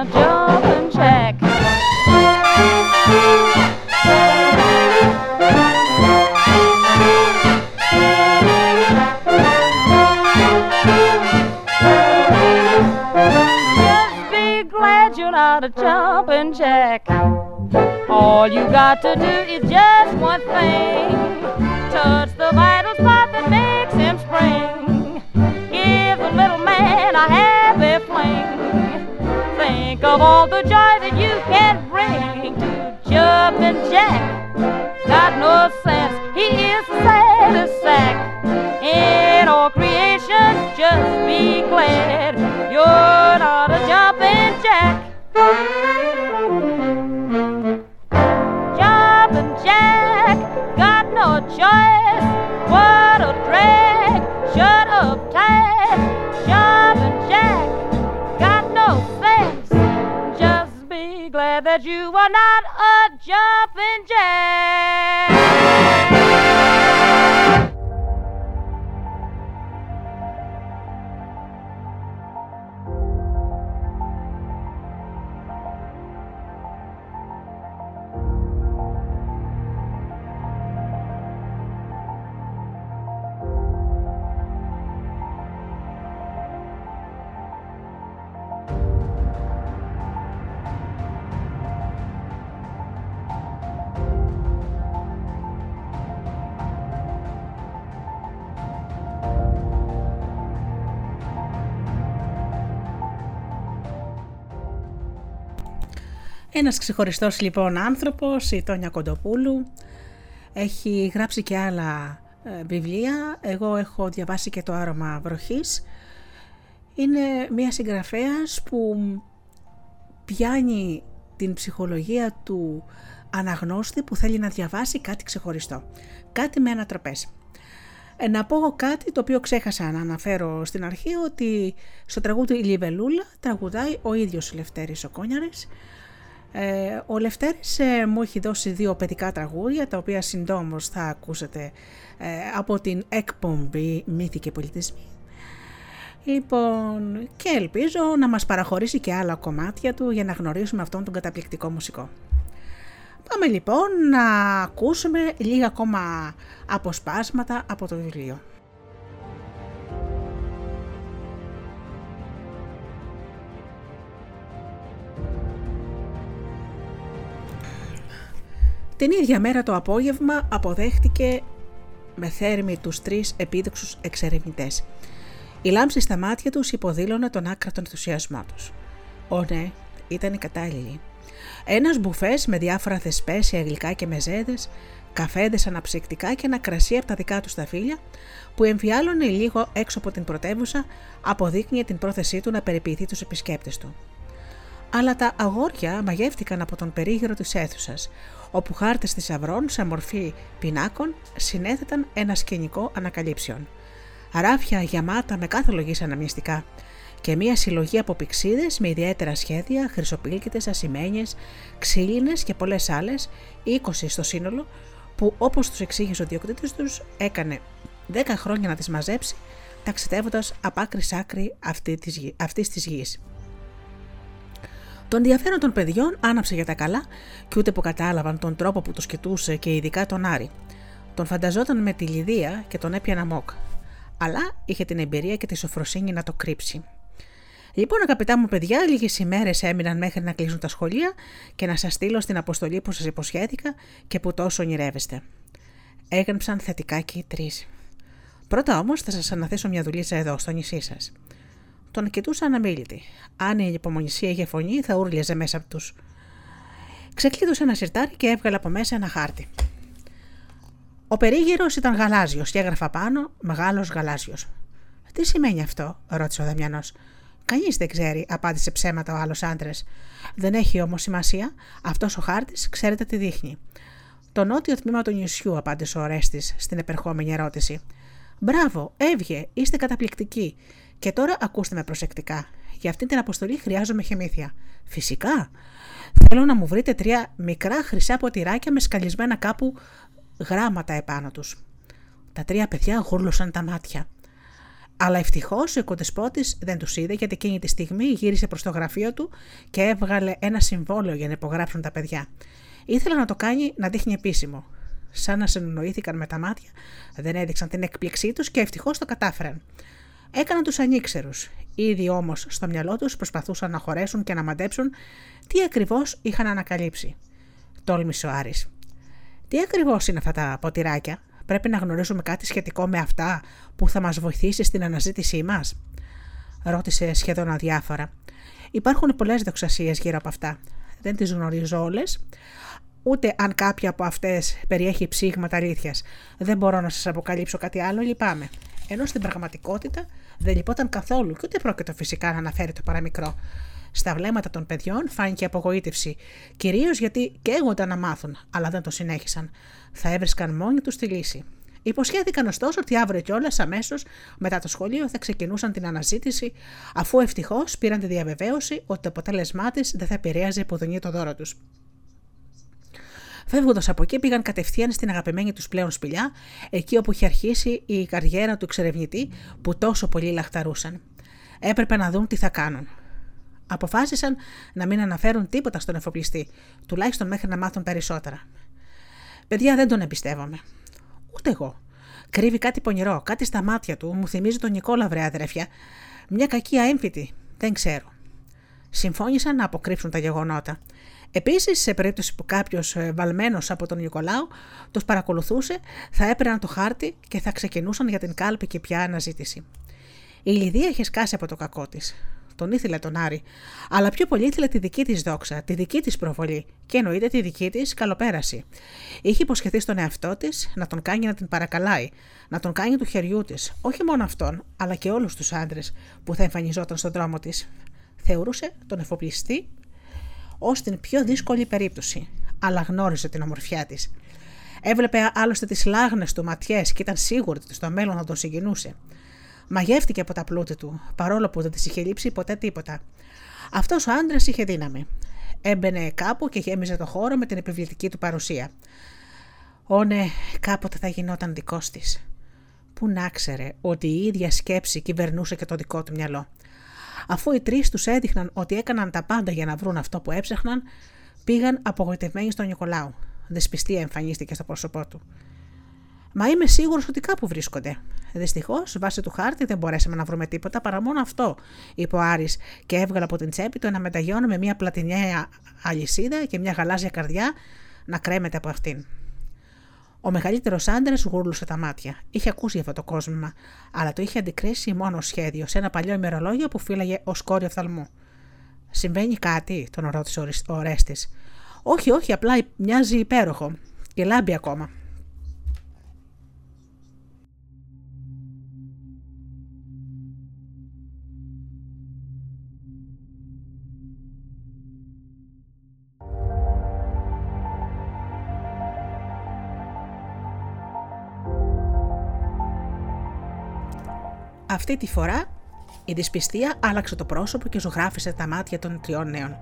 A jumping jack. Just be glad you're not a jumping jack. All you got to do Ένας ξεχωριστός λοιπόν άνθρωπος, η Τόνια Κοντοπούλου, έχει γράψει και άλλα ε, βιβλία. Εγώ έχω διαβάσει και το άρωμα βροχής. Είναι μια συγγραφέας που πιάνει την ψυχολογία του αναγνώστη που θέλει να διαβάσει κάτι ξεχωριστό. Κάτι με ανατροπές. Ε, να πω κάτι το οποίο ξέχασα να αναφέρω στην αρχή ότι στο τραγούδι «Η Λιβελούλα» τραγουδάει ο ίδιος ο Λευτέρης ο Κόνιαρης. Ε, ο Λευτέρης ε, μου έχει δώσει δύο παιδικά τραγούδια τα οποία συντόμως θα ακούσετε ε, από την εκπομπή «Μύθοι και πολιτισμοί». Λοιπόν, και ελπίζω να μας παραχωρήσει και άλλα κομμάτια του για να γνωρίσουμε αυτόν τον καταπληκτικό μουσικό. Πάμε λοιπόν να ακούσουμε λίγα ακόμα αποσπάσματα από το βιβλίο. Την ίδια μέρα το απόγευμα αποδέχτηκε με θέρμη τους τρεις επίδοξους εξερευνητές. Η λάμψη στα μάτια τους υποδήλωνε τον άκρατο ενθουσιασμό τους. Ω ναι, ήταν οι κατάλληλοι. Ένας μπουφές με διάφορα θεσπέσια γλυκά και μεζέδες, καφέδες αναψυκτικά και ένα κρασί από τα δικά του τα φίλια, που εμφιάλωνε λίγο έξω από την πρωτεύουσα, αποδείκνυε την πρόθεσή του να περιποιηθεί τους επισκέπτες του. Αλλά τα αγόρια μαγεύτηκαν από τον περίγυρο της αίθουσας, όπου χάρτες θησαυρών σε μορφή πινάκων συνέθεταν ένα σκηνικό ανακαλύψεων. Ράφια γεμάτα με κάθε λογής αναμνηστικά και μία συλλογή από πηξίδες με ιδιαίτερα σχέδια, χρυσοπήλκητες, ασημένιες, ξύλινες και πολλές άλλες, 20 στο σύνολο, που όπως τους εξήγησε ο διοκτήτης τους έκανε 10 χρόνια να τις μαζέψει, ταξιδεύοντας απ' άκρη σ' άκρη αυτή της, γη- αυτής της γης. Το ενδιαφέρον των παιδιών άναψε για τα καλά και ούτε που κατάλαβαν τον τρόπο που τους κοιτούσε και ειδικά τον Άρη. Τον φανταζόταν με τη Λιδία και τον έπιανα μόκ. Αλλά είχε την εμπειρία και τη σοφροσύνη να το κρύψει. Λοιπόν, αγαπητά μου παιδιά, λίγες ημέρες έμειναν μέχρι να κλείσουν τα σχολεία και να σας στείλω στην αποστολή που σας υποσχέθηκα και που τόσο ονειρεύεστε. Έγραψαν θετικά και οι τρεις. Πρώτα όμως θα σας αναθέσω μια δουλίτσα εδώ, στο νησί σας. Τον κοιτούσαν αμήλυτη. Αν η υπομονησία είχε φωνή, θα ούρλιαζε μέσα από τους. Ξεκλείδωσε ένα σιρτάρι και έβγαλε από μέσα ένα χάρτη. Ο περίγυρος ήταν γαλάζιος και έγραφα πάνω Μεγάλος Γαλάζιος. Τι σημαίνει αυτό, ρώτησε ο Δαμιανός. Κανείς δεν ξέρει, απάντησε ψέματα ο άλλος άντρας. Δεν έχει όμως σημασία, αυτός ο χάρτης ξέρετε τι δείχνει. Το νότιο τμήμα του νησιού, απάντησε ο Ρέστης στην επερχόμενη ερώτηση. Μπράβο, έβγε, είστε καταπληκτικοί. Και τώρα ακούστε με προσεκτικά. Για αυτή την αποστολή χρειάζομαι χεμήθεια. Φυσικά. Θέλω να μου βρείτε τρία μικρά χρυσά ποτηράκια με σκαλισμένα κάπου γράμματα επάνω τους. Τα τρία παιδιά γούρλωσαν τα μάτια. Αλλά ευτυχώς ο οικοδεσπότη δεν τους είδε γιατί εκείνη τη στιγμή γύρισε προς το γραφείο του και έβγαλε ένα συμβόλαιο για να υπογράψουν τα παιδιά. Ήθελε να το κάνει να δείχνει επίσημο. Σαν να συνεννοήθηκαν με τα μάτια, δεν έδειξαν την έκπληξή τους και ευτυχώς το κατάφεραν. Έκαναν τους ανήξερους. Ήδη όμως στο μυαλό τους προσπαθούσαν να χωρέσουν και να μαντέψουν τι ακριβώς είχαν ανακαλύψει. Τόλμησε ο Άρης. Τι ακριβώς είναι αυτά τα ποτηράκια, πρέπει να γνωρίζουμε κάτι σχετικό με αυτά που θα μας βοηθήσει στην αναζήτησή μας. Ρώτησε σχεδόν αδιάφορα. Υπάρχουν πολλές δοξασίες γύρω από αυτά. Δεν τις γνωρίζω όλες, ούτε αν κάποια από αυτές περιέχει ψήγματα αλήθειας. Δεν μπορώ να σας αποκαλύψω κάτι άλλο, λυπάμαι. Ενώ στην πραγματικότητα δεν λυπόταν καθόλου και ούτε πρόκειται φυσικά να αναφέρει το παραμικρό. Στα βλέμματα των παιδιών φάνηκε απογοήτευση, κυρίως γιατί καίγονταν να μάθουν, αλλά δεν το συνέχισαν. Θα έβρισκαν μόνοι τους τη λύση. Υποσχέθηκαν ωστόσο ότι αύριο κιόλας αμέσως μετά το σχολείο θα ξεκινούσαν την αναζήτηση, αφού ευτυχώς πήραν τη διαβεβαίωση ότι το αποτέλεσμά της δεν θα επηρέαζε υποδονή το δώρο τους. Φεύγοντας από εκεί, πήγαν κατευθείαν στην αγαπημένη τους πλέον σπηλιά, εκεί όπου είχε αρχίσει η καριέρα του εξερευνητή που τόσο πολύ λαχταρούσαν. Έπρεπε να δουν τι θα κάνουν. Αποφάσισαν να μην αναφέρουν τίποτα στον εφοπλιστή, τουλάχιστον μέχρι να μάθουν περισσότερα. Παιδιά, δεν τον εμπιστεύομαι. Ούτε εγώ. Κρύβει κάτι πονηρό, κάτι στα μάτια του, μου θυμίζει τον Νικόλα, βρε αδερφιά. Μια κακή αέμφυτη. Δεν ξέρω. Συμφώνησαν να αποκρύψουν τα γεγονότα. Επίσης, σε περίπτωση που κάποιος ε, βαλμένος από τον Νικολάου τους παρακολουθούσε, θα έπαιρναν το χάρτη και θα ξεκινούσαν για την κάλπη και πια αναζήτηση. Η Λιδία είχε σκάσει από το κακό της. Τον ήθελε τον Άρη, αλλά πιο πολύ ήθελε τη δική της δόξα, τη δική της προβολή και εννοείται τη δική της καλοπέραση. Είχε υποσχεθεί στον εαυτό της να τον κάνει να την παρακαλάει, να τον κάνει του χεριού της, όχι μόνο αυτόν, αλλά και όλους τους άντρες που θα εμφανιζόταν στον δρόμο της. Θεωρούσε τον εφοπλιστή ως την πιο δύσκολη περίπτωση, αλλά γνώριζε την ομορφιά της. Έβλεπε άλλωστε τις λάγνες του ματιές και ήταν σίγουρη ότι στο μέλλον θα τον συγκινούσε. Μαγεύτηκε από τα πλούτη του, παρόλο που δεν της είχε λείψει ποτέ τίποτα. Αυτός ο άντρας είχε δύναμη. Έμπαινε κάπου και γέμιζε το χώρο με την επιβλητική του παρουσία. Ω ναι, κάποτε θα γινόταν δικός της. Πού να ξέρε ότι η ίδια σκέψη κυβερνούσε και το δικό του μυαλό. Αφού οι τρεις τους έδειχναν ότι έκαναν τα πάντα για να βρουν αυτό που έψαχναν, πήγαν απογοητευμένοι στον Νικολάου. Δεσπιστία εμφανίστηκε στο πρόσωπό του. Μα είμαι σίγουρος ότι κάπου βρίσκονται. Δυστυχώς, βάσει του χάρτη δεν μπορέσαμε να βρούμε τίποτα παρά μόνο αυτό, είπε ο Άρης και έβγαλε από την τσέπη του ένα μεταγιόν με μια πλατινιά αλυσίδα και μια γαλάζια καρδιά να κρέμεται από αυτήν. Ο μεγαλύτερος άντρας γούρλουσε τα μάτια. Είχε ακούσει αυτό το κόσμημα, αλλά το είχε αντικρίσει μόνο σχέδιο σε ένα παλιό ημερολόγιο που φύλαγε ως κόρη οφθαλμού. Συμβαίνει κάτι, τον ρώτησε ο Ρέστης. Όχι, όχι, απλά μοιάζει υπέροχο και λάμπει ακόμα. Αυτή τη φορά η δυσπιστία άλλαξε το πρόσωπο και ζωγράφισε τα μάτια των τριών νέων.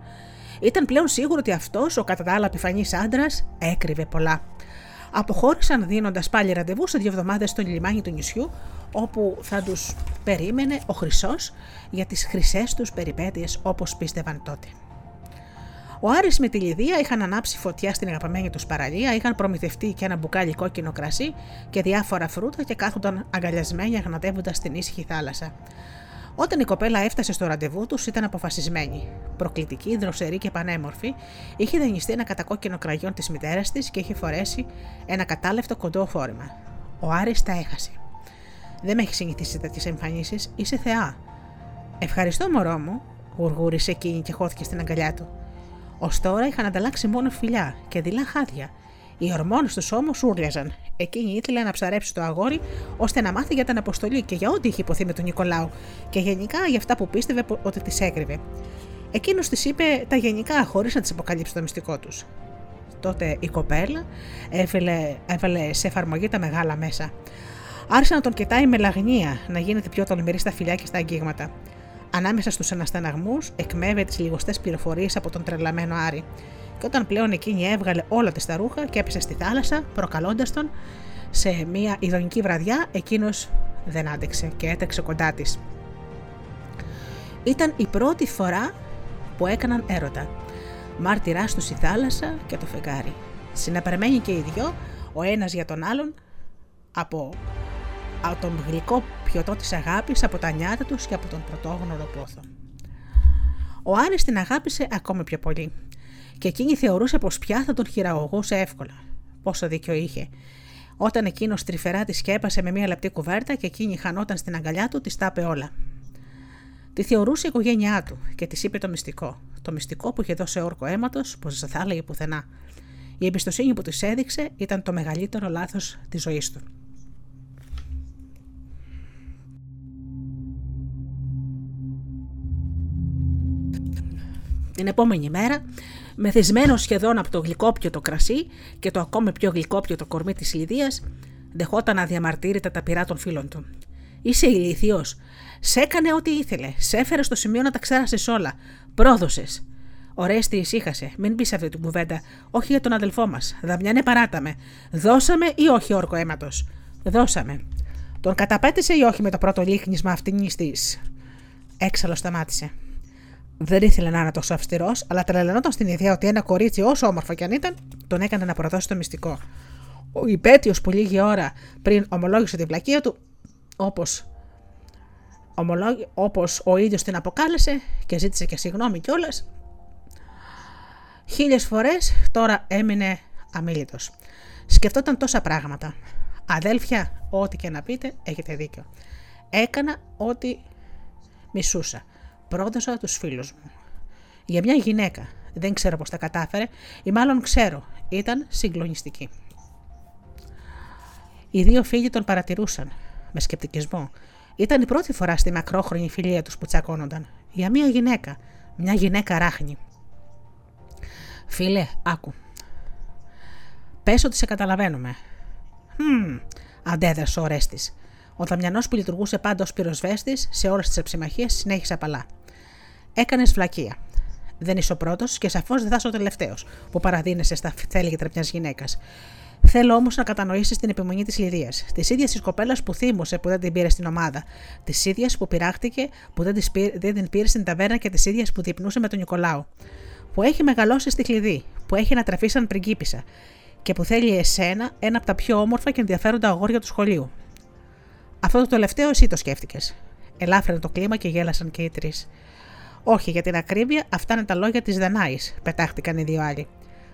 Ήταν πλέον σίγουρο ότι αυτός, ο κατά τα άλλα επιφανής άντρας, έκρυβε πολλά. Αποχώρησαν δίνοντας πάλι ραντεβού σε δύο εβδομάδες στο λιμάνι του νησιού, όπου θα τους περίμενε ο Χρυσός για τις χρυσές τους περιπέτειες όπως πίστευαν τότε. Ο Άρης με τη Λιδία είχαν ανάψει φωτιά στην αγαπημένη τους παραλία, είχαν προμηθευτεί και ένα μπουκάλι κόκκινο κρασί και διάφορα φρούτα και κάθονταν αγκαλιασμένοι αγνατεύοντας την ήσυχη θάλασσα. Όταν η κοπέλα έφτασε στο ραντεβού τους, ήταν αποφασισμένη. Προκλητική, δροσερή και πανέμορφη, είχε δανειστεί ένα κατακόκκινο κραγιόν της μητέρας της και είχε φορέσει ένα κατάλευτο κοντό φόρημα. Ο Άρης τα έχασε. Δεν με έχεις συνηθίσει τέτοιες εμφανίσεις, είσαι θεά. Ευχαριστώ, μωρό μου, γουργούρισε εκείνη και χώθηκε στην αγκαλιά του. Ω τώρα είχαν ανταλλάξει μόνο φιλιά και δειλά χάδια. Οι ορμόνες τους όμως ούρλιαζαν. Εκείνη ήθελε να ψαρέψει το αγόρι ώστε να μάθει για την αποστολή και για ό,τι είχε υποθεί με τον Νικολάου και γενικά για αυτά που πίστευε ότι τη έκρυβε. Εκείνος της είπε τα γενικά χωρίς να τη αποκαλύψει το μυστικό τους. Τότε η κοπέλα έβαλε, έβαλε σε εφαρμογή τα μεγάλα μέσα. Άρχισε να τον κοιτάει με λαγνία, να γίνεται πιο τολμηρή στα φιλιά και στα αγγίγματα. Ανάμεσα στους αναστεναγμούς, εκμεύε τις λιγοστές πληροφορίες από τον τρελαμένο Άρη. Και όταν πλέον εκείνη έβγαλε όλα της τα ρούχα και έπεσε στη θάλασσα, προκαλώντας τον σε μια ειδονική βραδιά, εκείνος δεν άντεξε και έτρεξε κοντά της. Ήταν η πρώτη φορά που έκαναν έρωτα. Μάρτυρά τους η θάλασσα και το φεγγάρι. Συναπερμένοι και οι δυο, ο ένας για τον άλλον, από, από τον γλυκό πιωτό της αγάπης, από τα νιάτα τους και από τον πρωτόγνωρο πόθο. Ο Άρης την αγάπησε ακόμη πιο πολύ και εκείνη θεωρούσε πως πια θα τον χειραγωγούσε εύκολα. Πόσο δίκιο είχε. Όταν εκείνος τρυφερά τη σκέπασε με μια λεπτή κουβέρτα και εκείνη χανόταν στην αγκαλιά του, της τα όλα. Τη θεωρούσε η οικογένειά του και της είπε το μυστικό. Το μυστικό που είχε δώσει όρκο αίματος, πως δεν θα έλεγε πουθενά. Η εμπιστοσύνη που της έδειξε ήταν το μεγαλύτερο λάθος της ζωής του. Την επόμενη μέρα, μεθυσμένο σχεδόν από το γλυκόπιο το κρασί και το ακόμη πιο γλυκόπιο το κορμί της Λιδίας, δεχόταν αδιαμαρτύρητα τα πειρά των φίλων του. Είσαι ηλίθιος. Σε έκανε ό,τι ήθελε. Σε έφερε στο σημείο να τα ξέρασες όλα. Πρόδωσες. Ωραία, τις ησύχασε. Μην πεις αυτή την κουβέντα. Όχι για τον αδελφό μας. Δαμιανέ παράταμε. Δώσαμε ή όχι όρκο αίματος; Δώσαμε. Τον καταπέτησε ή όχι με το πρώτο λίχνισμα αυτήν της. Έξαλλος σταμάτησε. Δεν ήθελε να είναι τόσο αυστηρός, αλλά τρελαινόταν στην ιδέα ότι ένα κορίτσι, όσο όμορφο κι αν ήταν, τον έκανε να προδώσει το μυστικό. Ο υπέτειος που λίγη ώρα πριν ομολόγησε την πλακία του, όπως όπως ο ίδιος την αποκάλεσε και ζήτησε και συγγνώμη κιόλας. Χίλιες φορές τώρα έμεινε αμήλυτος. Σκεφτόταν τόσα πράγματα. Αδέλφια, ό,τι και να πείτε, έχετε δίκιο. Έκανα ό,τι μισούσα. Πρόδωσα τους φίλους μου. Για μια γυναίκα. Δεν ξέρω πώς τα κατάφερε ή μάλλον ξέρω. Ήταν συγκλονιστική. Οι δύο φίλοι τον παρατηρούσαν με σκεπτικισμό. Ήταν η πρώτη φορά στη μακρόχρονη φιλία τους που τσακώνονταν. Για μια γυναίκα. Μια γυναίκα ράχνη. Φίλε, άκου. Πες ότι σε καταλαβαίνουμε. Χμ, αντέδρασε ο Ρέστης. Ο Δαμιανός που λειτουργούσε πάντα ως πυροσβέστης σε όλες τις εψημαχίες συνέχισε απαλά. Έκανες φλακία. Δεν είσαι ο πρώτος και σαφώς δεν θα είσαι ο τελευταίος που παραδίνεσαι στα θέλγητρα μιας γυναίκας. Θέλω όμως να κατανοήσεις την επιμονή της Λιδίας. Της ίδιας της κοπέλας που θύμωσε που δεν την πήρε στην ομάδα. Της ίδιας που πειράχτηκε που δεν, δεν την πήρε στην ταβέρνα και της ίδιας που διπνούσε με τον Νικολάου. Που έχει μεγαλώσει στη κλειδί. Που έχει ανατραφεί σαν πριγκίπισσα. Και που θέλει εσένα ένα από τα πιο όμορφα και ενδιαφέροντα αγόρια του σχολείου. Αυτό το τελευταίο εσύ το σκέφτηκες. Ελάφρυνε το κλίμα και γέλασαν και οι τρεις. Όχι, για την ακρίβεια, αυτά είναι τα λόγια της Δανάης, πετάχτηκαν οι δύο άλλοι.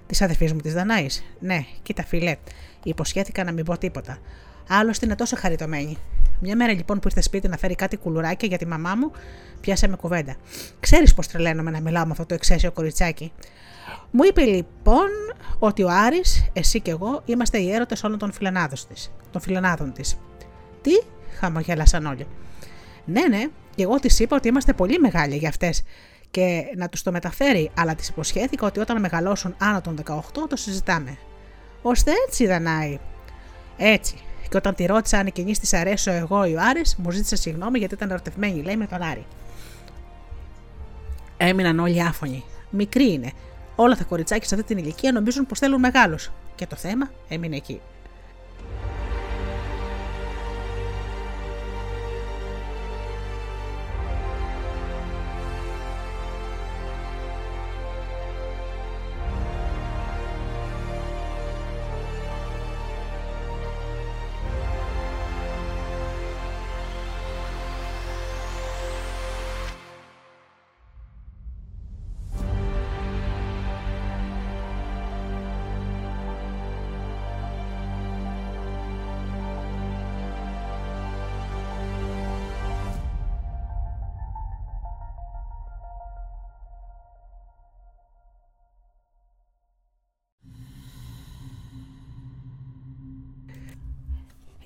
Της αδερφής μου της Δανάης. Ναι, κοίτα φίλε, υποσχέθηκα να μην πω τίποτα. Άλλωστε είναι τόσο χαριτωμένη. Μια μέρα λοιπόν που ήρθε σπίτι να φέρει κάτι κουλουράκια για τη μαμά μου, πιάσαμε κουβέντα. Ξέρεις πώς τρελαίνομαι να μιλάω με αυτό το εξαίσιο κοριτσάκι; Μου είπε λοιπόν ότι ο Άρης, εσύ και εγώ είμαστε οι έρωτες όλων των φιλανάδων της. Τι, χαμογέλασαν όλοι. Ναι, ναι, και εγώ της είπα ότι είμαστε πολύ μεγάλοι για αυτές και να τους το μεταφέρει, αλλά της υποσχέθηκα ότι όταν μεγαλώσουν άνω των 18 το συζητάμε. Ώστε έτσι, Δανάη. Έτσι. Και όταν τη ρώτησα αν εκείνη της αρέσω εγώ ή ο Άρης, μου ζήτησε συγγνώμη γιατί ήταν ερωτευμένη, λέει με τον Άρη. Έμειναν όλοι άφωνοι. Μικρή είναι. Όλα τα κοριτσάκια σε αυτή την ηλικία νομίζουν πως θέλουν μεγάλους. Και το θέμα έμεινε εκεί.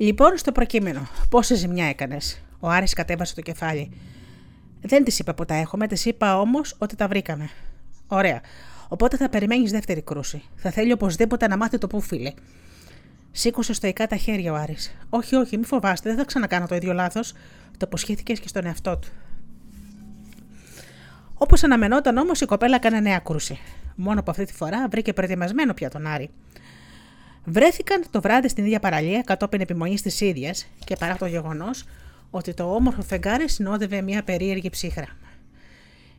Λοιπόν, στο προκείμενο, πόση ζημιά έκανες; Ο Άρης κατέβασε το κεφάλι. Δεν της είπα που τα έχουμε, της είπα όμως ότι τα βρήκαμε. Ωραία. Οπότε θα περιμένεις δεύτερη κρούση. Θα θέλει οπωσδήποτε να μάθει το που φίλε. Σήκωσε στοικά τα χέρια ο Άρης. Όχι, όχι, μη φοβάστε, δεν θα ξανακάνω το ίδιο λάθος. Το αποσχέθηκε και στον εαυτό του. Όπως αναμενόταν όμως, η κοπέλα έκανε νέα κρούση. Μόνο που αυτή τη φορά βρήκε προετοιμασμένο πια τον Άρη. Βρέθηκαν το βράδυ στην ίδια παραλία κατόπιν επιμονής της ίδιας και παρά το γεγονός ότι το όμορφο φεγγάρι συνόδευε μια περίεργη ψύχρα.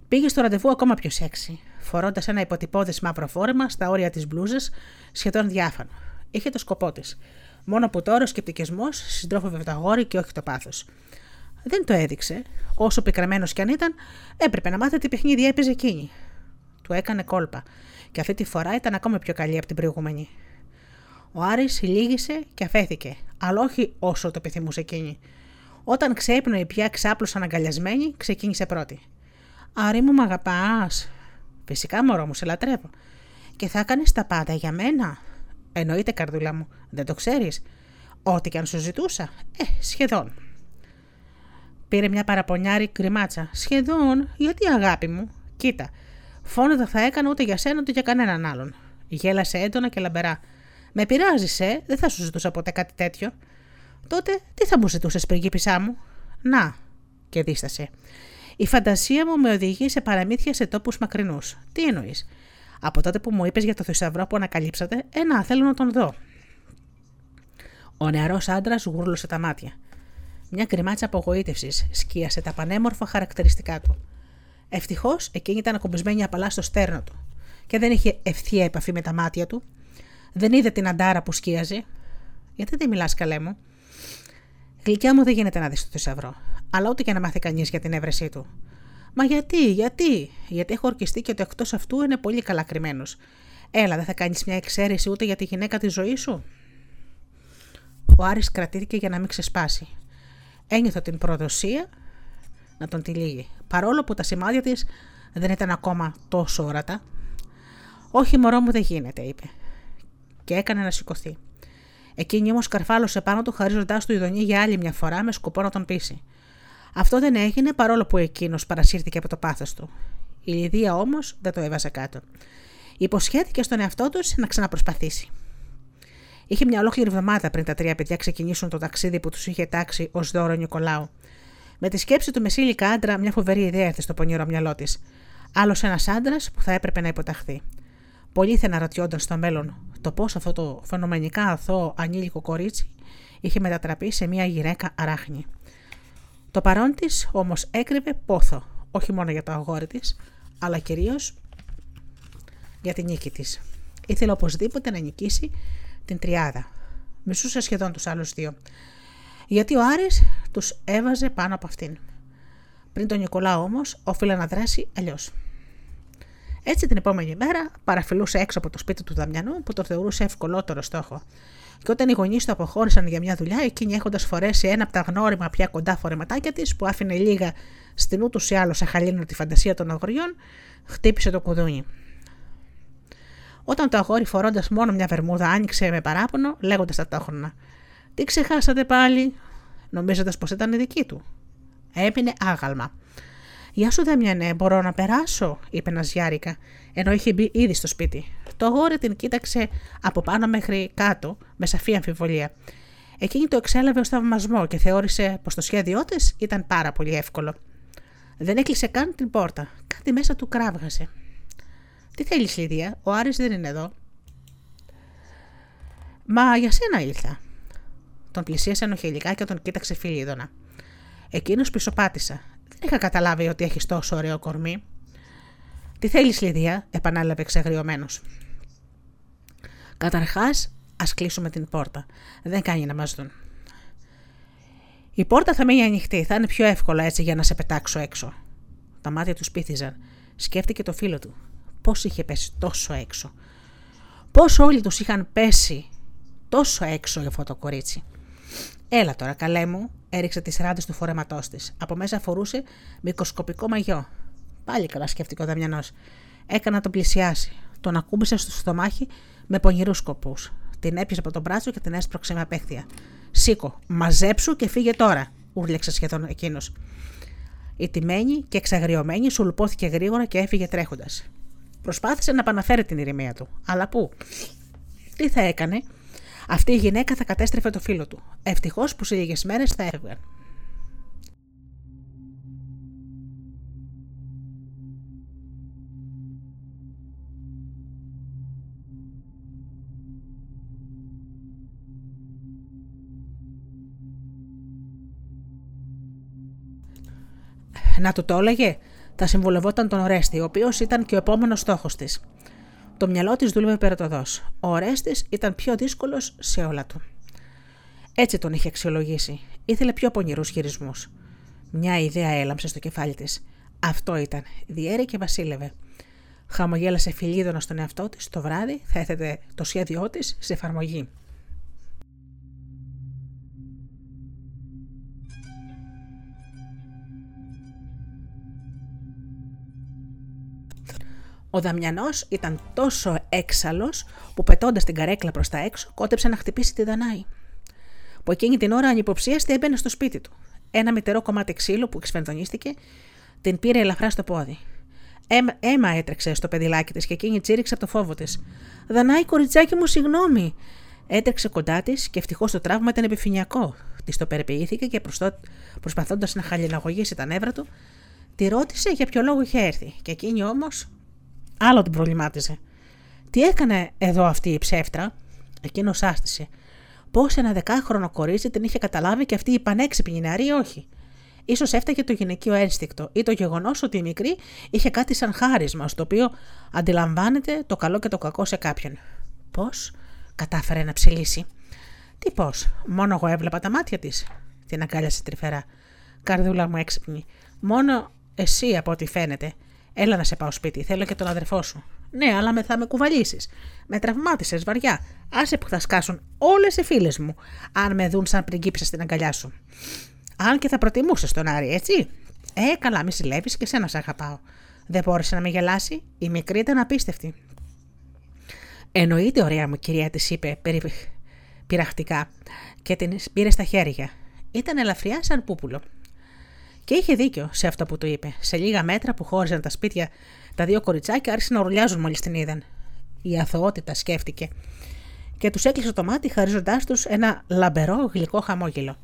Πήγε στο ραντεβού ακόμα πιο σεξι, φορώντας ένα υποτυπώδες μαύρο φόρεμα στα όρια της μπλούζας, σχεδόν διάφανο. Είχε το σκοπό της. Μόνο που τώρα ο σκεπτικισμός συντρόφευε το αγόρι και όχι το πάθος. Δεν το έδειξε. Όσο πικραμένος κι αν ήταν, έπρεπε να μάθει τι παιχνίδι έπαιζε εκείνη. Του έκανε κόλπα, και αυτή τη φορά ήταν ακόμα πιο καλή από την προηγούμενη. Ο Άρης λύγησε και αφέθηκε, αλλά όχι όσο το επιθυμούσε εκείνη. Όταν ξέπνοε πια ξάπλωσαν αγκαλιασμένη, ξεκίνησε πρώτη. Άρη μου, μ' αγαπάς. Φυσικά, μωρό μου, σε λατρεύω. Και θα έκανες τα πάντα για μένα. Εννοείται, καρδούλα μου, δεν το ξέρεις. Ό,τι και αν σου ζητούσα. Ε, σχεδόν. Πήρε μια παραπονιάρη κρυμάτσα. Σχεδόν, γιατί αγάπη μου. Κοίτα, φόνο δεν θα έκανα ούτε για σένα ούτε για κανέναν άλλον. Γέλασε έντονα και λαμπερά. Με πειράζεις, ε, δεν θα σου ζητούσα ποτέ κάτι τέτοιο. Τότε τι θα μου ζητούσες πριγκίπισά μου; Να, και δίστασε. Η φαντασία μου με οδηγεί σε παραμύθια σε τόπους μακρινούς. Τι εννοείς; Από τότε που μου είπες για το θησαυρό που ανακαλύψατε, ένα θέλω να τον δω. Ο νεαρός άντρας γούρλωσε τα μάτια. Μια κρυμάτσα απογοήτευσης σκίασε τα πανέμορφα χαρακτηριστικά του. Ευτυχώς εκείνη ήταν ακουμπισμένη απαλά στο στέρνο του και δεν είχε ευθεία επαφή με τα μάτια του. Δεν είδε την αντάρα που σκίαζε. Γιατί δεν μιλάς, καλέ μου. Γλυκιά μου δεν γίνεται να δεις το θησαυρό, αλλά ούτε και να μάθει κανείς για την έβρεσή του. Μα γιατί, γιατί, γιατί έχω ορκιστεί και ότι εκτός αυτού είναι πολύ καλά κρυμμένος. Έλα, δεν θα κάνεις μια εξαίρεση ούτε για τη γυναίκα της ζωής σου; Ο Άρης κρατήθηκε για να μην ξεσπάσει. Ένιωθε την προδοσία να τον τυλίγει, παρόλο που τα σημάδια της δεν ήταν ακόμα τόσο όρατα. «Όχι μωρό μου δεν γίνεται», είπε και έκανε να σηκωθεί. Εκείνη όμως καρφάλωσε πάνω του, χαρίζοντάς του ειδονή για άλλη μια φορά με σκοπό να τον πείσει. Αυτό δεν έγινε παρόλο που εκείνος παρασύρθηκε από το πάθος του. Η Λιδία όμως δεν το έβαζε κάτω. Υποσχέθηκε στον εαυτό τους να ξαναπροσπαθήσει. Είχε μια ολόκληρη εβδομάδα πριν τα τρία παιδιά ξεκινήσουν το ταξίδι που τους είχε τάξει ως δώρο Νικολάου. Με τη σκέψη του μεσήλικα άντρα, μια φοβερή ιδέα έρθει στο πονηρό μυαλό της. Άλλος ένας άντρας που θα έπρεπε να υποταχθεί. Πολλοί θα αναρωτιόνταν στο μέλλον το πώς αυτό το φαινομενικά αθώο ανήλικο κορίτσι είχε μετατραπεί σε μια γυναίκα αράχνη. Το παρόν της όμως έκρυβε πόθο, όχι μόνο για το αγόρι της, αλλά κυρίως για την νίκη της. Ήθελε οπωσδήποτε να νικήσει την τριάδα. Μισούσε σχεδόν τους άλλους δύο. Γιατί ο Άρης τους έβαζε πάνω από αυτήν. Πριν τον Νικολά όμως, όφιλε να δράσει αλλιώς. Έτσι την επόμενη μέρα παραφυλούσε έξω από το σπίτι του Δαμιανού που το θεωρούσε ευκολότερο στόχο. Και όταν οι γονείς του αποχώρησαν για μια δουλειά, εκείνη έχοντας φορέσει ένα από τα γνώριμα πια κοντά φορεματάκια της που άφηνε λίγα στην ούτως ή άλλως αχαλήνω τη φαντασία των αγοριών, χτύπησε το κουδούνι. Όταν το αγόρι φορώντας μόνο μια βερμούδα άνοιξε με παράπονο, λέγοντας ταυτόχρονα: Τι ξεχάσατε πάλι, νομίζοντας πως ήταν δική του. Έμεινε άγαλμα. Γεια σου, Δέμιανε, μπορώ να περάσω, είπε ένας Γιάρικα, ενώ είχε μπει ήδη στο σπίτι. Το αγόρι την κοίταξε από πάνω μέχρι κάτω, με σαφή αμφιβολία. Εκείνη το εξέλαβε ω θαυμασμό και θεώρησε πως το σχέδιό της ήταν πάρα πολύ εύκολο. Δεν έκλεισε καν την πόρτα. Κάτι μέσα του κράβγασε. Τι θέλεις, Λίδια, ο Άρης δεν είναι εδώ. Μα για σένα ήλθα. Τον πλησίασε ενοχελικά και τον κοίταξε φιλίδωνα. Εκείνος πισωπάτησα. Δεν είχα καταλάβει ότι έχεις τόσο ωραίο κορμί. Τι θέλεις, Λιδία, επανάλαβε εξαγριωμένο. Καταρχάς, ας κλείσουμε την πόρτα. Δεν κάνει να μας δουν. Η πόρτα θα μείνει ανοιχτή. Θα είναι πιο εύκολο έτσι για να σε πετάξω έξω. Τα μάτια τους σπίθιζαν. Σκέφτηκε το φίλο του. Πώς είχε πέσει τόσο έξω. Πώς όλοι τους είχαν πέσει τόσο έξω για αυτό το κορίτσι. Έλα τώρα, καλέ μου, έριξε τις ράντες του φορέματός της. Από μέσα φορούσε μικροσκοπικό μαγιό. Πάλι καλά σκέφτηκε ο Δαμιανός. Έκανα να τον πλησιάσει. Τον ακούμπησε στο στομάχι με πονηρούς σκοπούς. Την έπιασε από τον μπράτσο και την έσπρωξε με απέχθεια. Σήκω, μαζέψου και φύγε τώρα, ούρλιαξε σχεδόν εκείνος. Η τιμένη και εξαγριωμένη σου λουπώθηκε γρήγορα και έφυγε τρέχοντας. Προσπάθησε να επαναφέρει την ηρεμία του. Αλλά πού; Τι θα έκανε; Αυτή η γυναίκα θα κατέστρεφε το φίλο του. Ευτυχώς που σε λίγες μέρες θα έφευγαν. Να του το έλεγε, θα συμβουλευόταν τον Ορέστη, ο οποίος ήταν και ο επόμενος στόχος της. Το μυαλό της δούλευε περτοδό. Ο Ορέστης ήταν πιο δύσκολος σε όλα του. Έτσι τον είχε αξιολογήσει. Ήθελε πιο πονηρούς χειρισμού. Μια ιδέα έλαμψε στο κεφάλι της. Αυτό ήταν. Διέρη και βασίλευε. Χαμογέλασε φιλίδωνα στον εαυτό της το βράδυ, θα έθετε το σχέδιό της σε εφαρμογή. Ο Δαμιανός ήταν τόσο έξαλλος που πετώντας την καρέκλα προς τα έξω, κότεψε να χτυπήσει τη Δανάη. Που εκείνη την ώρα ανυποψίαστη έμπαινε στο σπίτι του. Ένα μητερό κομμάτι ξύλου που εξφενδονίστηκε την πήρε ελαφρά στο πόδι. Έμα έτρεξε στο παιδιλάκι της και εκείνη τσίριξε από το φόβο της. Δανάη, κοριτσάκι μου, συγγνώμη. Έτρεξε κοντά της και ευτυχώς το τραύμα ήταν επιφυνειακό. Της το περιποιήθηκε και προσπαθώντας να χαλιναγωγήσει τα νεύρα του, τη ρώτησε για ποιο λόγο είχε έρθει. Και εκείνη όμως Άλλο την προβλημάτιζε. Τι έκανε εδώ αυτή η ψεύτρα, εκείνος άστησε. Πώς ένα δεκάχρονο κορίτσι την είχε καταλάβει και αυτή η πανέξυπνη νεαρή όχι; σω έφταγε το γυναικείο ένστικτο ή το γεγονός ότι η μικρή είχε κάτι σαν χάρισμα, στο οποίο αντιλαμβάνεται το καλό και το κακό σε κάποιον. Πώς κατάφερε να ψηλήσει; Τι πώς, μόνο εγώ έβλεπα τα μάτια της; Την αγκάλιασε τρυφερά. Καρδούλα μου έξυπνη. Μόνο εσύ από ό,τι φαίνεται. Έλα να σε πάω σπίτι, θέλω και τον αδερφό σου. Ναι, αλλά με θα με κουβαλήσεις. Με τραυμάτισες βαριά. Άσε που θα σκάσουν όλες οι φίλες μου, αν με δουν σαν πριγκίψα στην αγκαλιά σου. Αν και θα προτιμούσες τον Άρη, έτσι. Ε, καλά, μη συλλεύεις και σένα σε αγαπάω. Δεν μπόρεσε να με γελάσει. Η μικρή ήταν απίστευτη. Εννοείται, ωραία μου κυρία, της είπε περι... πειραχτικά και την πήρε στα χέρια. Ήταν ελαφριά σαν πούπουλο. Και είχε δίκιο σε αυτό που του είπε. Σε λίγα μέτρα που χώριζαν τα σπίτια, τα δύο κοριτσάκια άρχισαν να ουρλιάζουν μόλις την είδαν. Η αθωότητα σκέφτηκε. Και τους έκλεισε το μάτι, χαρίζοντάς τους ένα λαμπερό γλυκό χαμόγελο.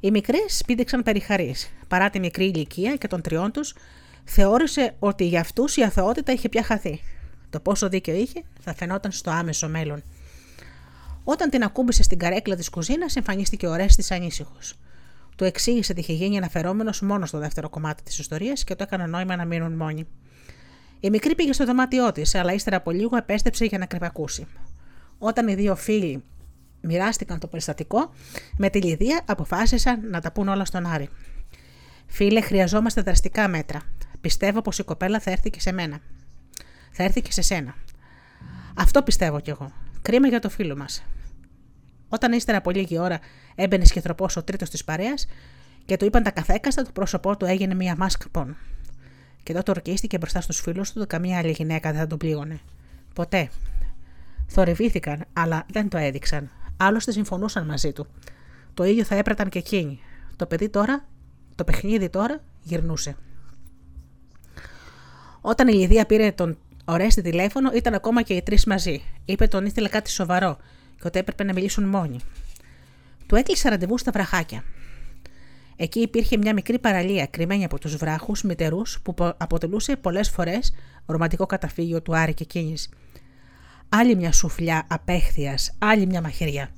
Οι μικρές πήδηξαν περιχαρεί. Παρά τη μικρή ηλικία και των τριών τους, θεώρησε ότι για αυτούς η αθωότητα είχε πια χαθεί. Το πόσο δίκιο είχε θα φαινόταν στο άμεσο μέλλον. Όταν την ακούμπησε στην καρέκλα της κουζίνας, εμφανίστηκε ο Ρέστης ανήσυχος. Του εξήγησε ότι είχε γίνει αναφερόμενος μόνο στο δεύτερο κομμάτι της ιστορίας και το έκανε νόημα να μείνουν μόνοι. Η μικρή πήγε στο δωμάτιό της, αλλά ύστερα από λίγο επέστρεψε για να κρεβακούσει. Όταν οι δύο φίλοι μοιράστηκαν το περιστατικό, με τη Λιδία αποφάσισαν να τα πούν όλα στον Άρη. Φίλε, χρειαζόμαστε δραστικά μέτρα. Πιστεύω πως η κοπέλα θα έρθει και σε μένα. Θα έρθει και σε σένα. Αυτό πιστεύω κι εγώ. Κρίμα για το φίλο μας. Όταν ύστερα από λίγη ώρα έμπαινε σχετροπό ο τρίτος της παρέας και του είπαν τα καθέκαστα, το πρόσωπό του έγινε μία μάσκα πόν. Και τότε ορκίστηκε μπροστά στους φίλους του ότι καμία άλλη γυναίκα δεν θα τον πλήγωνε. Ποτέ. Θορυβήθηκαν, αλλά δεν το έδειξαν. Άλλωστε συμφωνούσαν μαζί του. Το ίδιο θα έπραταν και εκείνοι. Το παιδί τώρα, το παιχνίδι τώρα, γυρνούσε. Όταν η Λιδία πήρε τον Ορέστη τηλέφωνο, ήταν ακόμα και οι τρεις μαζί. Είπε τον ήθελε κάτι σοβαρό και ότι έπρεπε να μιλήσουν μόνοι. Του έκλεισε ραντεβού στα βραχάκια. Εκεί υπήρχε μια μικρή παραλία κρυμμένη από τους βράχους μητερούς που αποτελούσε πολλές φορές ρομαντικό καταφύγιο του Άρη και εκείνη. Άλλη μια σουφλιά απέχθειας, άλλη μια μαχαιριά.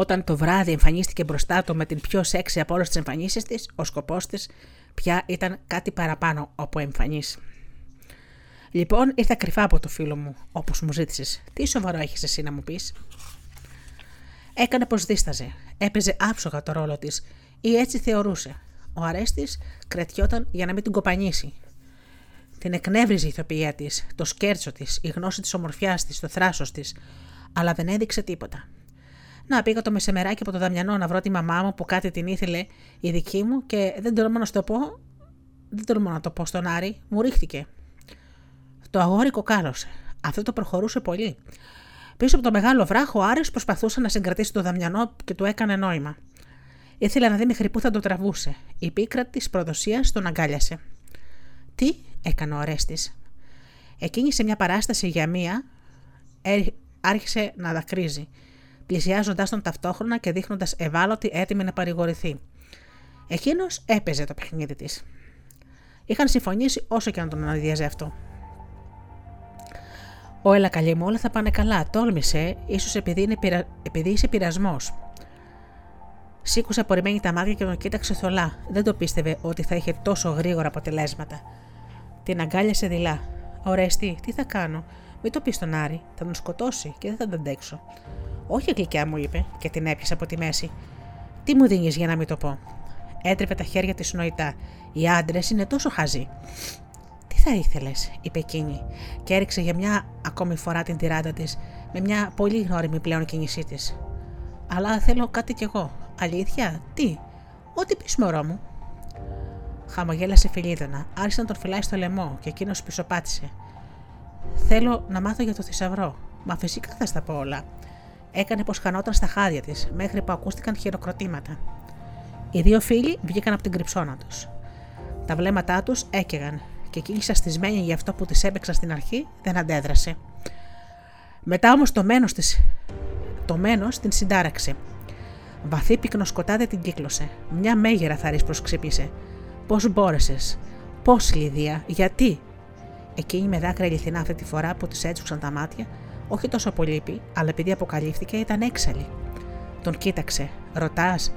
Όταν το βράδυ εμφανίστηκε μπροστά του με την πιο σεξι από όλες τις εμφανίσεις της, ο σκοπός της πια ήταν κάτι παραπάνω από εμφανής. Λοιπόν, ήρθα κρυφά από το φίλο μου, όπως μου ζήτησες. Τι σοβαρό έχεις εσύ να μου πεις; Έκανε πως δίσταζε. Έπαιζε άψογα το ρόλο της, ή έτσι θεωρούσε. Ο αρέστης κρατιόταν για να μην την κοπανίσει. Την εκνεύριζε η ηθοποιία της, το σκέρτσο της, η γνώση της ομορφιάς της, το θράσος της, αλλά δεν έδειξε τίποτα. Να πήγα το μεσημεράκι από το Δαμιανό να βρω τη μαμά μου που κάτι την ήθελε η δική μου και δεν τολμώ να σου το πω. Δεν τολμώ να το πω στον Άρη, μου ρίχτηκε. Το αγόρι κοκάλωσε. Αυτό το προχωρούσε πολύ. Πίσω από το μεγάλο βράχο, ο Άρης προσπαθούσε να συγκρατήσει το δαμιανό και του έκανε νόημα. Ήθελε να δει μέχρι πού θα το τραβούσε. Η πίκρα της προδοσίας τον αγκάλιασε. Τι, έκανε ο Αρέστης. Εκείνη σε μια παράσταση για μία ε, άρχισε να δακρύζει, πλησιάζοντάς τον ταυτόχρονα και δείχνοντας ευάλωτη έτοιμη να παρηγορηθεί. Εκείνος έπαιζε το παιχνίδι της. Είχαν συμφωνήσει όσο και να τον αναδιάζει αυτό. Ω, έλα καλή μου, όλα θα πάνε καλά. Τόλμησε, ίσως επειδή, είναι πειρα... επειδή είσαι πειρασμός. Σήκωσε απορριμμένη τα μάτια και τον κοίταξε θολά. Δεν το πίστευε ότι θα είχε τόσο γρήγορα αποτελέσματα. Την αγκάλιασε δειλά. Ωρέστη, τι θα κάνω; Μην το πεις στον Άρη, θα τον σκοτώσει και δεν θα τον αντέξω. Όχι, γλυκιά μου είπε και την έπιασε από τη μέση. Τι μου δίνεις για να μην το πω; Έτρεπε τα χέρια της νοητά. Οι άντρες είναι τόσο χαζοί. Τι θα ήθελες, είπε εκείνη, και έριξε για μια ακόμη φορά την τυράντα της, με μια πολύ γνώριμη πλέον κίνησή της. Αλλά θέλω κάτι κι εγώ. Αλήθεια, τι, ό,τι πεις μωρό μου. Χαμογέλασε φιλίδωνα, άρχισε να τον φυλάει στο λαιμό και εκείνος πισωπάτησε. Θέλω να μάθω για το θησαυρό. Μα φυσικά θα στα πω όλα. Έκανε πως χανόταν στα χάδια της, μέχρι που ακούστηκαν χειροκροτήματα. Οι δύο φίλοι βγήκαν από την κρυψώνα τους. Τα βλέμματά τους έκαιγαν και εκείνη σαστισμένη για αυτό που της έπαιξαν στην αρχή δεν αντέδρασε. Μετά όμως το μένος της, το μένος την συντάραξε. Βαθύ πυκνο σκοτάδι την κύκλωσε. Μια μέγερα θαρής προσκύπησε. Πώς μπόρεσες, Πώς, Λιδία, γιατί; Εκείνη με δάκρυα αληθινά αυτή τη φορά που της έτσουξαν τα μάτια, όχι τόσο από λύπη, αλλά επειδή αποκαλύφθηκε ήταν έξαλλη. Τον κοίταξε. Ρωτάς,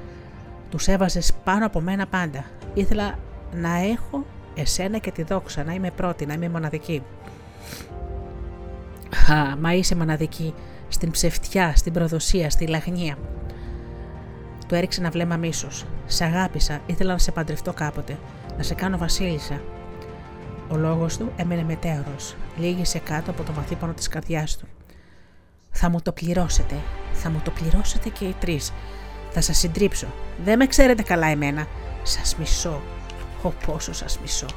τους έβαζες πάνω από μένα πάντα. Ήθελα να έχω εσένα και τη δόξα, να είμαι πρώτη, να είμαι μοναδική. Χα, μα είσαι μοναδική, στην ψευτιά, στην προδοσία, στη λαγνία. Του έριξε ένα βλέμμα μίσος. Σε αγάπησα, ήθελα να σε παντρευτώ κάποτε, να σε κάνω βασίλισσα. Ο λόγος του έμενε μετέωρος, λίγησε κάτω από το βαθύ πόνο της καρδιάς του. Θα μου το πληρώσετε, θα μου το πληρώσετε και οι τρεις. Θα σας συντρίψω. Δεν με ξέρετε καλά εμένα. Σας μισώ. Ω πόσο σας μισώ.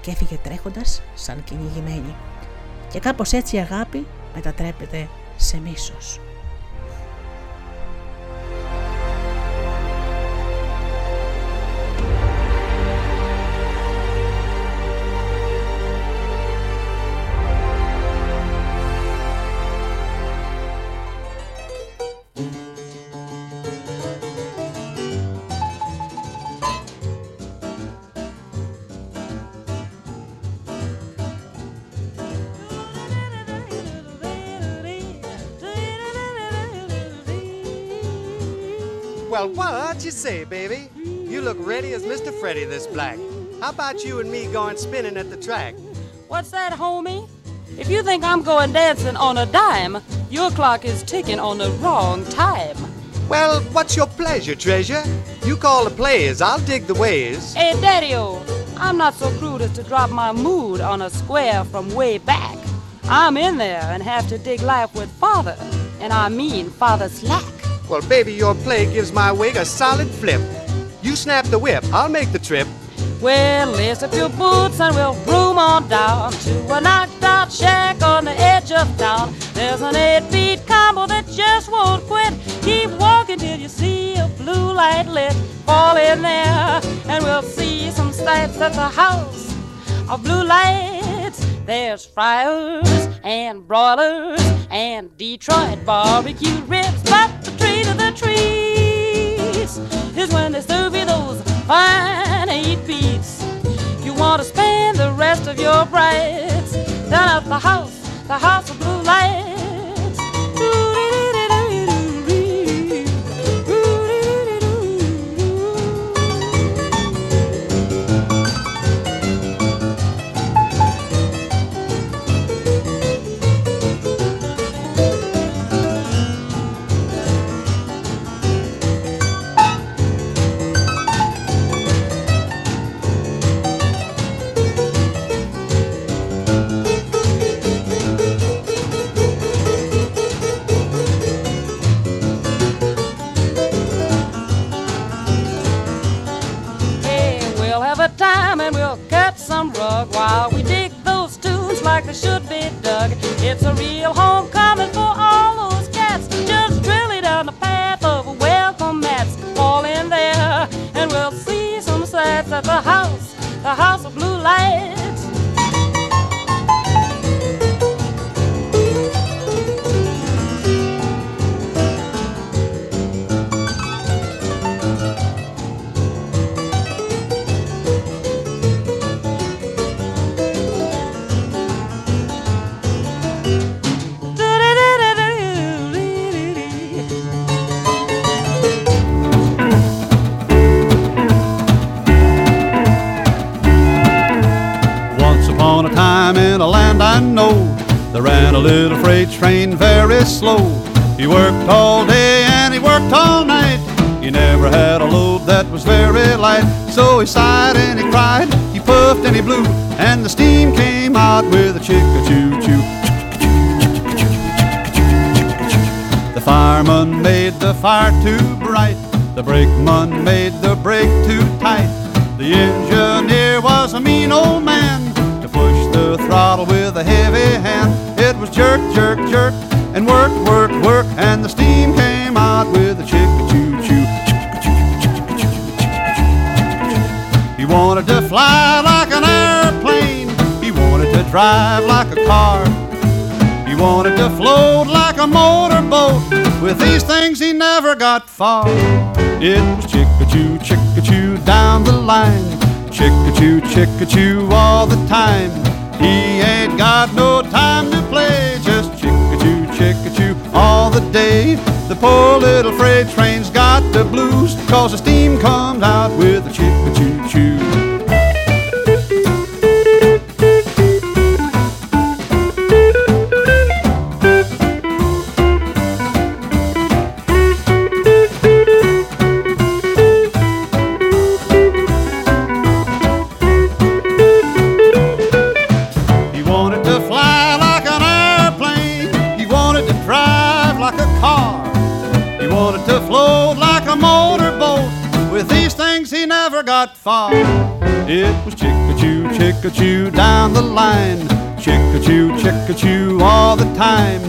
Και έφυγε τρέχοντας σαν κυνηγημένη. Και κάπως έτσι η αγάπη μετατρέπεται σε μίσος. Say, baby? You look ready as Mr. Freddy this black. How about you and me going spinning at the track? What's that, homie? If you think I'm going dancing on a dime, your clock is ticking on the wrong time. Well, what's your pleasure, treasure? You call the plays, I'll dig the ways. Hey, Daddy-O, I'm not so crude as to drop my mood on a square from way back. I'm in there and have to dig life with father, and I mean father slack. Well, baby, your play gives my wig a solid flip. You snap the whip, I'll make the trip. Well, lace up your boots and we'll broom on down to a knocked out shack on the edge of town. There's an eight-beat combo that just won't quit. Keep walking till you see a blue light lit. Fall in there and we'll see some sights at the house of blue lights. There's fryers and broilers and Detroit barbecue ribs, but the treats is when they serve you those fine eight beats. You want to spend the rest of your brights down at the house, the house of blue lights. some rug while we dig those tunes like they should be dug. It's a real homecoming for all those cats. Just drilling down the path of welcome mats. Fall in there and we'll see some sets at the house. The house a little freight train very slow. He worked all day and he worked all night. He never had a load that was very light. So he sighed and he cried, he puffed and he blew, and the steam came out with a chick a choo choo. The fireman made the fire too bright. The brakeman made the brake too tight. The engineer was a mean old man to push the throttle with a heavy hand. Jerk, jerk, jerk, and work, work, work, and the steam came out with a chick choo choo. He wanted to fly like an airplane. He wanted to drive like a car. He wanted to float like a motorboat. With these things, he never got far. It was chick-a-choo, chick-a-choo down the line. Chick-a-choo, chick-a-choo all the time. He ain't got no time to play. Just chick-a-choo, chick-a-choo all the day. The poor little freight train's got the blues. Cause the steam comes far. It was chick-a-choo, chick-a-choo down the line. Chick-a-choo, chick-a-choo all the time.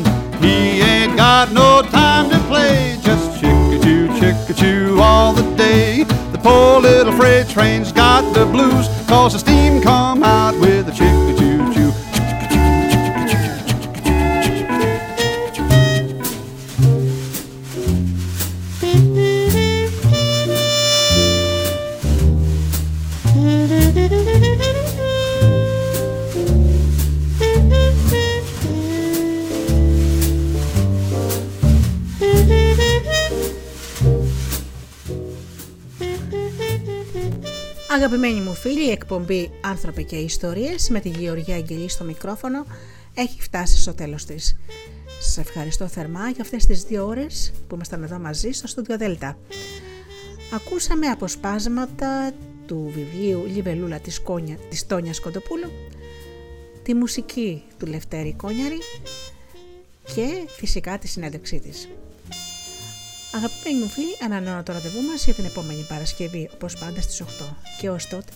He ain't got no time to play. Just chick-a-choo, chick-a-choo all the day. The poor little freight train's got the blues. Αγαπημένοι μου φίλοι, η εκπομπή «Άνθρωπε και Ιστορίες» με τη Γεωργία Αγγελή στο μικρόφωνο έχει φτάσει στο τέλος της. Σας ευχαριστώ θερμά για αυτές τις δύο ώρες που ήμασταν εδώ μαζί στο Στούντιο Δέλτα. Ακούσαμε αποσπάσματα του βιβλίου «Λιβελούλα της, Κόνια, της Τόνιας Κοντοπούλου», τη μουσική του Λευτέρη Κόνιαρη και φυσικά τη συνέντευξή της. Αγαπημένοι μου φίλοι, ανανεώνω το ραντεβού μας για την επόμενη Παρασκευή, όπως πάντα στις 8. Και ως τότε,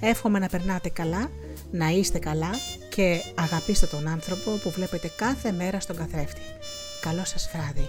εύχομαι να περνάτε καλά, να είστε καλά και αγαπήστε τον άνθρωπο που βλέπετε κάθε μέρα στον καθρέφτη. Καλό σας βράδυ.